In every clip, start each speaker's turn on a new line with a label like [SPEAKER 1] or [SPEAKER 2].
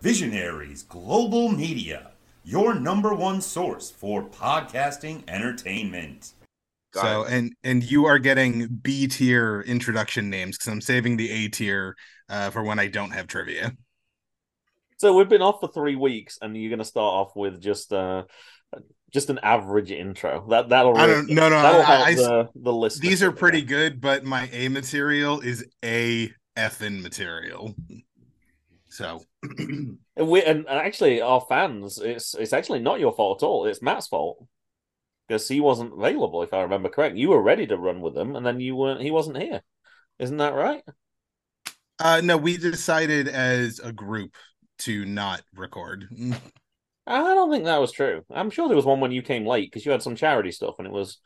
[SPEAKER 1] Visionaries Global Media, your number one source for podcasting entertainment.
[SPEAKER 2] Got
[SPEAKER 3] so
[SPEAKER 2] it.
[SPEAKER 3] and and you are getting B tier introduction names because I'm saving the A tier uh, for when I don't have trivia.
[SPEAKER 4] So we've been off for three weeks, and you're going to start off with just uh, just an average intro. That that'll
[SPEAKER 3] I don't no no
[SPEAKER 4] that'll
[SPEAKER 3] I,
[SPEAKER 4] help
[SPEAKER 3] I-
[SPEAKER 4] the the list.
[SPEAKER 3] these are pretty good, but my A material is A effing material. So
[SPEAKER 4] And we and, and actually, our fans, it's it's actually not your fault at all. It's Matt's fault because he wasn't available, if I remember correct. You were ready to run with him, and then you weren't. He wasn't here. Isn't that right?
[SPEAKER 3] uh no, we decided as a group to not record.
[SPEAKER 4] I don't think that was true. I'm sure there was one when you came late because you had some charity stuff, and it was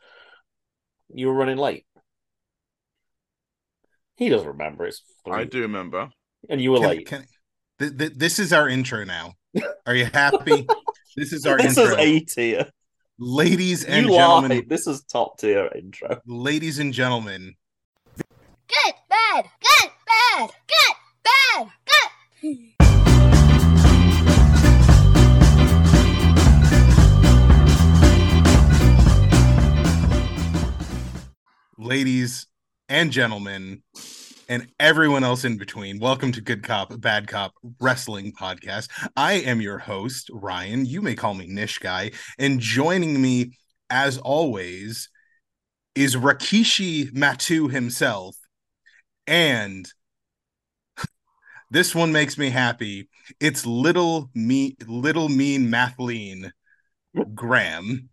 [SPEAKER 4] you were running late. He doesn't remember. It's
[SPEAKER 2] I do remember.
[SPEAKER 4] and you were
[SPEAKER 3] Can-
[SPEAKER 4] late.
[SPEAKER 3] can- th- th- this is our intro now. Are you happy? this is our
[SPEAKER 4] this
[SPEAKER 3] intro.
[SPEAKER 4] is A tier.
[SPEAKER 3] Ladies and
[SPEAKER 4] You
[SPEAKER 3] gentlemen,
[SPEAKER 4] lied. This is top tier intro.
[SPEAKER 3] ladies and gentlemen,
[SPEAKER 5] Good, bad, good, bad, good, bad, good.
[SPEAKER 3] ladies and gentlemen, and everyone else in between. Welcome to Good Cop, Bad Cop Wrestling Podcast. I am your host, Ryan. You may call me Nish Guy. And joining me, as always, is Rakishi Matu himself. And this one makes me happy. It's little me, little mean Mathleen Graham.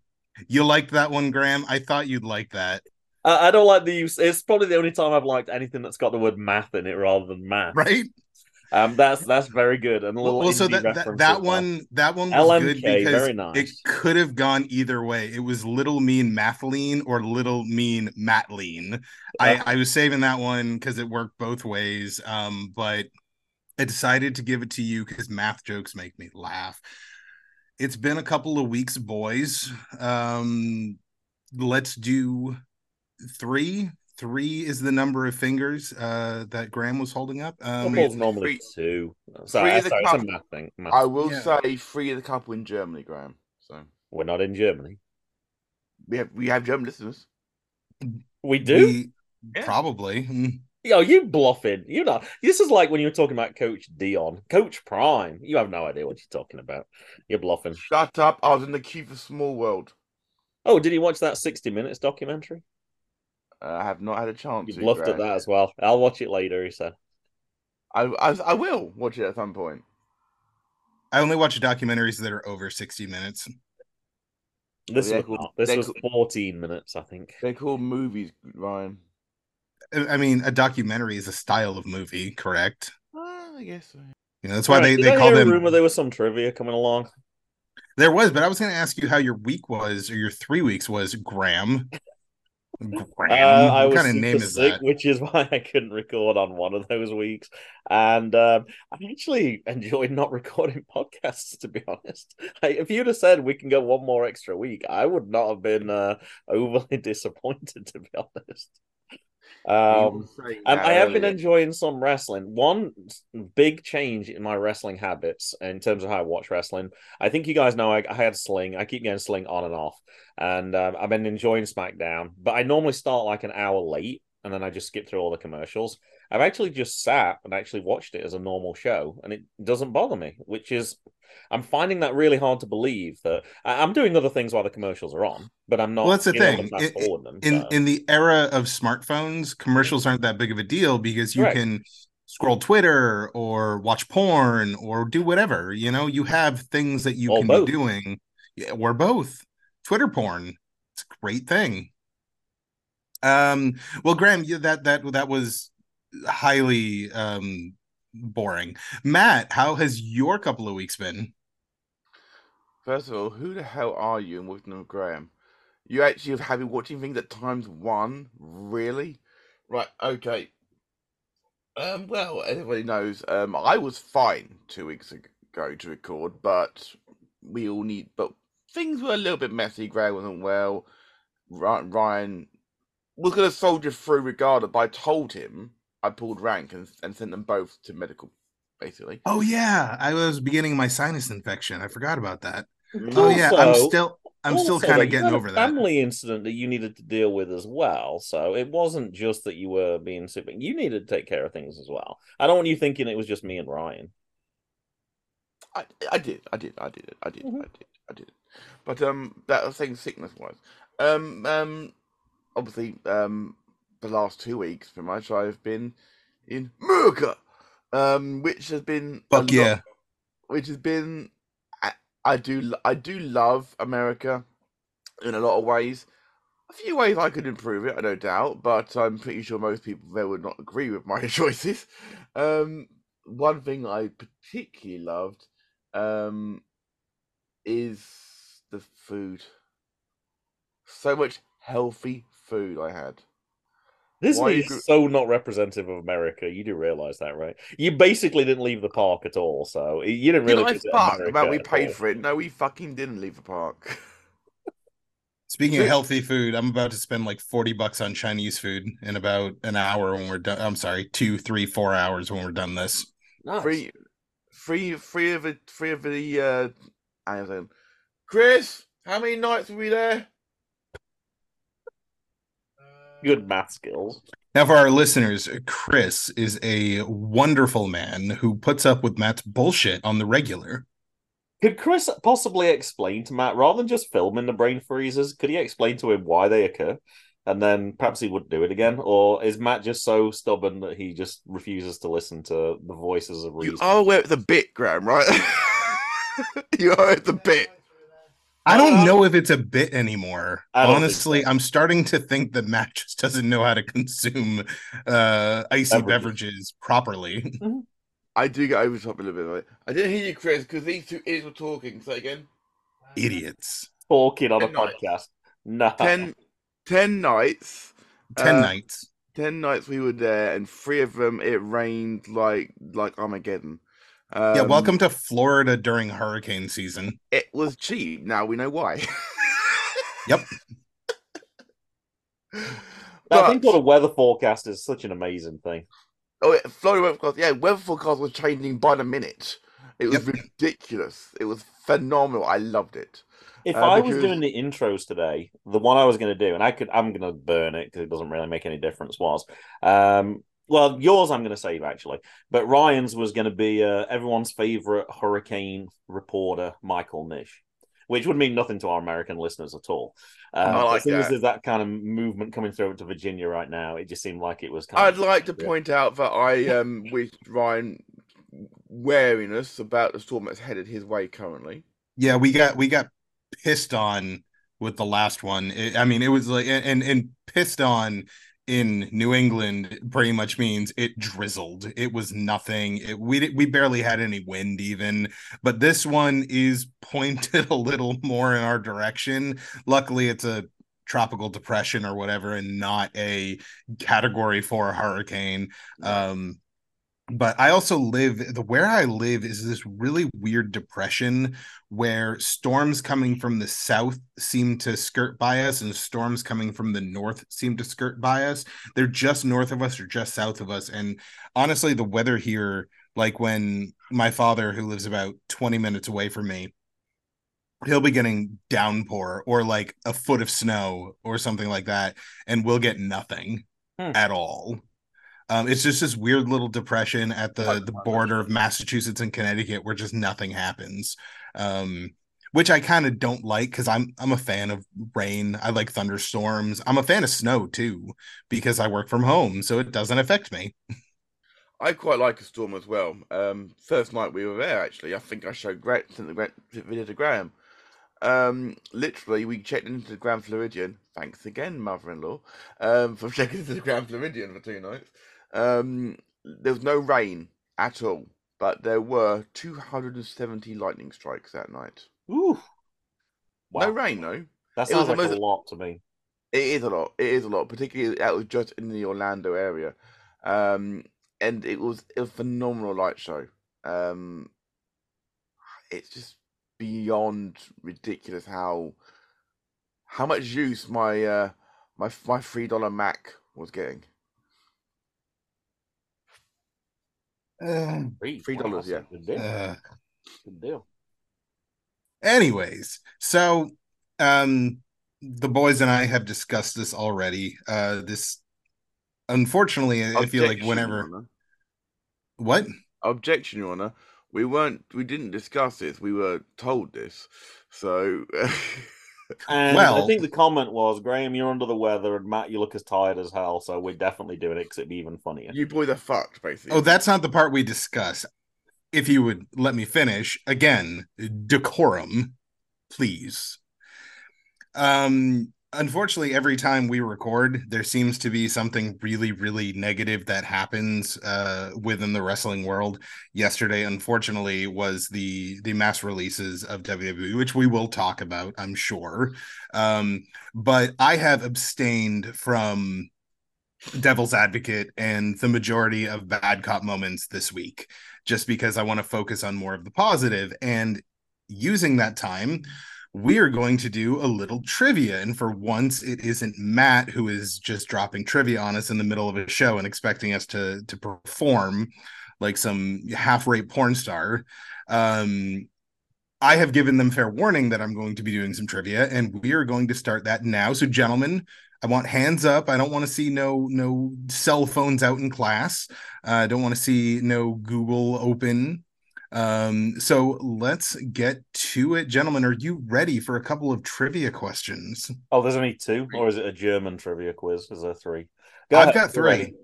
[SPEAKER 3] You liked that one, Graham? I thought you'd like that.
[SPEAKER 4] I, I don't like the use. It's probably the only time I've liked anything that's got the word math in it rather than math.
[SPEAKER 3] right?
[SPEAKER 4] Um, that's that's very good. And a little
[SPEAKER 3] Well, so that, that that one that one was good because
[SPEAKER 4] very nice.
[SPEAKER 3] it could have gone either way. It was little mean Mathleen or little mean Matleen. I, I was saving that one because it worked both ways. Um, but I decided to give it to you because math jokes make me laugh. It's been a couple of weeks, boys. Um, let's do three. Three is the number of fingers uh, that Graham was holding up. Um,
[SPEAKER 4] Couple's normally
[SPEAKER 2] Three-
[SPEAKER 4] two. Sorry,
[SPEAKER 2] three of the
[SPEAKER 4] sorry,
[SPEAKER 2] couple-
[SPEAKER 4] math thing. Math.
[SPEAKER 2] I will
[SPEAKER 3] Yeah.
[SPEAKER 2] say three of the couple in Germany, Graham. So
[SPEAKER 4] We're not in Germany.
[SPEAKER 2] we have we have German listeners.
[SPEAKER 4] We do.
[SPEAKER 3] we-
[SPEAKER 2] Yeah.
[SPEAKER 3] probably.
[SPEAKER 4] Yo, you bluffing. You know, this is like when you were talking about Coach Deion, Coach Prime. You have no idea what you're talking about. You're bluffing.
[SPEAKER 2] Shut up! I was in the queue for Small World.
[SPEAKER 4] Oh, did you watch that 60 Minutes documentary?
[SPEAKER 2] Uh, I have not had a chance.
[SPEAKER 4] You
[SPEAKER 2] to,
[SPEAKER 4] bluffed at that as well. I'll watch it later. He said.
[SPEAKER 2] I, I I will watch it at some point.
[SPEAKER 3] I only watch documentaries that are over 60 minutes.
[SPEAKER 4] This
[SPEAKER 2] they're
[SPEAKER 4] was
[SPEAKER 2] called-
[SPEAKER 4] This was
[SPEAKER 2] called-
[SPEAKER 4] 14 minutes, I think.
[SPEAKER 2] They're called movies, Ryan.
[SPEAKER 3] I I mean, a documentary is a style of movie, correct?
[SPEAKER 2] Uh, I guess. so.
[SPEAKER 3] You know, that's why
[SPEAKER 4] Right,
[SPEAKER 3] they,
[SPEAKER 4] did
[SPEAKER 3] they
[SPEAKER 4] I
[SPEAKER 3] call them.
[SPEAKER 4] rumor there was some trivia coming along.
[SPEAKER 3] There was, but I was going to ask you how your week was or your three weeks was, Graham. Graham.
[SPEAKER 4] Uh, I
[SPEAKER 3] what
[SPEAKER 4] was
[SPEAKER 3] kind of name is
[SPEAKER 4] sick,
[SPEAKER 3] that?
[SPEAKER 4] which is why I couldn't record on one of those weeks. And um, I actually enjoyed not recording podcasts, to be honest. I, if you'd have said we can go one more extra week, I would not have been uh, overly disappointed, to be honest. Um, and I have been enjoying some wrestling. One big change in my wrestling habits in terms of how I watch wrestling. I think you guys know I, I had Sling. I keep getting Sling on and off, and um, I've been enjoying SmackDown. But I normally start like an hour late, and then I just skip through all the commercials. I've actually just sat and actually watched it as a normal show, and it doesn't bother me. Which is, I'm finding that really hard to believe that I'm doing other things while the commercials are on, but I'm not.
[SPEAKER 3] Well, that's the
[SPEAKER 4] know,
[SPEAKER 3] thing. It-
[SPEAKER 4] them,
[SPEAKER 3] In
[SPEAKER 4] so.
[SPEAKER 3] in the era of smartphones, commercials aren't that big of a deal because you
[SPEAKER 4] Correct.
[SPEAKER 3] can scroll Twitter or watch porn or do whatever. You know, you have things that you
[SPEAKER 4] Or
[SPEAKER 3] can
[SPEAKER 4] both.
[SPEAKER 3] be doing. Yeah, or both. Twitter porn. It's a great thing. Um, well, Graham, you, that that that was highly um boring. Matt, how has your couple of weeks been?
[SPEAKER 2] First of all, who the hell are you and what's name Graham? You actually have been watching things at times one? Really? Right, okay. Um, well, everybody knows, um, I was fine two weeks ago to record, but we all need, but things were a little bit messy. Graham wasn't well. Ry- Ryan was going to soldier through regardless, but I told him I pulled rank and, and sent them both to medical basically.
[SPEAKER 3] Oh yeah, I was beginning my sinus infection. I forgot about that.
[SPEAKER 4] And
[SPEAKER 3] Oh yeah, I'm still I'm still kind of getting
[SPEAKER 4] had a
[SPEAKER 3] over that.
[SPEAKER 4] family incident that you needed to deal with as well. So it wasn't just that you were being super. You needed to take care of things as well. I don't want you thinking it was just me and Ryan.
[SPEAKER 2] I, I did, I did, I did it, I did,
[SPEAKER 4] Mhm.
[SPEAKER 2] I did, I did. But um, that was saying sickness wise. Um, um, obviously, um, the last two weeks, pretty much, I've been in America, um, which has been
[SPEAKER 3] Fuck
[SPEAKER 2] lot-
[SPEAKER 3] yeah.
[SPEAKER 2] which has been I, I do I do love America in a lot of ways. A few ways I could improve it, I no doubt, but I'm pretty sure most people there would not agree with my choices. Um, one thing I particularly loved um, is the food. So much healthy food I had.
[SPEAKER 4] This
[SPEAKER 2] Why
[SPEAKER 4] is
[SPEAKER 2] you
[SPEAKER 4] so not representative of America. You do realize that, right? You basically didn't leave the park at all, so you didn't really.
[SPEAKER 2] Did I
[SPEAKER 4] visit
[SPEAKER 2] spark about we paid
[SPEAKER 4] all.
[SPEAKER 2] for it? No, we fucking didn't leave the park.
[SPEAKER 3] Speaking of healthy food, I'm about to spend like 40 bucks on Chinese food in about an hour when we're done. I'm sorry, two, three, four hours when we're done this.
[SPEAKER 4] Nice.
[SPEAKER 2] Free, free, free of the, free of the. Uh, hang on a second. Chris, how many nights were we there?
[SPEAKER 4] Good math skills.
[SPEAKER 3] Now, for our listeners, Chris is a wonderful man who puts up with Matt's bullshit on the regular.
[SPEAKER 4] Could Chris possibly explain to Matt, rather than just filming the brain freezes, could he explain to him why they occur? And then perhaps he wouldn't do it again? Or is Matt just so stubborn that he just refuses to listen to the voices of
[SPEAKER 2] You
[SPEAKER 4] reason?
[SPEAKER 2] are aware of the bit, Graham, right? you are at the bit.
[SPEAKER 3] I don't
[SPEAKER 2] Uh,
[SPEAKER 3] know if it's a bit anymore.
[SPEAKER 4] I don't think
[SPEAKER 3] Honestly,
[SPEAKER 4] so.
[SPEAKER 3] I'm starting to think that Matt just doesn't know how to consume uh, icy
[SPEAKER 4] Beverages.
[SPEAKER 3] beverages properly.
[SPEAKER 2] I do get over the top a little bit. Right? I didn't hear you, Chris, because these two idiots were talking. Say again.
[SPEAKER 3] Idiots.
[SPEAKER 4] Talking on a
[SPEAKER 2] Ten nights.
[SPEAKER 4] podcast. No.
[SPEAKER 2] Ten, ten nights.
[SPEAKER 3] 10
[SPEAKER 2] Uh,
[SPEAKER 3] nights.
[SPEAKER 2] Ten nights we were there, and three of them it rained like like Armageddon. Um,
[SPEAKER 3] yeah, welcome to Florida during hurricane season.
[SPEAKER 2] It was cheap. Now we know why.
[SPEAKER 3] Yep.
[SPEAKER 4] I think
[SPEAKER 2] But-
[SPEAKER 4] what a weather forecast is such an amazing thing.
[SPEAKER 2] Oh, yeah, Florida weather forecast. Yeah, weather forecast was changing by the minute. It was
[SPEAKER 3] Yep.
[SPEAKER 2] ridiculous. It was phenomenal. I loved it.
[SPEAKER 4] If
[SPEAKER 2] Uh,
[SPEAKER 4] I was doing the intros today, the one I was going to do, and I could, I'm going to burn it because it doesn't really make any difference. Was, um, well, yours I'm going to save actually, but Ryan's was going to be uh, everyone's favorite hurricane reporter, Michael Nish, which would mean nothing to our American listeners at all. Uh,
[SPEAKER 2] I like
[SPEAKER 4] as soon as there's that kind of movement coming through to Virginia right now, it just seemed like it was. Kind
[SPEAKER 2] I'd
[SPEAKER 4] of
[SPEAKER 2] like to
[SPEAKER 4] Yeah.
[SPEAKER 2] point out that I um with Ryan wariness about the storm that's headed his way currently.
[SPEAKER 3] Yeah, we got we got pissed on with the last one. It- I mean, it was like and and pissed on in New England pretty much means it drizzled. It was nothing. It, we we barely had any wind even. But this one is pointed a little more in our direction. Luckily, it's a tropical depression or whatever, and not a Category Four hurricane. Um, but I also live the where I live is this really weird depression where storms coming from the south seem to skirt by us and storms coming from the north seem to skirt by us. They're just north of us or just south of us. And honestly, the weather here, like when my father, who lives about 20 minutes away from me, he'll be getting downpour or like a foot of snow or something like that, and we'll get nothing
[SPEAKER 4] Hmm.
[SPEAKER 3] at all. Um, it's just this weird little depression at the the border of Massachusetts and Connecticut where just nothing happens. Um, which I kind of don't like because I'm I'm a fan of rain. I like thunderstorms. I'm a fan of snow too because I work from home, so it doesn't affect me.
[SPEAKER 2] I quite like a storm as well. Um, first night we were there, actually, I think I showed Gra- sent the Gra- video to Graham. Um, literally, we checked into the Grand Floridian. Thanks again, mother-in-law, um, for checking into the Grand Floridian for two nights. Um, there was no rain at all, but there were 270 lightning strikes that night.
[SPEAKER 4] Ooh. Wow.
[SPEAKER 2] No rain, though.
[SPEAKER 4] that sounds like a lot to me.
[SPEAKER 2] It is a lot. It is a lot, particularly that was just in the Orlando area, um, and it was it was a phenomenal light show. Um, it's just beyond ridiculous how how much use my uh, my my three dollar Mac was getting.
[SPEAKER 4] Three
[SPEAKER 2] Three dollars,
[SPEAKER 4] a Good deal.
[SPEAKER 3] uh,
[SPEAKER 4] Good deal.
[SPEAKER 3] anyways, so um the boys and I have discussed this already. Uh this unfortunately I feel like whenever
[SPEAKER 2] Honor.
[SPEAKER 3] what?
[SPEAKER 2] Objection, Your Honor. We weren't. We didn't discuss this. We were told this. So.
[SPEAKER 4] And I think the comment was, Graham, you're under the weather, and Matt, you look as tired as hell. So we're definitely doing it because it'd be even funnier.
[SPEAKER 2] You boys the fucked, basically.
[SPEAKER 3] Oh, that's not the part we discuss. If you would let me finish again, decorum, please. Um, unfortunately, every time we record, there seems to be something really, really negative that happens uh, within the wrestling world. Yesterday, unfortunately, was the the mass releases of WWE, which we will talk about, I'm sure. Um, but I have abstained from devil's advocate and the majority of bad cop moments this week just because I want to focus on more of the positive and using that time we are going to do a little trivia and for once it isn't Matt who is just dropping trivia on us in the middle of a show and expecting us to to perform like some half-rate porn star um I have given them fair warning that I'm going to be doing some trivia and we are going to start that now so gentlemen I want hands up. I don't want to see no no cell phones out in class. Uh, I don't want to see no Google open. Um, so let's get to it, gentlemen. Are you ready for a couple of trivia questions?
[SPEAKER 4] Oh, there's only two, or is it a German trivia quiz? Is there three? Go
[SPEAKER 3] I've
[SPEAKER 4] ahead,
[SPEAKER 3] got three.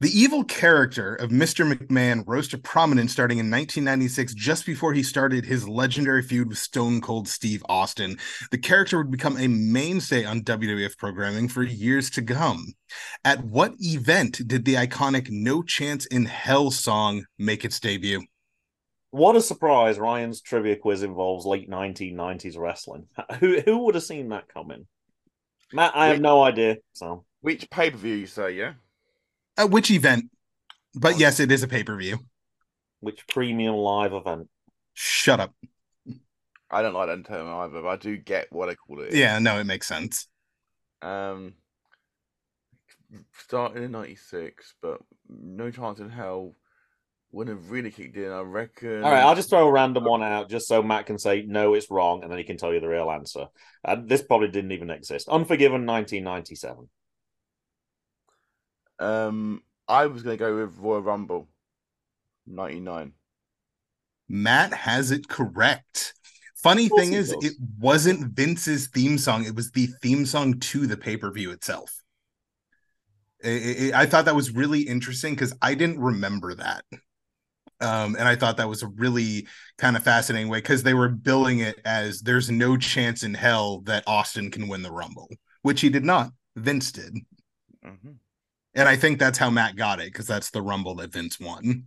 [SPEAKER 3] The evil character of Mr. McMahon rose to prominence starting in 1996, just before he started his legendary feud with Stone Cold Steve Austin. The character would become a mainstay on WWF programming for years to come. At what event did the iconic No Chance in Hell song make its debut?
[SPEAKER 4] What a surprise! Ryan's trivia quiz involves late 1990s wrestling. Who who would have seen that coming? Matt, I have
[SPEAKER 2] Wait.
[SPEAKER 4] no idea. So
[SPEAKER 2] Which pay per view you say? Yeah.
[SPEAKER 3] Uh, which event? But yes, it is a pay per view.
[SPEAKER 4] which premium live event?
[SPEAKER 3] Shut up.
[SPEAKER 2] I don't like that term either, but I do get what I call it.
[SPEAKER 3] Yeah, no, it makes sense.
[SPEAKER 2] Um. Started in '96, but no chance in hell wouldn't have really kicked in. I reckon.
[SPEAKER 4] All right, I'll just throw a random one out just so Matt can say no, it's wrong, and then he can tell you the real answer. Uh, this probably didn't even exist. Unforgiven, 1997.
[SPEAKER 2] Um, I was gonna go with Royal Rumble, '99.
[SPEAKER 3] Matt has it correct. Funny thing is,
[SPEAKER 4] does.
[SPEAKER 3] it wasn't Vince's theme song. It was the theme song to the pay per view itself. I- I- I thought that was really interesting because I didn't remember that. Um, and I thought that was a really kind of fascinating way because they were billing it as there's no chance in hell that Austin can win the Rumble, which he did not. Vince did.
[SPEAKER 2] Mm-hmm.
[SPEAKER 3] And I think that's how Matt got it because that's the Rumble that Vince won.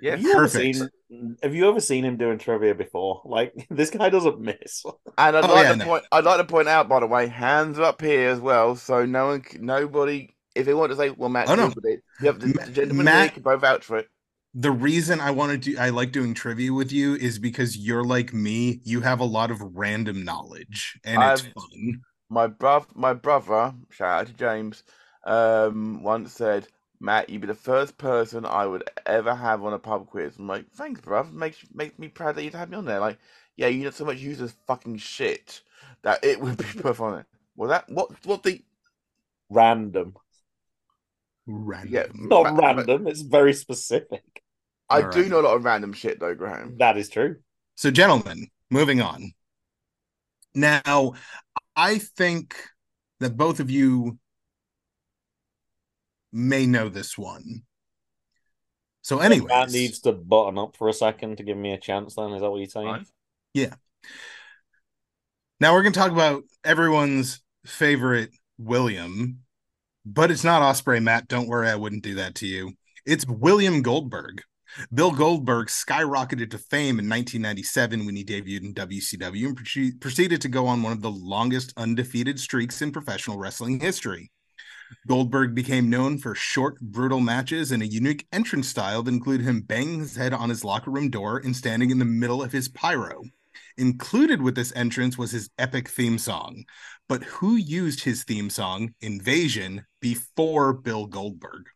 [SPEAKER 2] Yeah.
[SPEAKER 4] Have you, ever
[SPEAKER 3] perfect.
[SPEAKER 4] seen, have you ever seen him doing trivia before? Like, this guy doesn't miss.
[SPEAKER 2] And I'd
[SPEAKER 3] Oh,
[SPEAKER 2] like
[SPEAKER 3] yeah,
[SPEAKER 2] to
[SPEAKER 3] no.
[SPEAKER 2] point. I'd like to point out, by the way, hands up here as well, so no one, nobody. If they want to say, "Well, Matt
[SPEAKER 3] Oh, no.
[SPEAKER 2] It," you have the,
[SPEAKER 3] Ma-
[SPEAKER 2] the gentleman
[SPEAKER 3] Matt-
[SPEAKER 2] here can both vouch for it.
[SPEAKER 3] The reason I want to do I like doing trivia with you is because you're like me. You have a lot of random knowledge, and it's
[SPEAKER 2] I've-
[SPEAKER 3] fun.
[SPEAKER 2] My brother, my brother, shout out to James, um, once said, "Matt, you'd be the first person I would ever have on a pub quiz." I'm like, "Thanks, bruv. Makes makes me proud that you'd have me on there." Like, yeah, you know so much useless fucking shit that it would be perfect on it. Well, that what what the
[SPEAKER 4] Random.
[SPEAKER 3] Random.
[SPEAKER 4] Not
[SPEAKER 2] Ma- ma-
[SPEAKER 4] random, it's very specific.
[SPEAKER 2] I
[SPEAKER 3] All
[SPEAKER 2] do
[SPEAKER 3] right.
[SPEAKER 2] know a lot of random shit though, Graham.
[SPEAKER 4] That is true.
[SPEAKER 3] So, gentlemen, moving on. Now, I think that both of you may know this one. So, anyway,
[SPEAKER 4] Matt needs to button up for a second to give me a chance. Then is that what you're saying?
[SPEAKER 2] Yeah.
[SPEAKER 3] now we're going to talk about everyone's favorite William, but it's not Osprey. Matt, don't worry, I wouldn't do that to you. It's William Goldberg. Bill Goldberg skyrocketed to fame in 1997 when he debuted in WCW and proce- proceeded to go on one of the longest undefeated streaks in professional wrestling history. Goldberg became known for short, brutal matches and a unique entrance style that included him banging his head on his locker room door and standing in the middle of his pyro. Included with this entrance was his epic theme song. But who used his theme song, Invasion, before Bill Goldberg?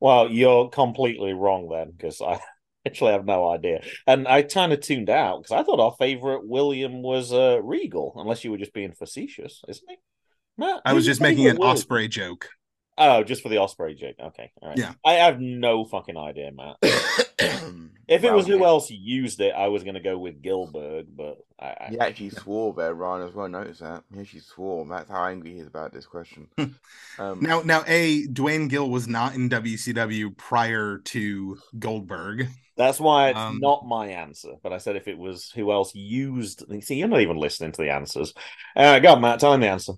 [SPEAKER 4] Well, you're completely wrong then, because I actually have no idea. And I kind of tuned out because I thought our favorite William was uh, Regal, unless you were just being facetious, isn't he? Matt,
[SPEAKER 3] I was just making an
[SPEAKER 4] William?
[SPEAKER 3] Osprey joke.
[SPEAKER 4] Oh, just for the Osprey joke. Okay, all right.
[SPEAKER 3] Yeah.
[SPEAKER 4] I have no fucking idea, Matt. If it
[SPEAKER 2] Well,
[SPEAKER 4] was who else used it, I was going to go with Gillberg, but I, I,
[SPEAKER 2] He actually swore there, Ryan, as well. Notice that. He actually swore. That's how angry he is about this question. um,
[SPEAKER 3] Now, now, a Duane Gill was not in WCW prior to Goldberg.
[SPEAKER 4] that's why it's
[SPEAKER 3] Um,
[SPEAKER 4] not my answer. But I said if it was who else used. See, you're not even listening to the answers. Uh, go on, Matt. Tell him the answer.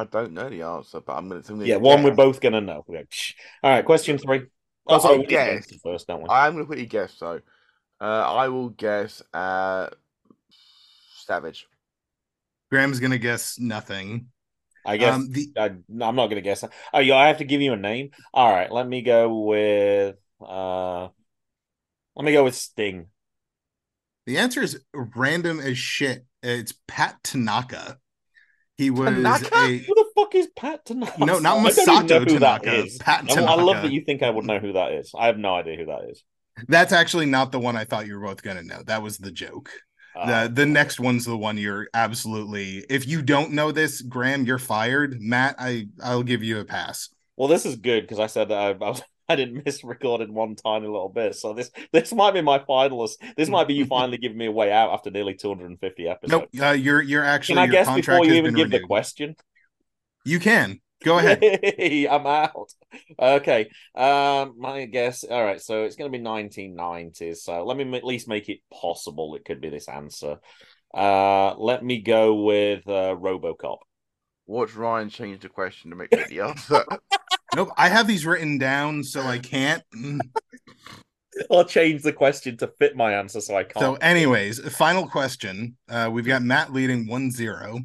[SPEAKER 2] I don't know the answer, but I'm going to.
[SPEAKER 4] Yeah, one we're both going to know. We. All right, question three. Oh, sorry,
[SPEAKER 2] I'll
[SPEAKER 4] we did the
[SPEAKER 2] guess.
[SPEAKER 4] answer first, don't we?
[SPEAKER 2] I am going to quickly guess though. Uh, I will guess uh, Savage.
[SPEAKER 3] Graham's gonna guess nothing.
[SPEAKER 4] I guess
[SPEAKER 3] Um, the
[SPEAKER 4] I, no, I'm not going to guess. Oh, yeah, I have to give you a name. All right, let me go with. uh Let me go with Sting.
[SPEAKER 3] the answer is random as shit. It's Pat Tanaka. He was
[SPEAKER 2] Tanaka?
[SPEAKER 3] a
[SPEAKER 4] Who the fuck is Pat Tanaka?
[SPEAKER 3] no, not
[SPEAKER 4] I don't even know
[SPEAKER 3] Masato Tanaka. Pat
[SPEAKER 4] I,
[SPEAKER 3] Tanaka.
[SPEAKER 4] I love that you think I would know who that is. I have no idea who that is.
[SPEAKER 3] That's actually not the one I thought you were both gonna know. That was the joke.
[SPEAKER 4] Uh,
[SPEAKER 3] the the next one's the one you're absolutely. If you don't know this, Graham, you're fired. Matt, I I'll give you a pass.
[SPEAKER 4] well, this is good because I said that I, I, was, I didn't miss recording one tiny little bit. So this this might be my finalist. This might be you finally giving me a way out after nearly 250 episodes.
[SPEAKER 3] Nope, uh, you're you're actually.
[SPEAKER 4] Can I
[SPEAKER 3] your
[SPEAKER 4] guess
[SPEAKER 3] contract
[SPEAKER 4] before you even
[SPEAKER 3] been
[SPEAKER 4] give the question?
[SPEAKER 3] You can go ahead.
[SPEAKER 4] I'm out. Okay. Um, my guess. All right. So it's going to be 1990s. So let me at least make it possible. It could be this answer. Uh, let me go with uh, RoboCop.
[SPEAKER 2] Watch Ryan change the question to make it the answer.
[SPEAKER 3] Nope, I have these written down, so I can't.
[SPEAKER 4] I'll change the question to fit my answer, so I can't.
[SPEAKER 3] So, anyways, final question. Uh, we've got Matt leading 1-0.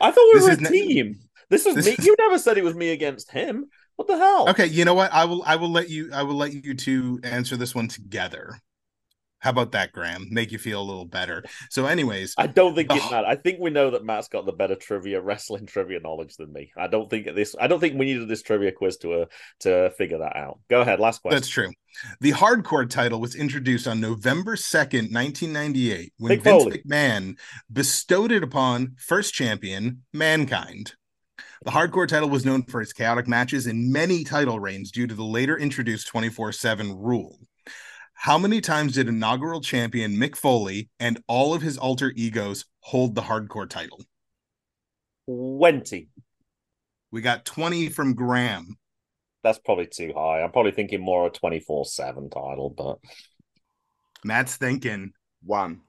[SPEAKER 4] I thought we
[SPEAKER 3] this
[SPEAKER 4] were a
[SPEAKER 3] is ne-
[SPEAKER 4] team. This was
[SPEAKER 3] this
[SPEAKER 4] me.
[SPEAKER 3] is-
[SPEAKER 4] You never said it was me against him. What the hell?
[SPEAKER 3] Okay, you know what? I will I will let you I will let you two answer this one together. How about that, Graham? Make you feel a little better. So, anyways,
[SPEAKER 4] I don't think it
[SPEAKER 3] Ugh.
[SPEAKER 4] Matt. I think we know that Matt's got the better trivia, wrestling trivia knowledge than me. I don't think this. I don't think we needed this trivia quiz to uh, to figure that out. Go ahead, last question.
[SPEAKER 3] That's true. The hardcore title was introduced on November 2nd, 1998, when
[SPEAKER 4] Mick
[SPEAKER 3] Vince
[SPEAKER 4] Foley.
[SPEAKER 3] McMahon bestowed it upon first champion, Mankind. The hardcore title was known for its chaotic matches and many title reigns due to the later introduced 24 7 rule. How many times did inaugural champion Mick Foley and all of his alter egos hold the hardcore title?
[SPEAKER 4] Twenty.
[SPEAKER 3] We got 20 from Graham.
[SPEAKER 4] That's probably too high. I'm probably thinking more a twenty four seven title, but
[SPEAKER 3] Matt's thinking
[SPEAKER 2] One.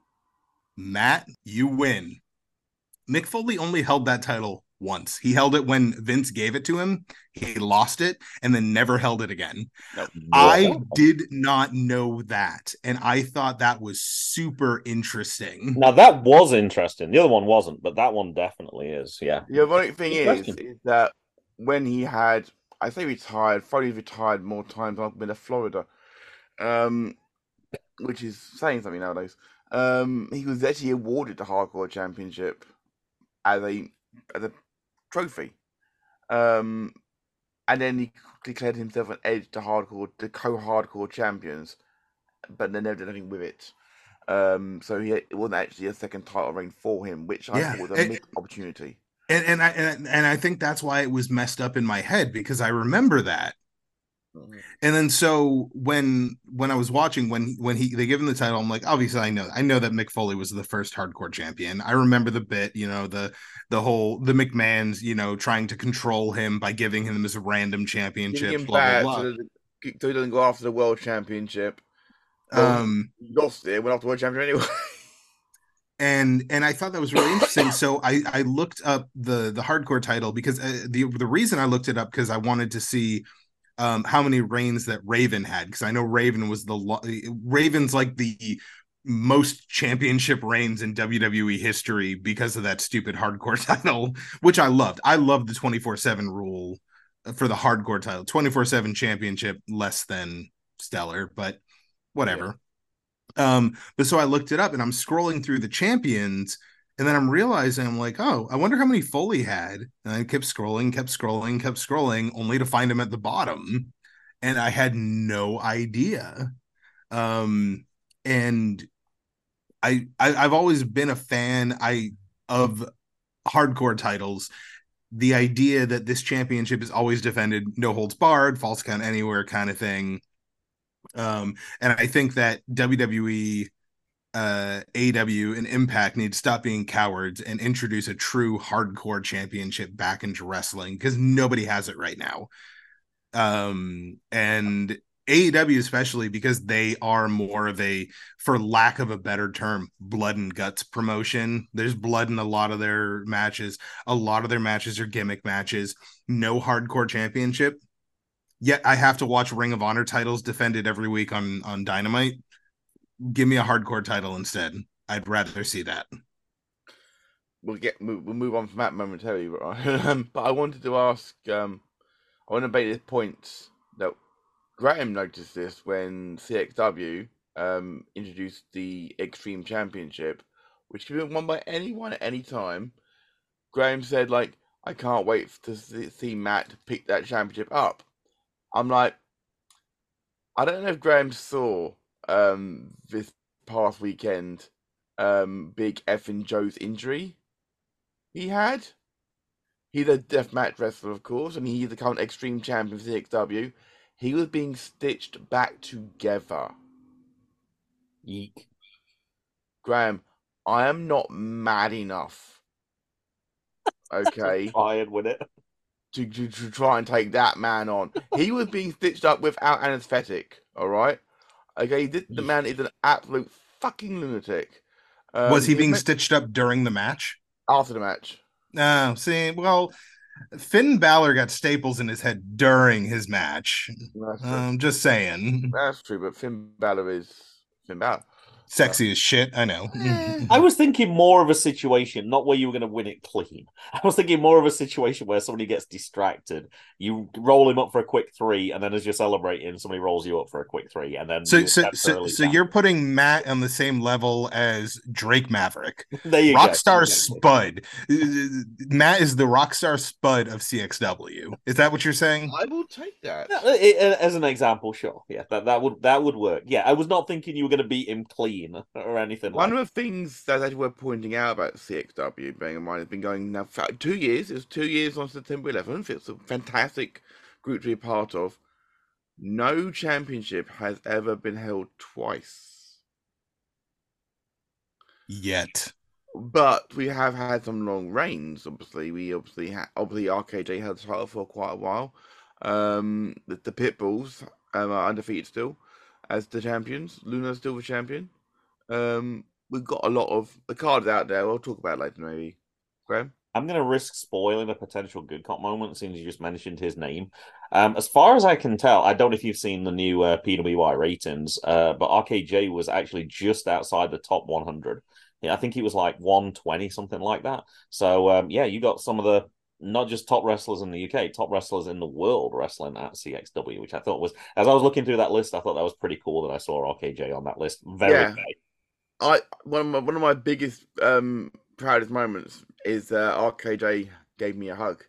[SPEAKER 3] Matt, you win. Mick Foley only held that title once. He held it when Vince gave it to him. He lost it and then never held it again. I did not know that. And I thought that was super interesting.
[SPEAKER 4] Now that was interesting. The other one wasn't, but that one definitely is. Yeah.
[SPEAKER 2] The ironic thing is, is that when he had, I say retired, Foley retired more times than I've been to Florida, um, which is saying something nowadays. Um, he was actually awarded the Hardcore Championship as a as a trophy, um, and then he declared himself an edge to Hardcore, the co-Hardcore champions, but they never did anything with it. Um, so he it wasn't actually a second title reign for him, which I
[SPEAKER 3] Yeah,
[SPEAKER 2] thought was a
[SPEAKER 3] it-
[SPEAKER 2] missed opportunity.
[SPEAKER 3] And and I and, and I think that's why it was messed up in my head because I remember that. And then so when when I was watching when when he they give him the title, I'm like, obviously I know I know that Mick Foley was the first hardcore champion. I remember the bit, you know, the the whole the McMahon's, you know, trying to control him by giving him this random championship,
[SPEAKER 2] him
[SPEAKER 3] blah, blah.
[SPEAKER 2] So, so he doesn't go after the world championship. Well,
[SPEAKER 3] Um
[SPEAKER 2] lost it, went after the world champion anyway.
[SPEAKER 3] and and I thought that was really interesting. So I I looked up the the hardcore title because uh, the the reason I looked it up because I wanted to see um how many reigns that Raven had because I know Raven was the lo- Raven's like the most championship reigns in WWE history because of that stupid hardcore title, which I loved. I loved the 24/7 rule for the hardcore title. 24/7 championship less than stellar, but whatever. Um, but so I looked it up and I'm scrolling through the champions, and then I'm realizing I'm like, oh, I wonder how many Foley had. And I kept scrolling, kept scrolling, kept scrolling, only to find him at the bottom. and I had no idea. Um, and I, I I've always been a fan I of hardcore titles. The idea that this championship is always defended, no holds barred, false count anywhere kind of thing. Um, and I think that WWE uh AEW and Impact need to stop being cowards and introduce a true hardcore championship back into wrestling because nobody has it right now. Um and AEW especially because they are more of a for lack of a better term blood and guts promotion. There's blood in a lot of their matches. A lot of their matches are gimmick matches. No hardcore championship. Yet I have to watch Ring of Honor titles defended every week on on Dynamite give me a hardcore title instead. I'd rather see that.
[SPEAKER 2] We'll get we'll move on from that momentarily, but I wanted to ask. Um, I want to make this point that Graham noticed this when CXW um, introduced the Extreme Championship, which can be won by anyone at any time. Graham said, "Like, I can't wait to see Matt pick that championship up." I'm like, I don't know if Graham saw um, this past weekend, um, Big and Joe's injury he had. He's a deathmatch wrestler, of course, and he's the current Extreme Champion for CXW. He was being stitched back together.
[SPEAKER 4] Yeek.
[SPEAKER 2] Graham, I am not mad enough. Okay.
[SPEAKER 4] Fired with it.
[SPEAKER 2] To, to, to try and take that man on. He was being stitched up without anesthetic, all right? Okay, this, the man is an absolute fucking lunatic. Um,
[SPEAKER 3] was he being
[SPEAKER 2] meant-
[SPEAKER 3] stitched up during the match?
[SPEAKER 2] after the match?
[SPEAKER 3] No, see, well, Finn Balor got staples in his head during his match. I'm just saying.
[SPEAKER 2] That's true, but Finn Balor is Finn Balor.
[SPEAKER 3] Sexy as shit, I know.
[SPEAKER 4] I was thinking more of a situation, not where you were going to win it clean. I was thinking more of a situation where somebody gets distracted. You roll him up for a quick three, and then as you're celebrating, somebody rolls you up for a quick three, and then
[SPEAKER 3] So,
[SPEAKER 4] you
[SPEAKER 3] so so, so you're putting Matt on the same level as Drake Maverick,
[SPEAKER 4] there you.
[SPEAKER 3] Rockstar
[SPEAKER 4] Exactly.
[SPEAKER 3] Spud. Matt is the Rockstar Spud of CXW. Is that what you're saying?
[SPEAKER 2] I will take that.
[SPEAKER 4] Yeah, it- it- as an example, sure. Yeah, that, that would that would work. Yeah, I was not thinking you were going to beat him clean or anything.
[SPEAKER 2] One
[SPEAKER 4] like
[SPEAKER 2] of the things that actually worth pointing out about CXW, bearing in mind, it's been going now for two years. It was two years on September 11th. It's a fantastic group to be a part of. No championship has ever been held twice,
[SPEAKER 3] Yet.
[SPEAKER 2] but we have had some long reigns. Obviously, we obviously ha- obviously RKJ held the title for quite a while. Um, the, the Pitbulls um, are undefeated still as the champions. Luna's still the champion. Um, we've got a lot of the cards out there. We'll talk about later, maybe. Graham.
[SPEAKER 4] I'm going to risk spoiling a potential good cop moment since you just mentioned his name. Um, as far as I can tell, I don't know if you've seen the new uh, PWI ratings, uh, but RKJ was actually just outside the top 100. Yeah, I think he was like 120, something like that. So, um, yeah, you got some of the not just top wrestlers in the UK, top wrestlers in the world wrestling at CXW, which I thought was, as I was looking through that list, I thought that was pretty cool that I saw RKJ on that list. Very
[SPEAKER 2] Yeah.
[SPEAKER 4] gay.
[SPEAKER 2] I one of my one of my biggest um proudest moments is uh, RKJ gave me a hug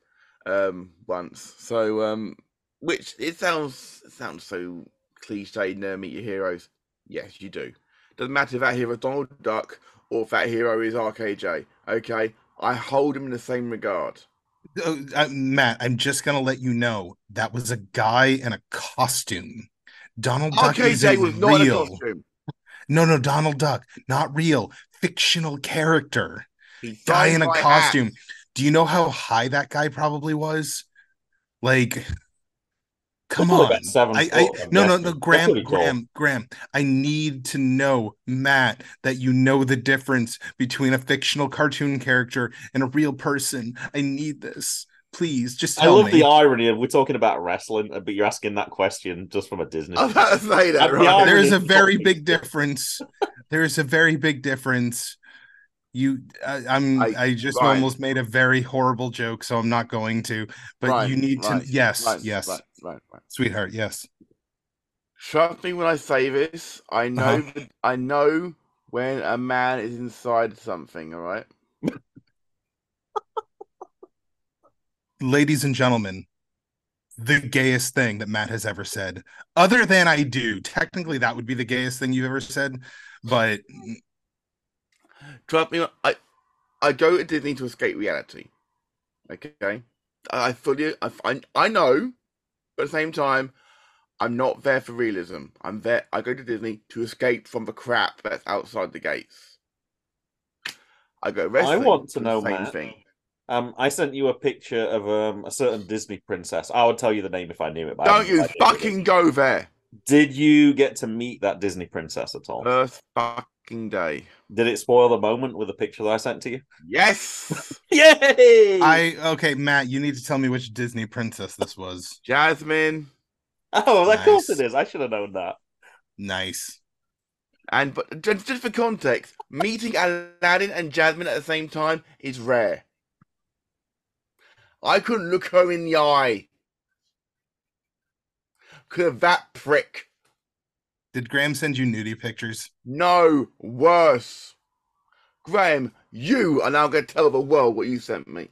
[SPEAKER 2] um once. So um which it sounds it sounds so cliche never meet your heroes. Yes, you do. Doesn't matter if that hero is Donald Duck or if that hero is RKJ. Okay. I hold him in the same regard.
[SPEAKER 3] Uh, uh, Matt, I'm just gonna let you know that was a guy in a costume. Donald Duck
[SPEAKER 2] RKJ
[SPEAKER 3] isn't
[SPEAKER 2] was not in a
[SPEAKER 3] real.
[SPEAKER 2] costume.
[SPEAKER 3] No, no, Donald Duck, not real, fictional character. Guy in a costume. Do you know how high that guy probably was? Like, come on. I, I, no, no, no, Graham,
[SPEAKER 4] tall.
[SPEAKER 3] Graham, Graham. I need to know, Matt, that you know the difference between a fictional cartoon character and a real person. I need this. Please, just
[SPEAKER 4] I love
[SPEAKER 3] me.
[SPEAKER 4] the irony of we're talking about wrestling, but you're asking that question just from a Disney.
[SPEAKER 2] I was about to say that, right?
[SPEAKER 3] there is a very big difference. there is a very big difference. You, I, I'm,
[SPEAKER 2] I-
[SPEAKER 3] I, just
[SPEAKER 2] Ryan.
[SPEAKER 3] almost made a very horrible joke, so I'm not going to. But
[SPEAKER 2] Right,
[SPEAKER 3] you need to, yes,
[SPEAKER 2] right,
[SPEAKER 3] yes,
[SPEAKER 2] Right, right, right.
[SPEAKER 3] sweetheart, yes.
[SPEAKER 2] Trust me when I say this. I know.
[SPEAKER 3] Uh-huh.
[SPEAKER 2] that- I know when a man is inside something. All right.
[SPEAKER 3] Ladies and gentlemen, the gayest thing that Matt has ever said. Other than I do. Technically, that would be the gayest thing you've ever said. But
[SPEAKER 2] Trust me, I I go to Disney to escape reality. Okay, I fully I I, I know, but at the same time, I'm not there for realism. I'm there. I go to Disney to escape from the crap that's outside the gates. I go wrestling.
[SPEAKER 4] I want to know,
[SPEAKER 2] same
[SPEAKER 4] Matt.
[SPEAKER 2] thing.
[SPEAKER 4] Um, I sent you a picture of um a certain Disney princess. I would tell you the name if I knew it. But I
[SPEAKER 2] Don't you
[SPEAKER 4] got the
[SPEAKER 2] fucking go there.
[SPEAKER 4] Did you get to meet that Disney princess at all?
[SPEAKER 2] Earth fucking day.
[SPEAKER 4] Did it spoil the moment with the picture that I sent to you?
[SPEAKER 2] Yes,
[SPEAKER 4] Yay!
[SPEAKER 3] I okay, Matt, you need to tell me which Disney princess this was.
[SPEAKER 2] Jasmine.
[SPEAKER 4] Oh, of course it is. I should have known that.
[SPEAKER 3] Nice.
[SPEAKER 2] And but just, just for context, meeting Aladdin and Jasmine at the same time is rare. I couldn't look her in the eye. Could have that prick.
[SPEAKER 3] Did Graham send you nudie pictures?
[SPEAKER 2] No, worse. Graham, you are now going to tell the world what you sent me.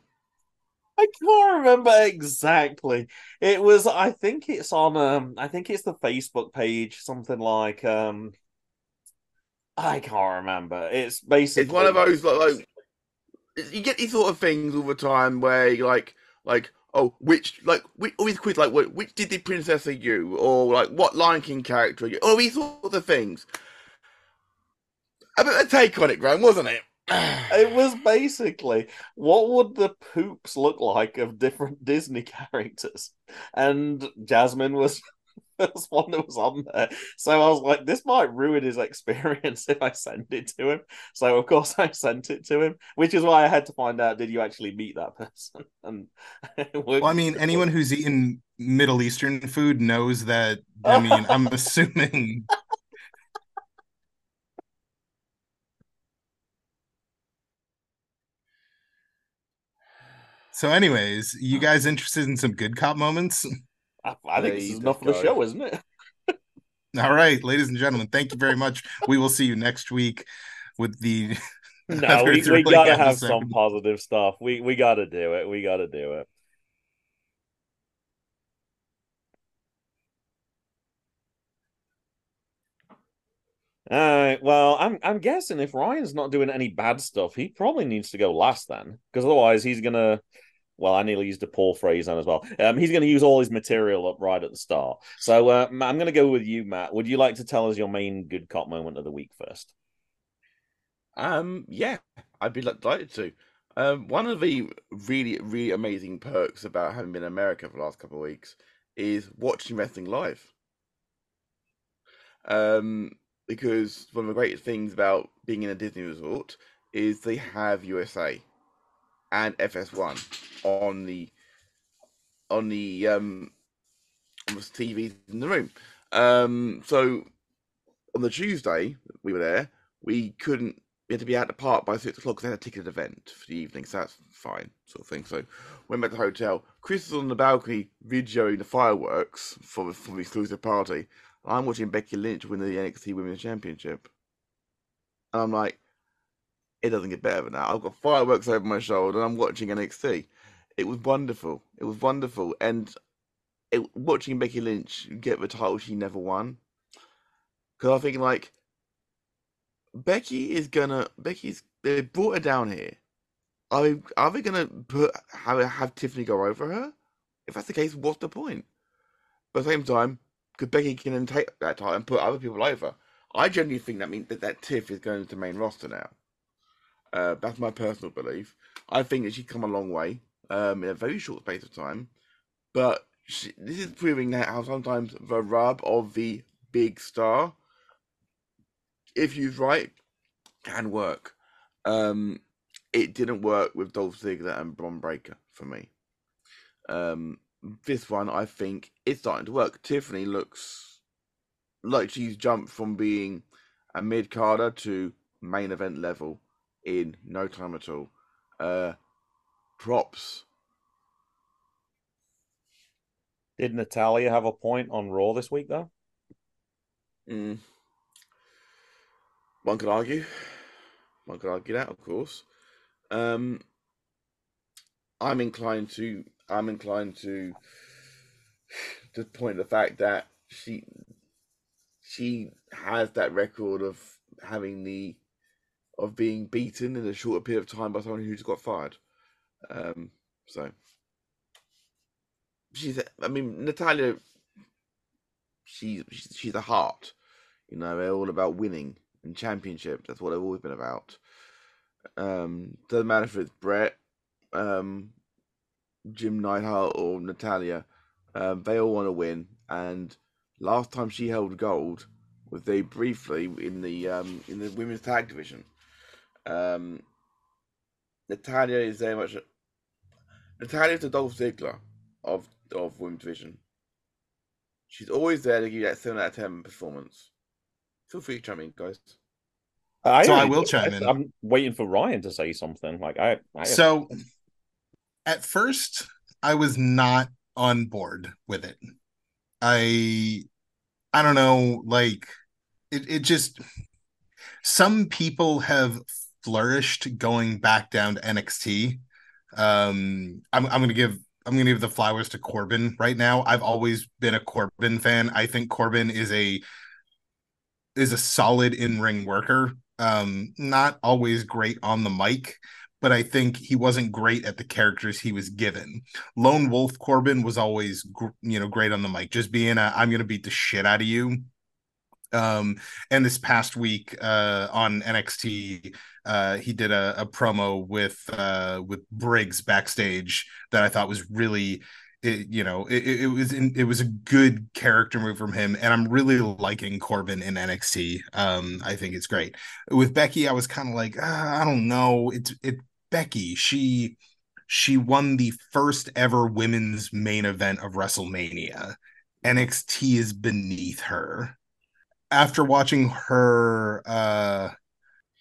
[SPEAKER 4] I can't remember exactly. It was I think it's on um I think it's the Facebook page, something like um I can't remember. It's basically
[SPEAKER 2] It's one of those like, like you get these sort of things all the time where you like like oh which like which oh, always quiz like wh- which the princess are you or like what Lion King character are you all these sorts of things. A bit of a take on it, Graham, wasn't it?
[SPEAKER 4] It was basically what would the poops look like of different Disney characters, and Jasmine was first one that was on there. So I was like, this might ruin his experience if I send it to him. So of course I sent it to him, which is why I had to find out did you actually meet that person? And
[SPEAKER 3] Well, I mean, anyone who's eaten Middle Eastern food knows that. I mean, I'm assuming. So, anyways, you oh. guys interested in some good cop moments?
[SPEAKER 4] I, I think this is enough
[SPEAKER 2] let's
[SPEAKER 4] of the show, isn't it?
[SPEAKER 3] All right, ladies and gentlemen, thank you very much. We will see you next week with the.
[SPEAKER 4] No, we, we
[SPEAKER 3] thrilling
[SPEAKER 4] gotta have
[SPEAKER 3] episode.
[SPEAKER 4] some positive stuff. We we gotta do it. We gotta do it. All right. Well, I'm I'm guessing if Ryan's not doing any bad stuff, he probably needs to go last then, because otherwise he's gonna. Well, I nearly used a poor phrase on as well. Um, he's going to use all his material up right at the start. So uh, I'm going to go with you, Matt. Would you like to tell us your main good cop moment of the week first?
[SPEAKER 2] Um, yeah, I'd be delighted to. Um, one of the really, really amazing perks about having been in America for the last couple of weeks is watching wrestling live. Um, because one of the greatest things about being in a Disney resort is they have USA and FS1 on the on the um on the TVs in the room. Um, so on the Tuesday we were there, we couldn't we had to be out the park by six o'clock because they had a ticketed event for the evening, so that's fine, sort of thing. So went back to the hotel. Chris was on the balcony videoing the fireworks for the, for the exclusive party. I'm watching Becky Lynch win the NXT Women's Championship, and I'm like, it doesn't get better than that. I've got fireworks over my shoulder, and I'm watching NXT. It was wonderful. It was wonderful, and it, watching Becky Lynch get the title she never won. Because I'm thinking like, Becky is gonna. Becky's they brought her down here. Are they, are they gonna put have have Tiffany go over her? If that's the case, what's the point? But at the same time, because Becky can then take that title and put other people over. I genuinely think that means that that Tiff is going to main roster now. Uh, that's my personal belief. I think that she's come a long way um, in a very short space of time. But she, this is proving that how sometimes the rub of the big star, if used right, can work. Um, it didn't work with Dolph Ziggler and Bron Breakker for me. Um, this one, I think, is starting to work. Tiffany looks like she's jumped from being a mid carder to main event level in no time at all. Uh, props.
[SPEAKER 4] Did Natalya have a point on Raw this week though?
[SPEAKER 2] Mm. One could argue. One could argue that, of course. Um, I'm inclined to. I'm inclined to to point the fact that she she has that record of having the of being beaten in a shorter period of time by someone who's got fired. Um, so she's I mean Natalya, she's she's a heart. You know, they're all about winning and championships. That's what they've always been about. Um, doesn't matter if it's Bret, um, Jim Neidhart, or Natalya. Um, they all want to win. And last time she held gold was very briefly in the um, in the women's tag division. Um, Natalya is very much Natalya is the Dolph Ziggler of of women's division. She's always there to give you that seven out of ten performance. Feel free to chime in, guys.
[SPEAKER 4] I,
[SPEAKER 3] So I will chime in.
[SPEAKER 4] I'm waiting for Ryan to say something. Like I, I
[SPEAKER 3] So at first I was not on board with it. I I don't know, like it it just some people have flourished going back down to NXT. Um I'm I'm gonna give I'm gonna give the flowers to Corbin right now. I've always been a Corbin fan. I think Corbin is a is a solid in-ring worker. Um, not always great on the mic, but I think he wasn't great at the characters he was given. Lone Wolf Corbin was always, you know, great on the mic, just being a "I'm going to beat the shit out of you." Um, and this past week uh, on NXT, uh, he did a, a promo with uh, with Briggs backstage that I thought was really. It, you know, it, it was in, it was a good character move from him, and I'm really liking Corbin in NXT. Um, I think it's great. With Becky, I was kind of like, ah, I don't know. It's it Becky. She she won the first ever women's main event of WrestleMania. NXT is beneath her. After watching her uh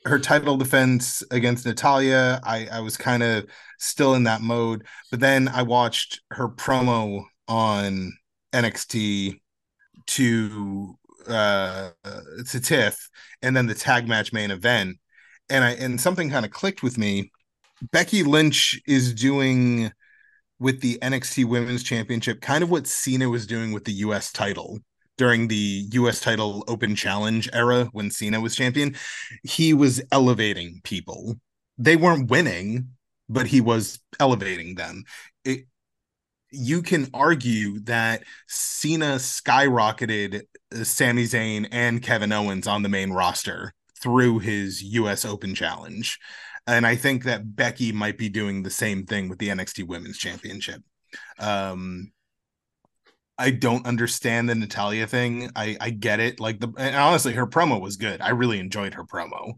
[SPEAKER 3] her title defense against Natalya, I, I was kind of still in that mode. But then I watched her promo on NXT to uh to Tiff and then the tag match main event. And I and something kind of clicked with me. Becky Lynch is doing with the NXT Women's Championship kind of what Cena was doing with the US title during the US title open challenge era when Cena was champion. He was elevating people. They weren't winning, but he was elevating them. It, you can argue that Cena skyrocketed uh, Sami Zayn and Kevin Owens on the main roster through his US Open challenge. And I think that Becky might be doing the same thing with the NXT Women's Championship. Um, I don't understand the Natalya thing. I I get it. Like the and honestly, her promo was good. I really enjoyed her promo.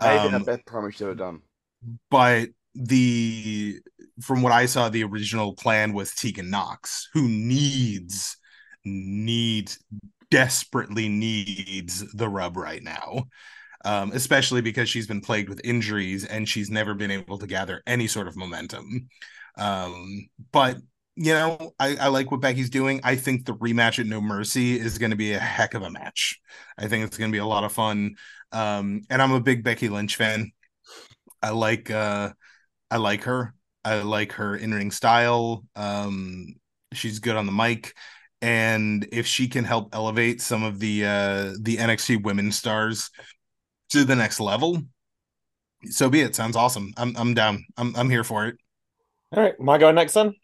[SPEAKER 2] Maybe the
[SPEAKER 3] Um,
[SPEAKER 2] best promo she's ever done.
[SPEAKER 3] but the from what I saw, the original plan was Tegan Nox, who needs needs desperately needs the rub right now. Um, especially because she's been plagued with injuries and she's never been able to gather any sort of momentum. Um, but you know, I, I like what Becky's doing. I think the rematch at No Mercy is going to be a heck of a match. I think it's going to be a lot of fun. Um, and I'm a big Becky Lynch fan. I like uh I like her. I like her in-ring style. Um she's good on the mic and if she can help elevate some of the uh the NXT women stars to the next level, so be it. Sounds awesome. I'm I'm down. I'm I'm here for it.
[SPEAKER 4] All right, I going next then?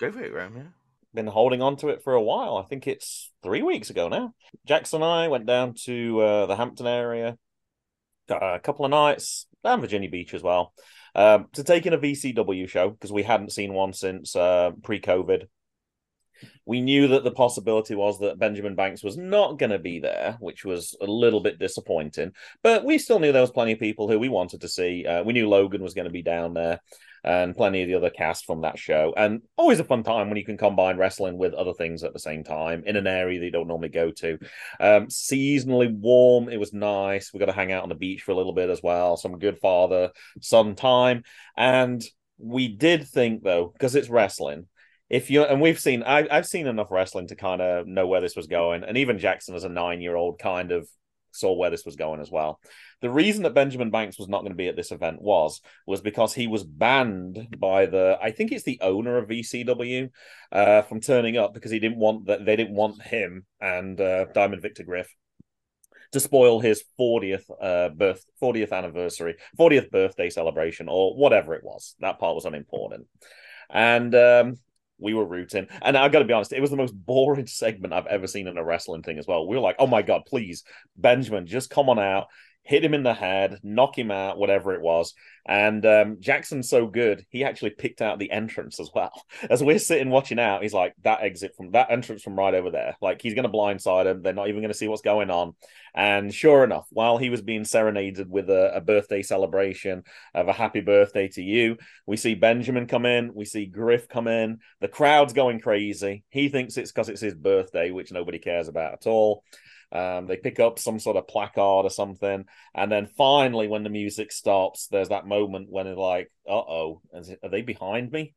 [SPEAKER 2] Go for it, Graham. Yeah.
[SPEAKER 4] Been holding on to it for a while. I think it's three weeks ago now. Jackson and I went down to uh, the Hampton area uh, a couple of nights, and Virginia Beach as well, um, to take in a VCW show because we hadn't seen one since uh, pre-COVID. We knew that the possibility was that Benjamin Banks was not going to be there, which was a little bit disappointing. But we still knew there was plenty of people who we wanted to see. Uh, we knew Logan was going to be down there, and plenty of the other cast from that show. And always a fun time when you can combine wrestling with other things at the same time in an area that you don't normally go to. Um, seasonally warm, it was nice. We got to hang out on the beach for a little bit as well. Some good father son time, and we did think though because it's wrestling if you and we've seen I, i've seen enough wrestling to kind of know where this was going and even jackson as a nine year old kind of saw where this was going as well. The reason that Benjamin Banks was not going to be at this event was was because he was banned by the I think it's the owner of VCW uh, from turning up because he didn't want that they didn't want him and uh, Diamond Victor Griff to spoil his 40th uh, birth 40th anniversary 40th birthday celebration or whatever it was that part was unimportant and um, we were rooting. And i gotta be honest it was the most boring segment i've ever seen in a wrestling thing as well. We were like oh my god please benjamin just come on out hit him in the head, knock him out, whatever it was. And um, Jackson's so good, he actually picked out the entrance as well. As we're sitting watching out, he's like, that exit from that entrance from right over there. Like he's going to blindside him. They're not even going to see what's going on. And sure enough, while he was being serenaded with a, a birthday celebration of a happy birthday to you, we see Benjamin come in, we see Griff come in. The crowd's going crazy. He thinks it's because it's his birthday, which nobody cares about at all. Um, they pick up some sort of placard or something, and then finally, when the music stops, there's that moment when it's like, "Uh oh, are they behind me?"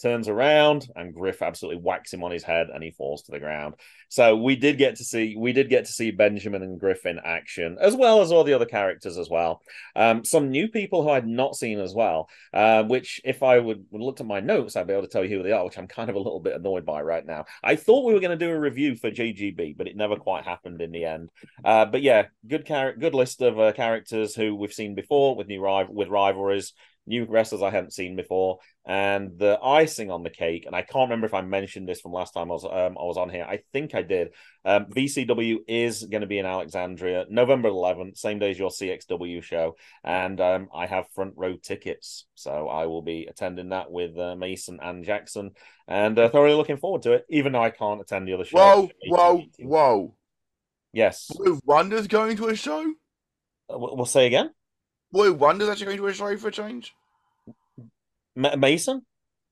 [SPEAKER 4] Turns around and Griff absolutely whacks him on his head and he falls to the ground. So we did get to see we did get to see Benjamin and Griff in action as well as all the other characters as well. Um, some new people who I'd not seen as well. Uh, which if I would, looked at my notes, I'd be able to tell you who they are, which I'm kind of a little bit annoyed by right now. I thought we were going to do a review for JGB, but it never quite happened in the end. Uh, but yeah, good char- good list of uh, characters who we've seen before with new rival with rivalries new wrestlers I hadn't seen before, and the icing on the cake. And I can't remember if I mentioned this from last time I was um, I was on here. I think I did. Um, VCW is going to be in Alexandria, November 11th, same day as your CXW show, and um, I have front row tickets, so I will be attending that with uh, Mason and Jackson, and uh, thoroughly looking forward to it. Even though I can't attend the other show.
[SPEAKER 2] Whoa, whoa, whoa!
[SPEAKER 4] Yes.
[SPEAKER 2] Blue Wonder's going to a show.
[SPEAKER 4] Uh, we'll say again.
[SPEAKER 2] Boy Wonder's actually going to a show for a change.
[SPEAKER 4] M- Mason?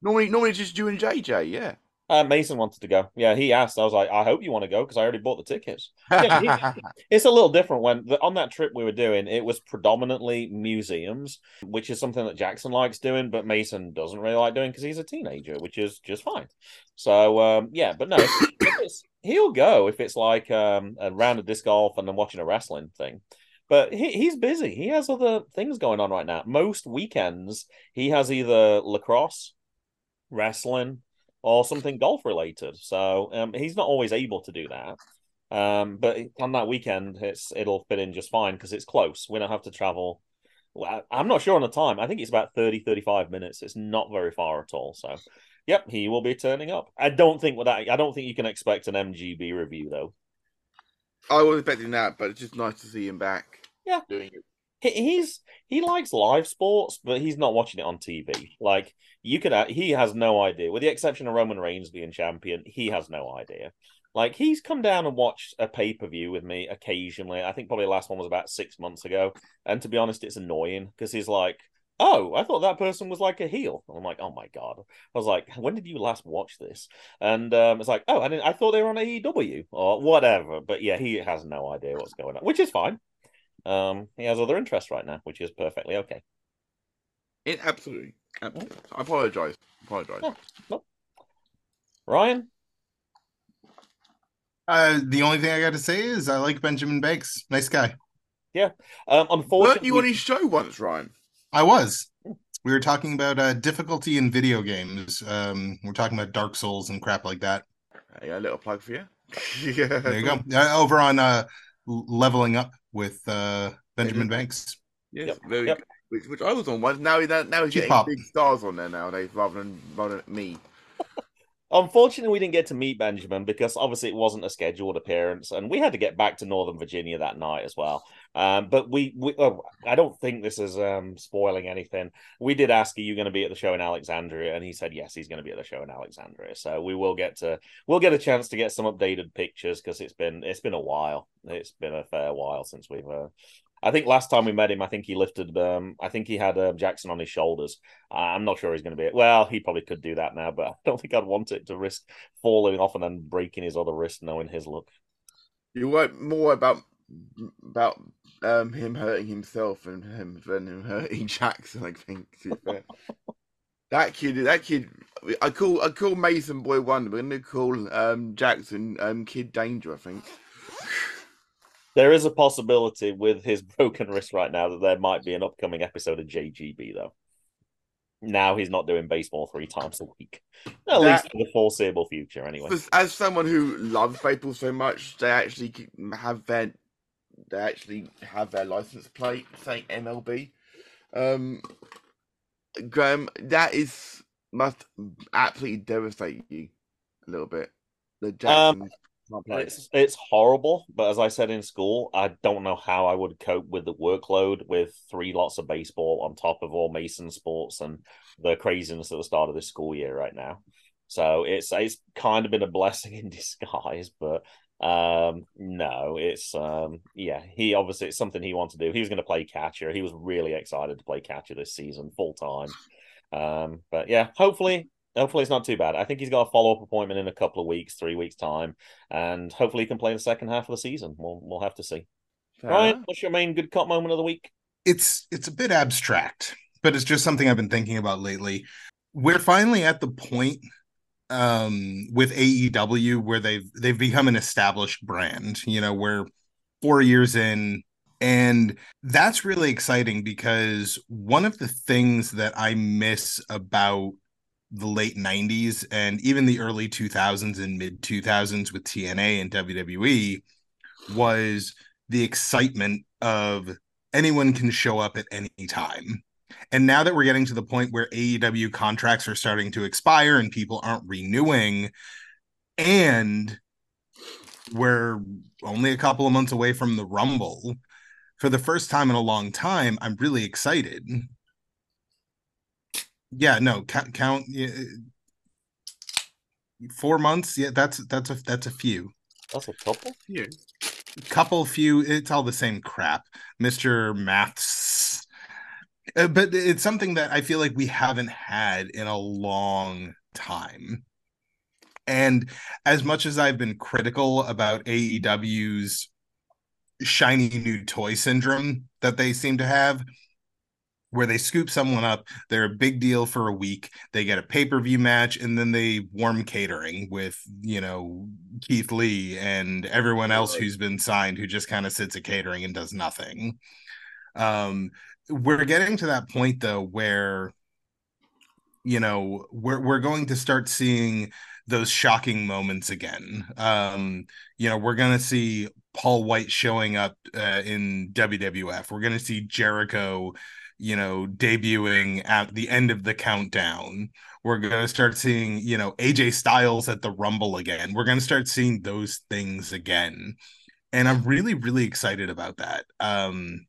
[SPEAKER 2] Normally, normally just you and JJ, yeah.
[SPEAKER 4] Uh, Mason wanted to go. Yeah, he asked. I was like, I hope you want to go because I already bought the tickets. Yeah, it's a little different when the, on that trip we were doing, it was predominantly museums, which is something that Jackson likes doing, but Mason doesn't really like doing because he's a teenager, which is just fine. So um, yeah, but no, he'll go if it's like um, a round of disc golf and then watching a wrestling thing. But he, he's busy. He has other things going on right now. Most weekends, he has either lacrosse, wrestling, or something golf related. So um, he's not always able to do that. Um, but on that weekend, it's it'll fit in just fine because it's close. We don't have to travel. Well, I'm not sure on the time. I think it's about 30, 35 minutes. It's not very far at all. So, yep, he will be turning up. I don't think that. I don't think you can expect an MGB review though.
[SPEAKER 2] I was expecting that, but it's just nice to see him back.
[SPEAKER 4] Yeah,
[SPEAKER 2] doing it.
[SPEAKER 4] He's he likes live sports, but he's not watching it on TV. Like you could, he has no idea. With the exception of Roman Reigns being champion, he has no idea. Like he's come down and watched a pay per view with me occasionally. I think probably the last one was about six months ago. And to be honest, it's annoying because he's like, oh, I thought that person was like a heel. And I'm like, oh my god. I was like, when did you last watch this? And um, it's like, oh, I didn't. I thought they were on AEW or whatever. But yeah, he has no idea what's going on, which is fine. Um, he has other interests right now, which is perfectly okay.
[SPEAKER 2] It absolutely, absolutely. I apologize. Apologize.
[SPEAKER 4] Oh, no. Ryan.
[SPEAKER 3] Uh, the only thing I got to say is I like Benjamin Banks. Nice guy.
[SPEAKER 4] Yeah. Um, unfortunately,
[SPEAKER 2] weren't you on his show once, Ryan?
[SPEAKER 3] I was. We were talking about uh, difficulty in video games. Um, we're talking about Dark Souls and crap like that.
[SPEAKER 2] Hey, a little plug for you.
[SPEAKER 3] yeah. There you go. Uh, over on uh, leveling up with uh, Benjamin Banks.
[SPEAKER 2] Yes,
[SPEAKER 4] Yep,
[SPEAKER 2] very
[SPEAKER 4] yep.
[SPEAKER 2] good. Which, which I was on once. Now, now, now he's
[SPEAKER 3] Keep
[SPEAKER 2] getting
[SPEAKER 3] up.
[SPEAKER 2] big stars on there nowadays, rather than rather than me.
[SPEAKER 4] Unfortunately, we didn't get to meet Benjamin because obviously it wasn't a scheduled appearance, and we had to get back to Northern Virginia that night as well. Um, but we, we oh, I don't think this is um, spoiling anything. We did ask, "Are you going to be at the show in Alexandria?" And he said, "Yes, he's going to be at the show in Alexandria." So we will get to, we'll get a chance to get some updated pictures because it's been, it's been a while. It's been a fair while since we've. Uh, I think last time we met him, I think he lifted. Um, I think he had uh, Jackson on his shoulders. I'm not sure he's going to be. Well, he probably could do that now, but I don't think I'd want it to risk falling off and then breaking his other wrist, knowing his look.
[SPEAKER 2] You worry more about about um, him hurting himself and him than him hurting Jackson. I think. to be fair. that kid, that kid. I call I call Mason Boy Wonder. We're gonna call um, Jackson um, Kid Danger. I think.
[SPEAKER 4] There is a possibility with his broken wrist right now that there might be an upcoming episode of JGB though. Now he's not doing baseball three times a week, at
[SPEAKER 2] That-
[SPEAKER 4] least for the foreseeable future. Anyway,
[SPEAKER 2] As- someone who loves baseball so much, they actually have their they actually have their license plate saying MLB. Um, Graham, that is must absolutely devastate you a little bit. The can't play.
[SPEAKER 4] It's it's horrible, but as I said in school, I don't know how I would cope with the workload with three lots of baseball on top of all Mason sports and the craziness at the start of this school year right now. So it's it's kind of been a blessing in disguise, but um no, it's um yeah, he obviously it's something he wants to do. He was going to play catcher. He was really excited to play catcher this season full time. Um but yeah, hopefully hopefully it's not too bad. I think he's got a follow up appointment in a couple of weeks, three weeks time, and hopefully he can play the second half of the season. We'll we'll have to see.
[SPEAKER 2] Fair
[SPEAKER 4] Ryan, what's your main good cop moment of the week?
[SPEAKER 3] it's it's a bit abstract, but it's just something I've been thinking about lately. We're finally at the point um with AEW where they've they've become an established brand. You know, we're 4 years in and that's really exciting because one of the things that I miss about the late 90s and even the early 2000s and mid 2000s with TNA and WWE was the excitement of anyone can show up at any time. And now that we're getting to the point where AEW contracts are starting to expire and people aren't renewing, and we're only a couple of months away from the Rumble, for the first time in a long time, I'm really excited. Yeah, no, count, count yeah, four months. Yeah, that's that's a that's a few
[SPEAKER 4] That's a couple.
[SPEAKER 2] Yeah.
[SPEAKER 3] couple few it's all the same crap mr maths Uh, but it's something that i feel like we haven't had in a long time and as much as i've been critical about aew's shiny new toy syndrome that they seem to have where they scoop someone up they're a big deal for a week they get a pay-per-view match and then they warm catering with you know keith lee and everyone else who's been signed who just kind of sits at catering and does nothing. Um we're getting to that point though where you know we're we're going to start seeing those shocking moments again. Um you know we're going to see paul white showing up uh, in wwf we're going to see jericho you know, debuting at the end of the countdown. We're going to start seeing, you know, AJ Styles at the Rumble again. We're going to start seeing those things again. And I'm really, really excited about that. Um,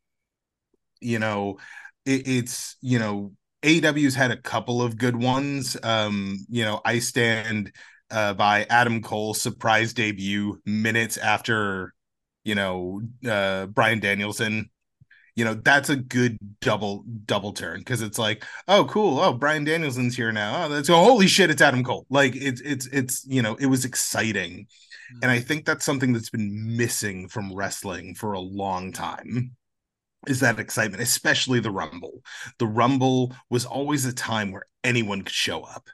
[SPEAKER 3] you know, it, it's, you know, AEW's had a couple of good ones. Um, you know, I stand uh, by Adam Cole's surprise debut minutes after, you know, uh, Bryan Danielson you know that's a good double double turn because it's like oh cool. Oh bryan danielson's here now. Oh that's oh, holy shit it's adam cole. Like it's it's it's you know it was exciting. And i mm-hmm. think that's something that's been missing from wrestling for a long time is that excitement especially the rumble. The rumble was always a time where anyone could show up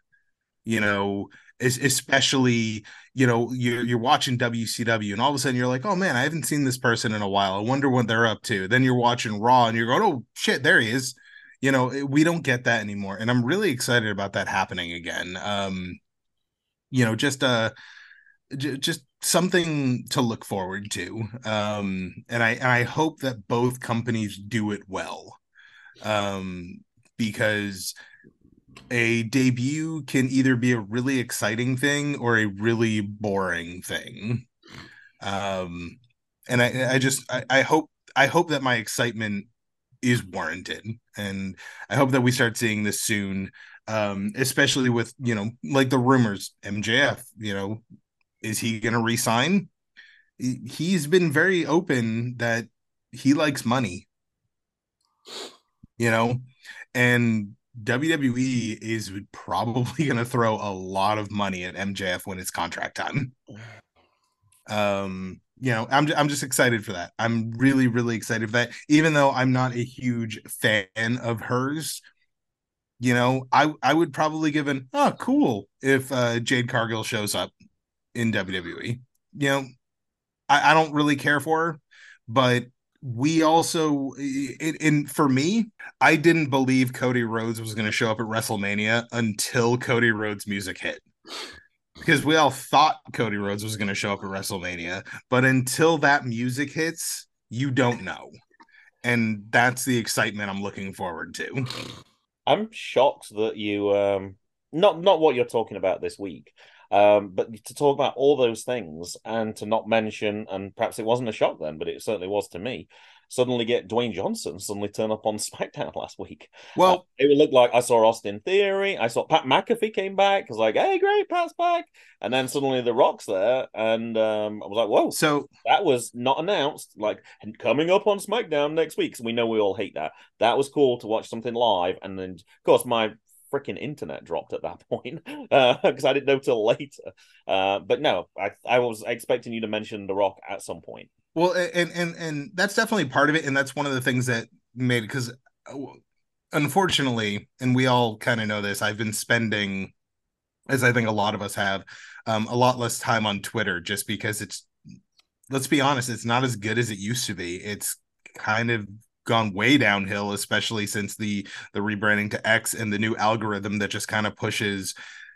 [SPEAKER 3] you know especially you know you're, you're watching wcw and all of a sudden you're like oh man i haven't seen this person in a while. I wonder what they're up to. Then you're watching raw and you're going oh shit there he is. You know we don't get that anymore and i'm really excited about that happening again. Um you know just uh j- just something to look forward to. Um and i and i hope that both companies do it well. Um because a debut can either be a really exciting thing or a really boring thing. Um and i i just i, I hope i hope that my excitement is warranted. And i hope that we start seeing this soon um especially with you know like the rumors mjf you know is he going to resign? He- he's been very open that he likes money you know? And WWE is probably going to throw a lot of money at MJF when it's contract time. Um, you know, I'm I'm just excited for that. I'm really really excited for that. Even though I'm not a huge fan of hers, you know, I I would probably give an oh cool if uh, Jade Cargill shows up in WWE. You know, I, I don't really care for her, but we also in, for me i didn't believe cody rhodes was going to show up at wrestlemania until cody rhodes music hit. Because we all thought cody rhodes was going to show up at wrestlemania but until that music hits you don't know. And that's the excitement i'm looking forward to.
[SPEAKER 4] I'm shocked that you um not not what you're talking about this week, um, but to talk about all those things and to not mention, and perhaps it wasn't a shock then, but it certainly was to me. Suddenly get Dwayne Johnson suddenly turn up on SmackDown last week.
[SPEAKER 3] well
[SPEAKER 4] Uh, it looked like I saw Austin Theory. I saw Pat McAfee came back. I was like, hey, great, Pat's back. And then suddenly The Rock's there. And um, I was like, whoa,
[SPEAKER 3] so
[SPEAKER 4] that was not announced. Like and coming up on SmackDown next week. So we know we all hate that. That was cool to watch something live. And then, of course, my freaking internet dropped at that point because I didn't know till later. Uh, but no, I, I was expecting you to mention The Rock at some point.
[SPEAKER 3] Well, and and and that's definitely part of it, and that's one of the things that made because unfortunately, and we all kind of know this, I've been spending, as I think a lot of us have, um, a lot less time on Twitter just because it's, let's be honest, it's not as good as it used to be. It's kind of gone way downhill, especially since the the rebranding to X and the new algorithm that just kind of pushes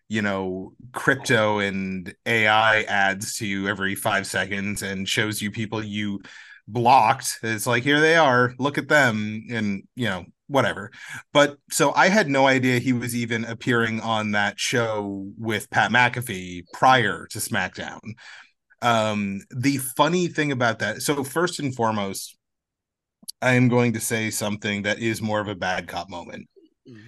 [SPEAKER 3] you know crypto and ai ads to you every five seconds and shows you people you blocked. It's like here they are. Look at them. And you know whatever. But so i had no idea he was even appearing on that show with pat mcafee prior to smackdown. Um the funny thing about that so first and foremost i am going to say something that is more of a bad cop moment mm-hmm.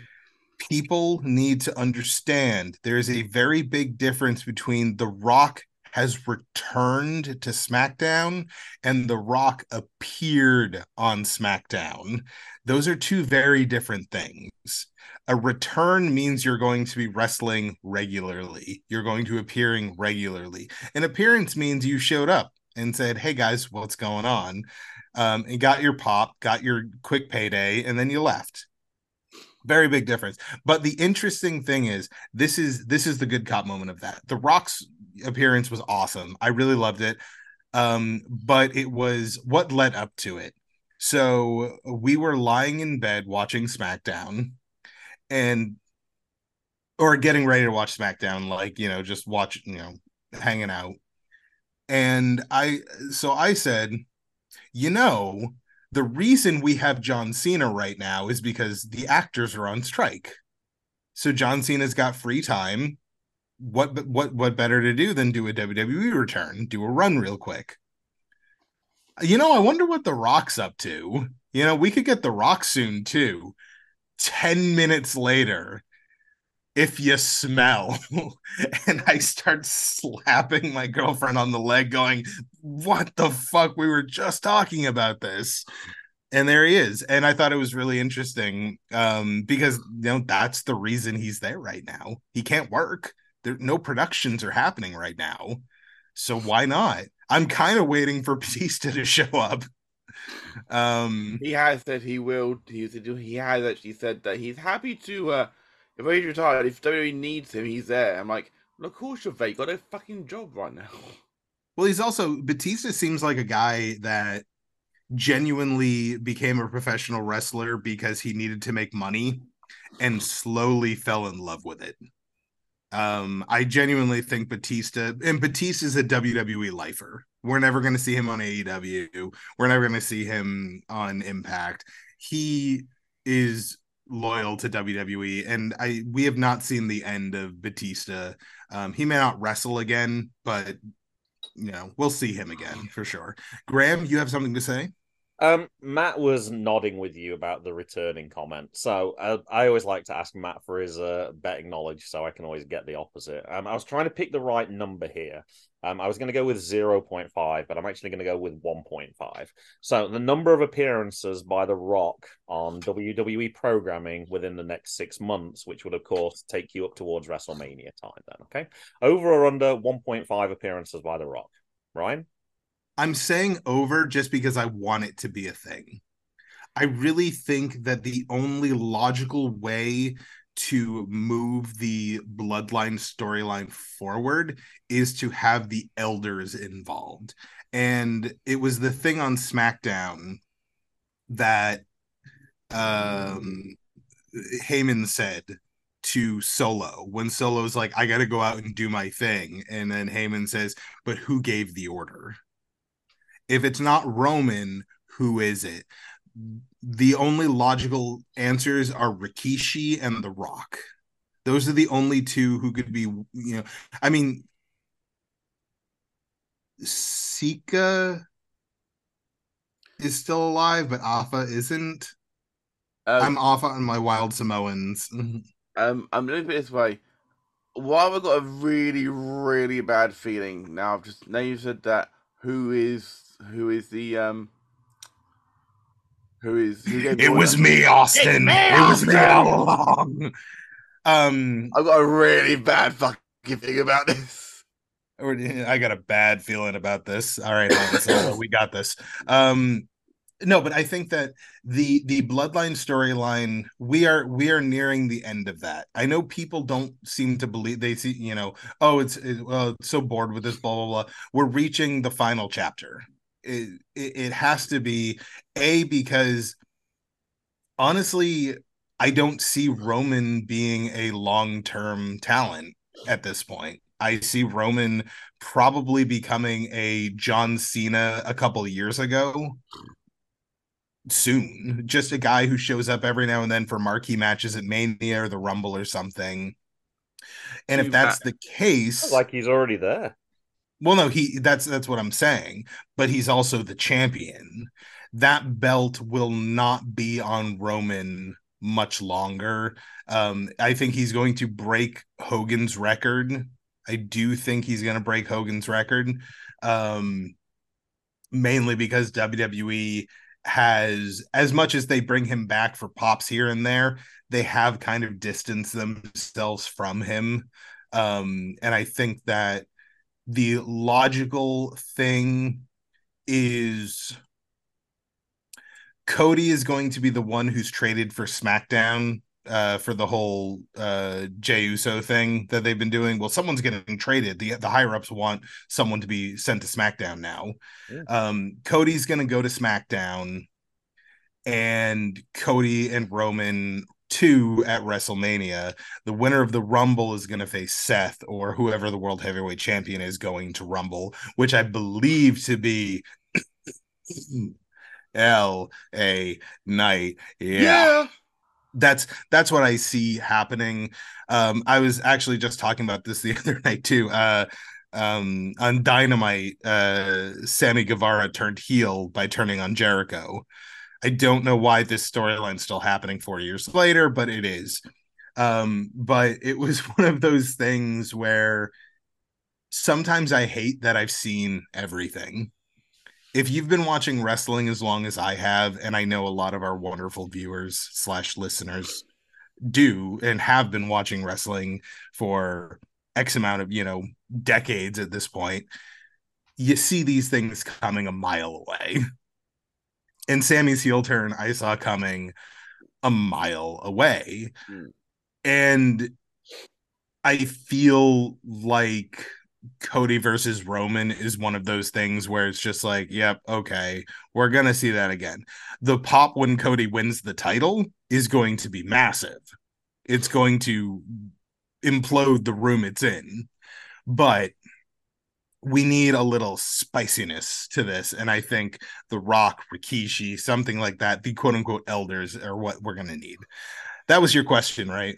[SPEAKER 3] people need to understand there's a very big difference between The Rock has returned to SmackDown and The Rock appeared on SmackDown. Those are two very different things. A return means you're going to be wrestling regularly. You're going to appearing regularly. An appearance means you showed up and said, "Hey guys, what's going on?" Um, and got your pop, got your quick payday, and then you left. Very big difference. But the interesting thing is this is this is the good cop moment of that. The rock's appearance was awesome. I really loved it. Um but it was what led up to it. So we were lying in bed watching smackdown and or getting ready to watch smackdown like you know just watch you know hanging out. And i so i said you know the reason we have John Cena right now is because the actors are on strike. So John Cena's got free time. What what what better to do than do a WWE return, do a run real quick? You know, I wonder what The Rock's up to. You know, we could get The Rock soon too. 10 minutes later, if you smell. and I start slapping my girlfriend on the leg, going, What the fuck? We were just talking about this. And there he is. And I thought it was really interesting um, because, you know, that's the reason he's there right now. He can't work. There, no productions are happening right now. So why not? I'm kind of waiting for Batista to show up. Um,
[SPEAKER 2] He has said he will. He he has actually said that he's happy to. uh If he's retired, if WWE needs him, he's there. I'm like, well, of course you're there. You got a fucking job right now.
[SPEAKER 3] Well, he's also Batista seems like a guy that genuinely became a professional wrestler because he needed to make money and slowly fell in love with it. Um, I genuinely think Batista and Batista's a WWE lifer. We're never going to see him on AEW. We're never going to see him on Impact. He is loyal to WWE, and I we have not seen the end of Batista. Um, he may not wrestle again, but you know we'll see him again for sure. Graham, you have something to say?
[SPEAKER 4] Um, Matt was nodding with you about the returning comment. So uh, I always like to ask Matt for his uh, betting knowledge, so I can always get the opposite. Um, I was trying to pick the right number here. Um, I was going to go with 0.5, but I'm actually going to go with 1.5. So the number of appearances by The Rock on WWE programming within the next six months, which would, of course, take you up towards WrestleMania time then, okay? Over or under 1.5 appearances by The Rock. Ryan?
[SPEAKER 3] I'm saying over just because I want it to be a thing. I really think that the only logical way to move the bloodline storyline forward is to have the elders involved. and it was the thing on SmackDown that um Heyman said to Solo when Solo's like, I got to go out and do my thing. And then Heyman says, But who gave the order? If it's not Roman, who is it? The only logical answers are Rikishi and The Rock. Those are the only two who could be, you know, I mean, Sika is still alive, but Afa isn't.
[SPEAKER 2] Um,
[SPEAKER 3] I'm off on my wild Samoans.
[SPEAKER 2] Um, I'm gonna put it this way. Why have I got a really, really bad feeling now? I've just now you said that. Who is who is the um? Who is who gave
[SPEAKER 3] It was
[SPEAKER 2] order?
[SPEAKER 3] me, Austin.
[SPEAKER 2] me,
[SPEAKER 3] it was me all along. Um,
[SPEAKER 2] I've got a really bad fucking thing about this.
[SPEAKER 3] I got a bad feeling about this. All right, we got this. Um, no, but I think that the the bloodline storyline we are we are nearing the end of that. I know people don't seem to believe they see you know oh it's it, well it's so bored with this blah blah blah. We're reaching the final chapter. It it, it has to be a because honestly I don't see Roman being a long term talent at this point. I see Roman probably becoming a John Cena a couple years ago soon. Just a guy who shows up every now and then for marquee matches at Mania or the Rumble or something. And if that's the case,
[SPEAKER 4] Like he's already there.
[SPEAKER 3] Well, no, he that's that's what I'm saying. But he's also the champion. That belt will not be on Roman much longer. Um, I think he's going to break Hogan's record. I do think he's going to break Hogan's record. Um, mainly because WWE has as much as they bring him back for pops here and there, they have kind of distanced themselves from him. Um, and I think that the logical thing is Cody is going to be the one who's traded for SmackDown uh, for the whole uh, Jey Uso thing that they've been doing. Well, someone's getting traded. The the higher ups want someone to be sent to SmackDown now.
[SPEAKER 4] Yeah.
[SPEAKER 3] Um, Cody's going to go to SmackDown, and Cody and Roman two at WrestleMania. The winner of the Rumble is going to face Seth or whoever the World Heavyweight Champion is going to Rumble, which I believe to be L A Knight. yeah that's that's what I see happening. Um, I was actually just talking about this the other night too. Uh, um, on Dynamite, uh, Sammy Guevara turned heel by turning on Jericho. I don't know why this storyline's still happening four years later, but it is. Um, but it was one of those things where sometimes I hate that I've seen everything if you've been watching wrestling as long as I have, and I know a lot of our wonderful viewers slash listeners do and have been watching wrestling for X amount of, you know, decades at this point, you see these things coming a mile away. And Sammy's heel turn I saw coming a mile away.
[SPEAKER 2] Hmm.
[SPEAKER 3] And I feel like Cody versus Roman is one of those things where it's just like, yep, okay, we're going to see that again. The pop when Cody wins the title is going to be massive. It's going to implode the room it's in. But we need a little spiciness to this. And I think The Rock, Rikishi, something like that, the quote unquote elders are what we're going to need. That was your question, right?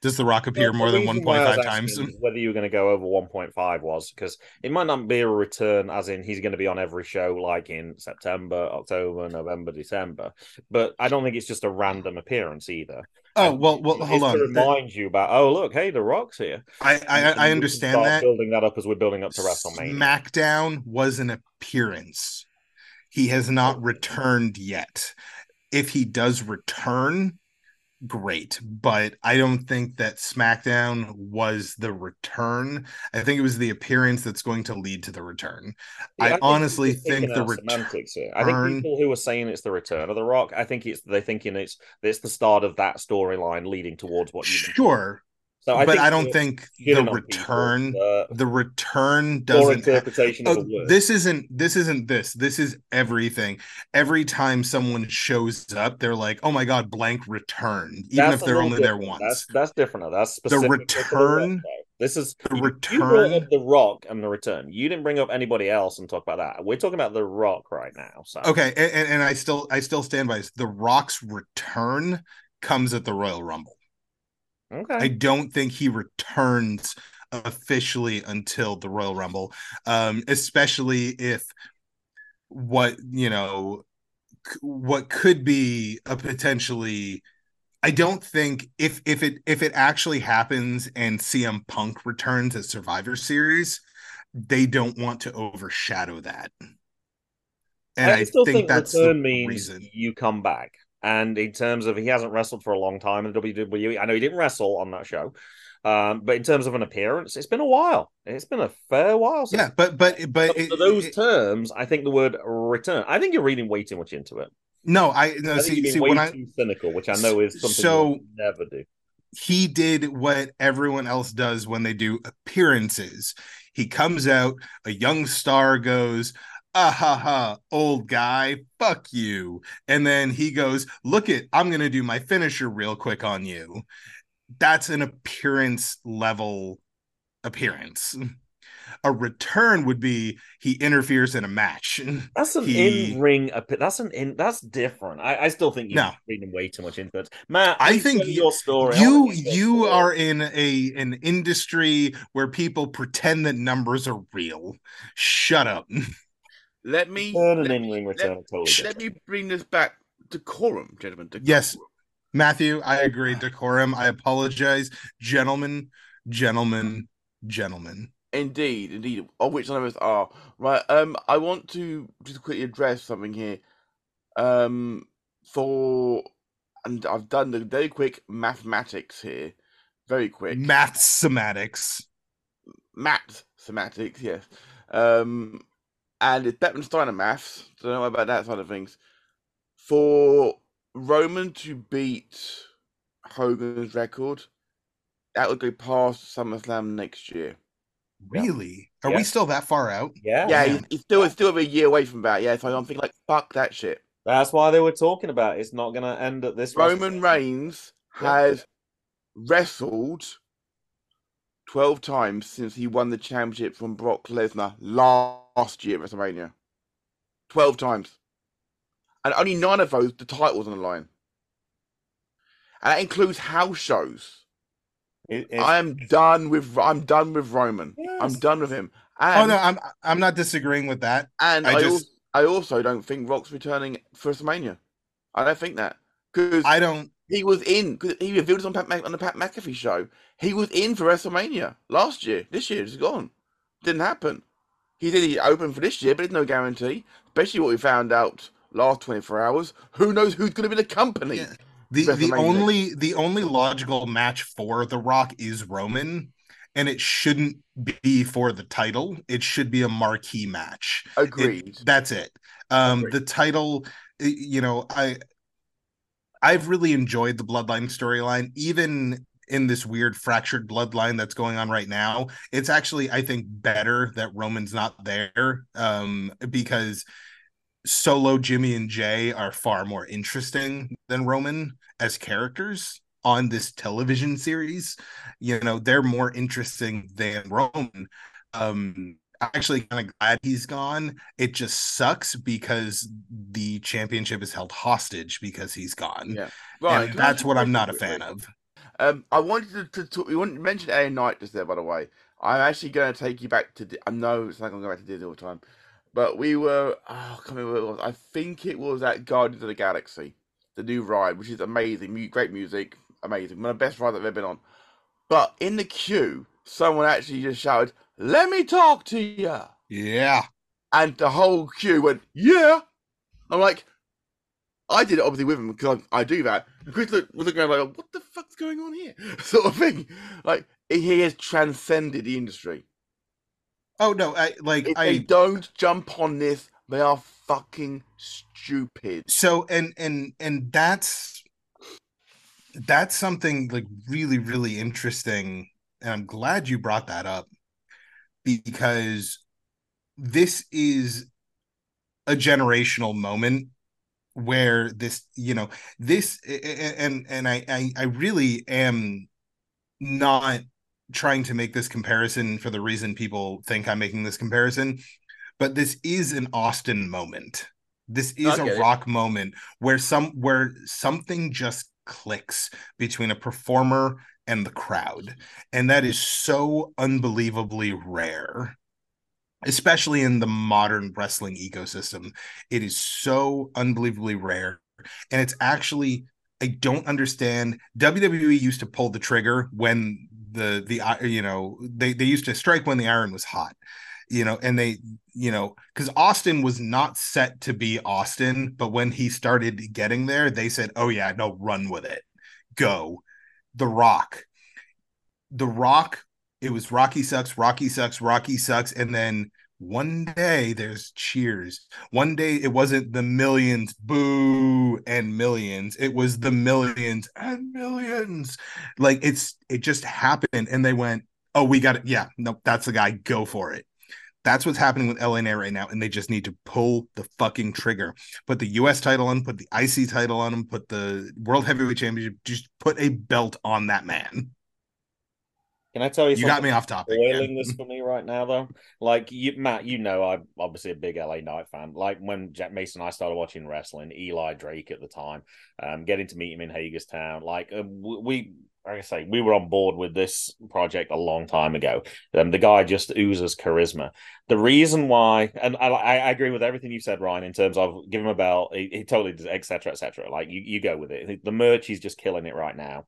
[SPEAKER 3] Does The Rock appear
[SPEAKER 4] Well,
[SPEAKER 3] more than
[SPEAKER 4] reason why I was
[SPEAKER 3] 1.5 times?
[SPEAKER 4] Whether you're going to go over 1.5 was because it might not be a return, as in he's going to be on every show like in September, October, November, December. But I don't think it's just a random appearance either.
[SPEAKER 3] Oh, well, well, hold
[SPEAKER 4] to
[SPEAKER 3] on.
[SPEAKER 4] remind you about, oh, look, hey, The Rock's here.
[SPEAKER 3] I, I, I understand that.
[SPEAKER 4] Building that up as we're building up to WrestleMania.
[SPEAKER 3] SmackDown was an appearance. He has not returned yet. If he does return, great. But I don't think that SmackDown was the return. I think it was the appearance that's going to lead to the return.
[SPEAKER 4] Yeah,
[SPEAKER 3] I
[SPEAKER 4] think
[SPEAKER 3] honestly think the return-
[SPEAKER 4] I think people who are saying it's the return of the Rock, I think it's they're thinking it's it's the start of that storyline leading towards what you
[SPEAKER 3] Sure.
[SPEAKER 4] So I
[SPEAKER 3] but I don't think the
[SPEAKER 4] on people,
[SPEAKER 3] return
[SPEAKER 4] uh,
[SPEAKER 3] the return doesn't ha-
[SPEAKER 4] interpretation of
[SPEAKER 3] Oh, this isn't this isn't this this is everything every time someone shows up they're like oh my god blank returned even
[SPEAKER 4] That's
[SPEAKER 3] if they're only there once
[SPEAKER 4] That's that's different. That's specific.
[SPEAKER 3] The return-
[SPEAKER 4] This is
[SPEAKER 3] the
[SPEAKER 4] you- You brought
[SPEAKER 3] return
[SPEAKER 4] up the Rock and the return. You didn't bring up anybody else and talk about that. We're talking about the Rock right now. So
[SPEAKER 3] okay and, and- and i still i still stand by this the rock's return comes at the royal rumble
[SPEAKER 4] okay.
[SPEAKER 3] i don't think he returns officially until the royal rumble um especially if what you know what could be a potentially I don't think if if it if it actually happens and CM Punk returns at Survivor Series, they don't want to overshadow that. And I,
[SPEAKER 4] still
[SPEAKER 3] think,
[SPEAKER 4] think,
[SPEAKER 3] that's the
[SPEAKER 4] means
[SPEAKER 3] reason.
[SPEAKER 4] you come back. And in terms of he hasn't wrestled for a long time in WWE, I know he didn't wrestle on that show, um, but in terms of an appearance, it's been a while. It's been a fair while. Since
[SPEAKER 3] Yeah, but but but
[SPEAKER 4] For
[SPEAKER 3] it-
[SPEAKER 4] those
[SPEAKER 3] it-
[SPEAKER 4] terms, I think the word return. I think you're reading way too much into it.
[SPEAKER 3] no, I no
[SPEAKER 4] I
[SPEAKER 3] see see when I
[SPEAKER 4] cynical, which I know is something
[SPEAKER 3] So-
[SPEAKER 4] you never do.
[SPEAKER 3] he did what everyone else does when they do appearances. He comes out, a young star goes, ah ha ha, old guy, fuck you. And then he goes, look it, I'm gonna do my finisher real quick on you. That's an appearance level appearance. A return would be he interferes in a match.
[SPEAKER 4] That's an
[SPEAKER 3] He-
[SPEAKER 4] in ring. That's an in. That's different. I, I still think you're
[SPEAKER 3] No.
[SPEAKER 4] reading way too much into it, Matt.
[SPEAKER 3] I think
[SPEAKER 4] your story.
[SPEAKER 3] You
[SPEAKER 4] wanna hear your
[SPEAKER 3] you
[SPEAKER 4] story.
[SPEAKER 3] are in a an industry where people pretend that numbers are real. Shut up.
[SPEAKER 2] Let me
[SPEAKER 4] Return
[SPEAKER 2] let,
[SPEAKER 4] in ring
[SPEAKER 2] let-
[SPEAKER 4] totally
[SPEAKER 2] let me bring this back to quorum, gentlemen. decorum.
[SPEAKER 3] Yes. Matthew, I agree. Decorum. I apologize. Gentlemen, gentlemen, gentlemen.
[SPEAKER 2] Indeed, indeed, of which none of us are. Right. Um, I want to just quickly address something here. Um, for and I've done the very quick mathematics here, very quick.
[SPEAKER 3] Mathematics.
[SPEAKER 2] Math semantics, yes. Um, and it's Beckman Steiner maths. Don't know about that side of things. For Roman to beat Hogan's record, that would go past SummerSlam next year.
[SPEAKER 4] Yeah.
[SPEAKER 3] Really? Are
[SPEAKER 4] Yeah.
[SPEAKER 3] we still that far out?
[SPEAKER 4] Yeah,
[SPEAKER 2] Yeah,
[SPEAKER 3] man.
[SPEAKER 2] he's, he's still he's still a year away from that. Yeah, so I'm thinking like, fuck that shit.
[SPEAKER 4] that's why they were talking about. It's not going to end at this.
[SPEAKER 2] Roman
[SPEAKER 4] WrestleMania.
[SPEAKER 2] Reigns
[SPEAKER 4] Yeah.
[SPEAKER 2] has wrestled twelve times since he won the championship from Brock Lesnar last year at WrestleMania. Twelve times, and only nine of those the titles on the line, and that includes house shows.
[SPEAKER 4] It- it's-
[SPEAKER 2] I am done with I'm done with Roman. I'm done with him.
[SPEAKER 3] Oh no, I'm I'm not disagreeing with that.
[SPEAKER 2] and
[SPEAKER 3] I
[SPEAKER 2] I,
[SPEAKER 3] just-
[SPEAKER 2] also, I also don't think Rock's returning for WrestleMania. I don't think that because
[SPEAKER 3] I don't
[SPEAKER 2] He was in. He revealed it on Pat on the Pat McAfee show. He was in for WrestleMania last year. This year it's gone. Didn't happen. He did. He open for this year, but there's no guarantee. Especially what we found out last 24 hours. Who knows who's going to be the company?
[SPEAKER 3] Yeah. the the only the only logical match for The Rock is Roman, and it shouldn't be for the title. It should be a marquee match. It-
[SPEAKER 2] Agreed.
[SPEAKER 3] that's it. Um,
[SPEAKER 2] Agreed.
[SPEAKER 3] the title, you know, I I've really enjoyed the Bloodline storyline, even in this weird fractured bloodline that's going on right now. It's actually, I think, better that Roman's not there, um, because Solo, Jimmy, and Jey are far more interesting than Roman as characters on this television series. You know, they're more interesting than Roman. Um, actually kind of glad he's gone. It just sucks because the championship is held hostage because he's gone.
[SPEAKER 2] Yeah. Right.
[SPEAKER 3] and
[SPEAKER 2] can I ask
[SPEAKER 3] that's what I'm not a fan of.
[SPEAKER 2] Um, I wanted to, to talk. You want to mention A Night just there, by the way. I'm actually going to take you back to. I know it's not going to go back to Disney all the time, but we were. Oh, I can't remember what it was. I think it was at Guardians of the Galaxy, the new ride, which is amazing. Great music, amazing. One of the best rides I've ever been on. But in the queue, someone actually just shouted, "Let me talk to you,"
[SPEAKER 3] Yeah.
[SPEAKER 2] and the whole queue went, "Yeah." I'm like, I did it obviously with him because I, I do that. And Chris look, was looking around like, what the fuck's going on here? Sort of thing. Like he has transcended the industry.
[SPEAKER 3] Oh no, I like
[SPEAKER 2] If they
[SPEAKER 3] I
[SPEAKER 2] don't jump on this, they are fucking stupid.
[SPEAKER 3] so and and and that's that's something like really, really interesting. And I'm glad you brought that up because this is a generational moment where this you know this and and I, I i really am not trying to make this comparison for the reason people think i'm making this comparison but this is an austin moment. This is a rock moment where some where something just clicks between a performer and the crowd and that is so unbelievably rare especially in the modern wrestling ecosystem. It is so unbelievably rare. And it's actually, I don't understand. WWE used to pull the trigger when the, the, uh, you know, they, they used to strike when the iron was hot, you know, and they, you know, because Austin was not set to be Austin, but when he started getting there, they said, oh, yeah, no, run with it. Go. The Rock. The Rock it was Rocky sucks, Rocky sucks, Rocky sucks, and then one day there's cheers. One day it wasn't the millions, boo, and millions. It was the millions and millions. Like it's it just happened, and they went, "Oh, we got it. Yeah, no, that's the guy. Go for it." That's what's happening with LNA right now, and they just need to pull the fucking trigger. Put the U.S. title on, put the IC title on him, put the World Heavyweight Championship. Just put a belt on that man.
[SPEAKER 4] Can I tell you?
[SPEAKER 3] You got me off topic.
[SPEAKER 4] Spoiling this for me right now, though. Like you, Matt, you know, I'm obviously a big LA Knight fan. Like when Jack Mason and I started watching wrestling, Eli Drake at the time, um, getting to meet him in Hagerstown. Like uh, we, like I say, we were on board with this project a long time ago. Um, the guy just oozes charisma. The reason why, and I, I agree with everything you said, Ryan, in terms of give him a belt, he, he totally does, etc., etc. Like you, you go with it. The merch, he's just killing it right now.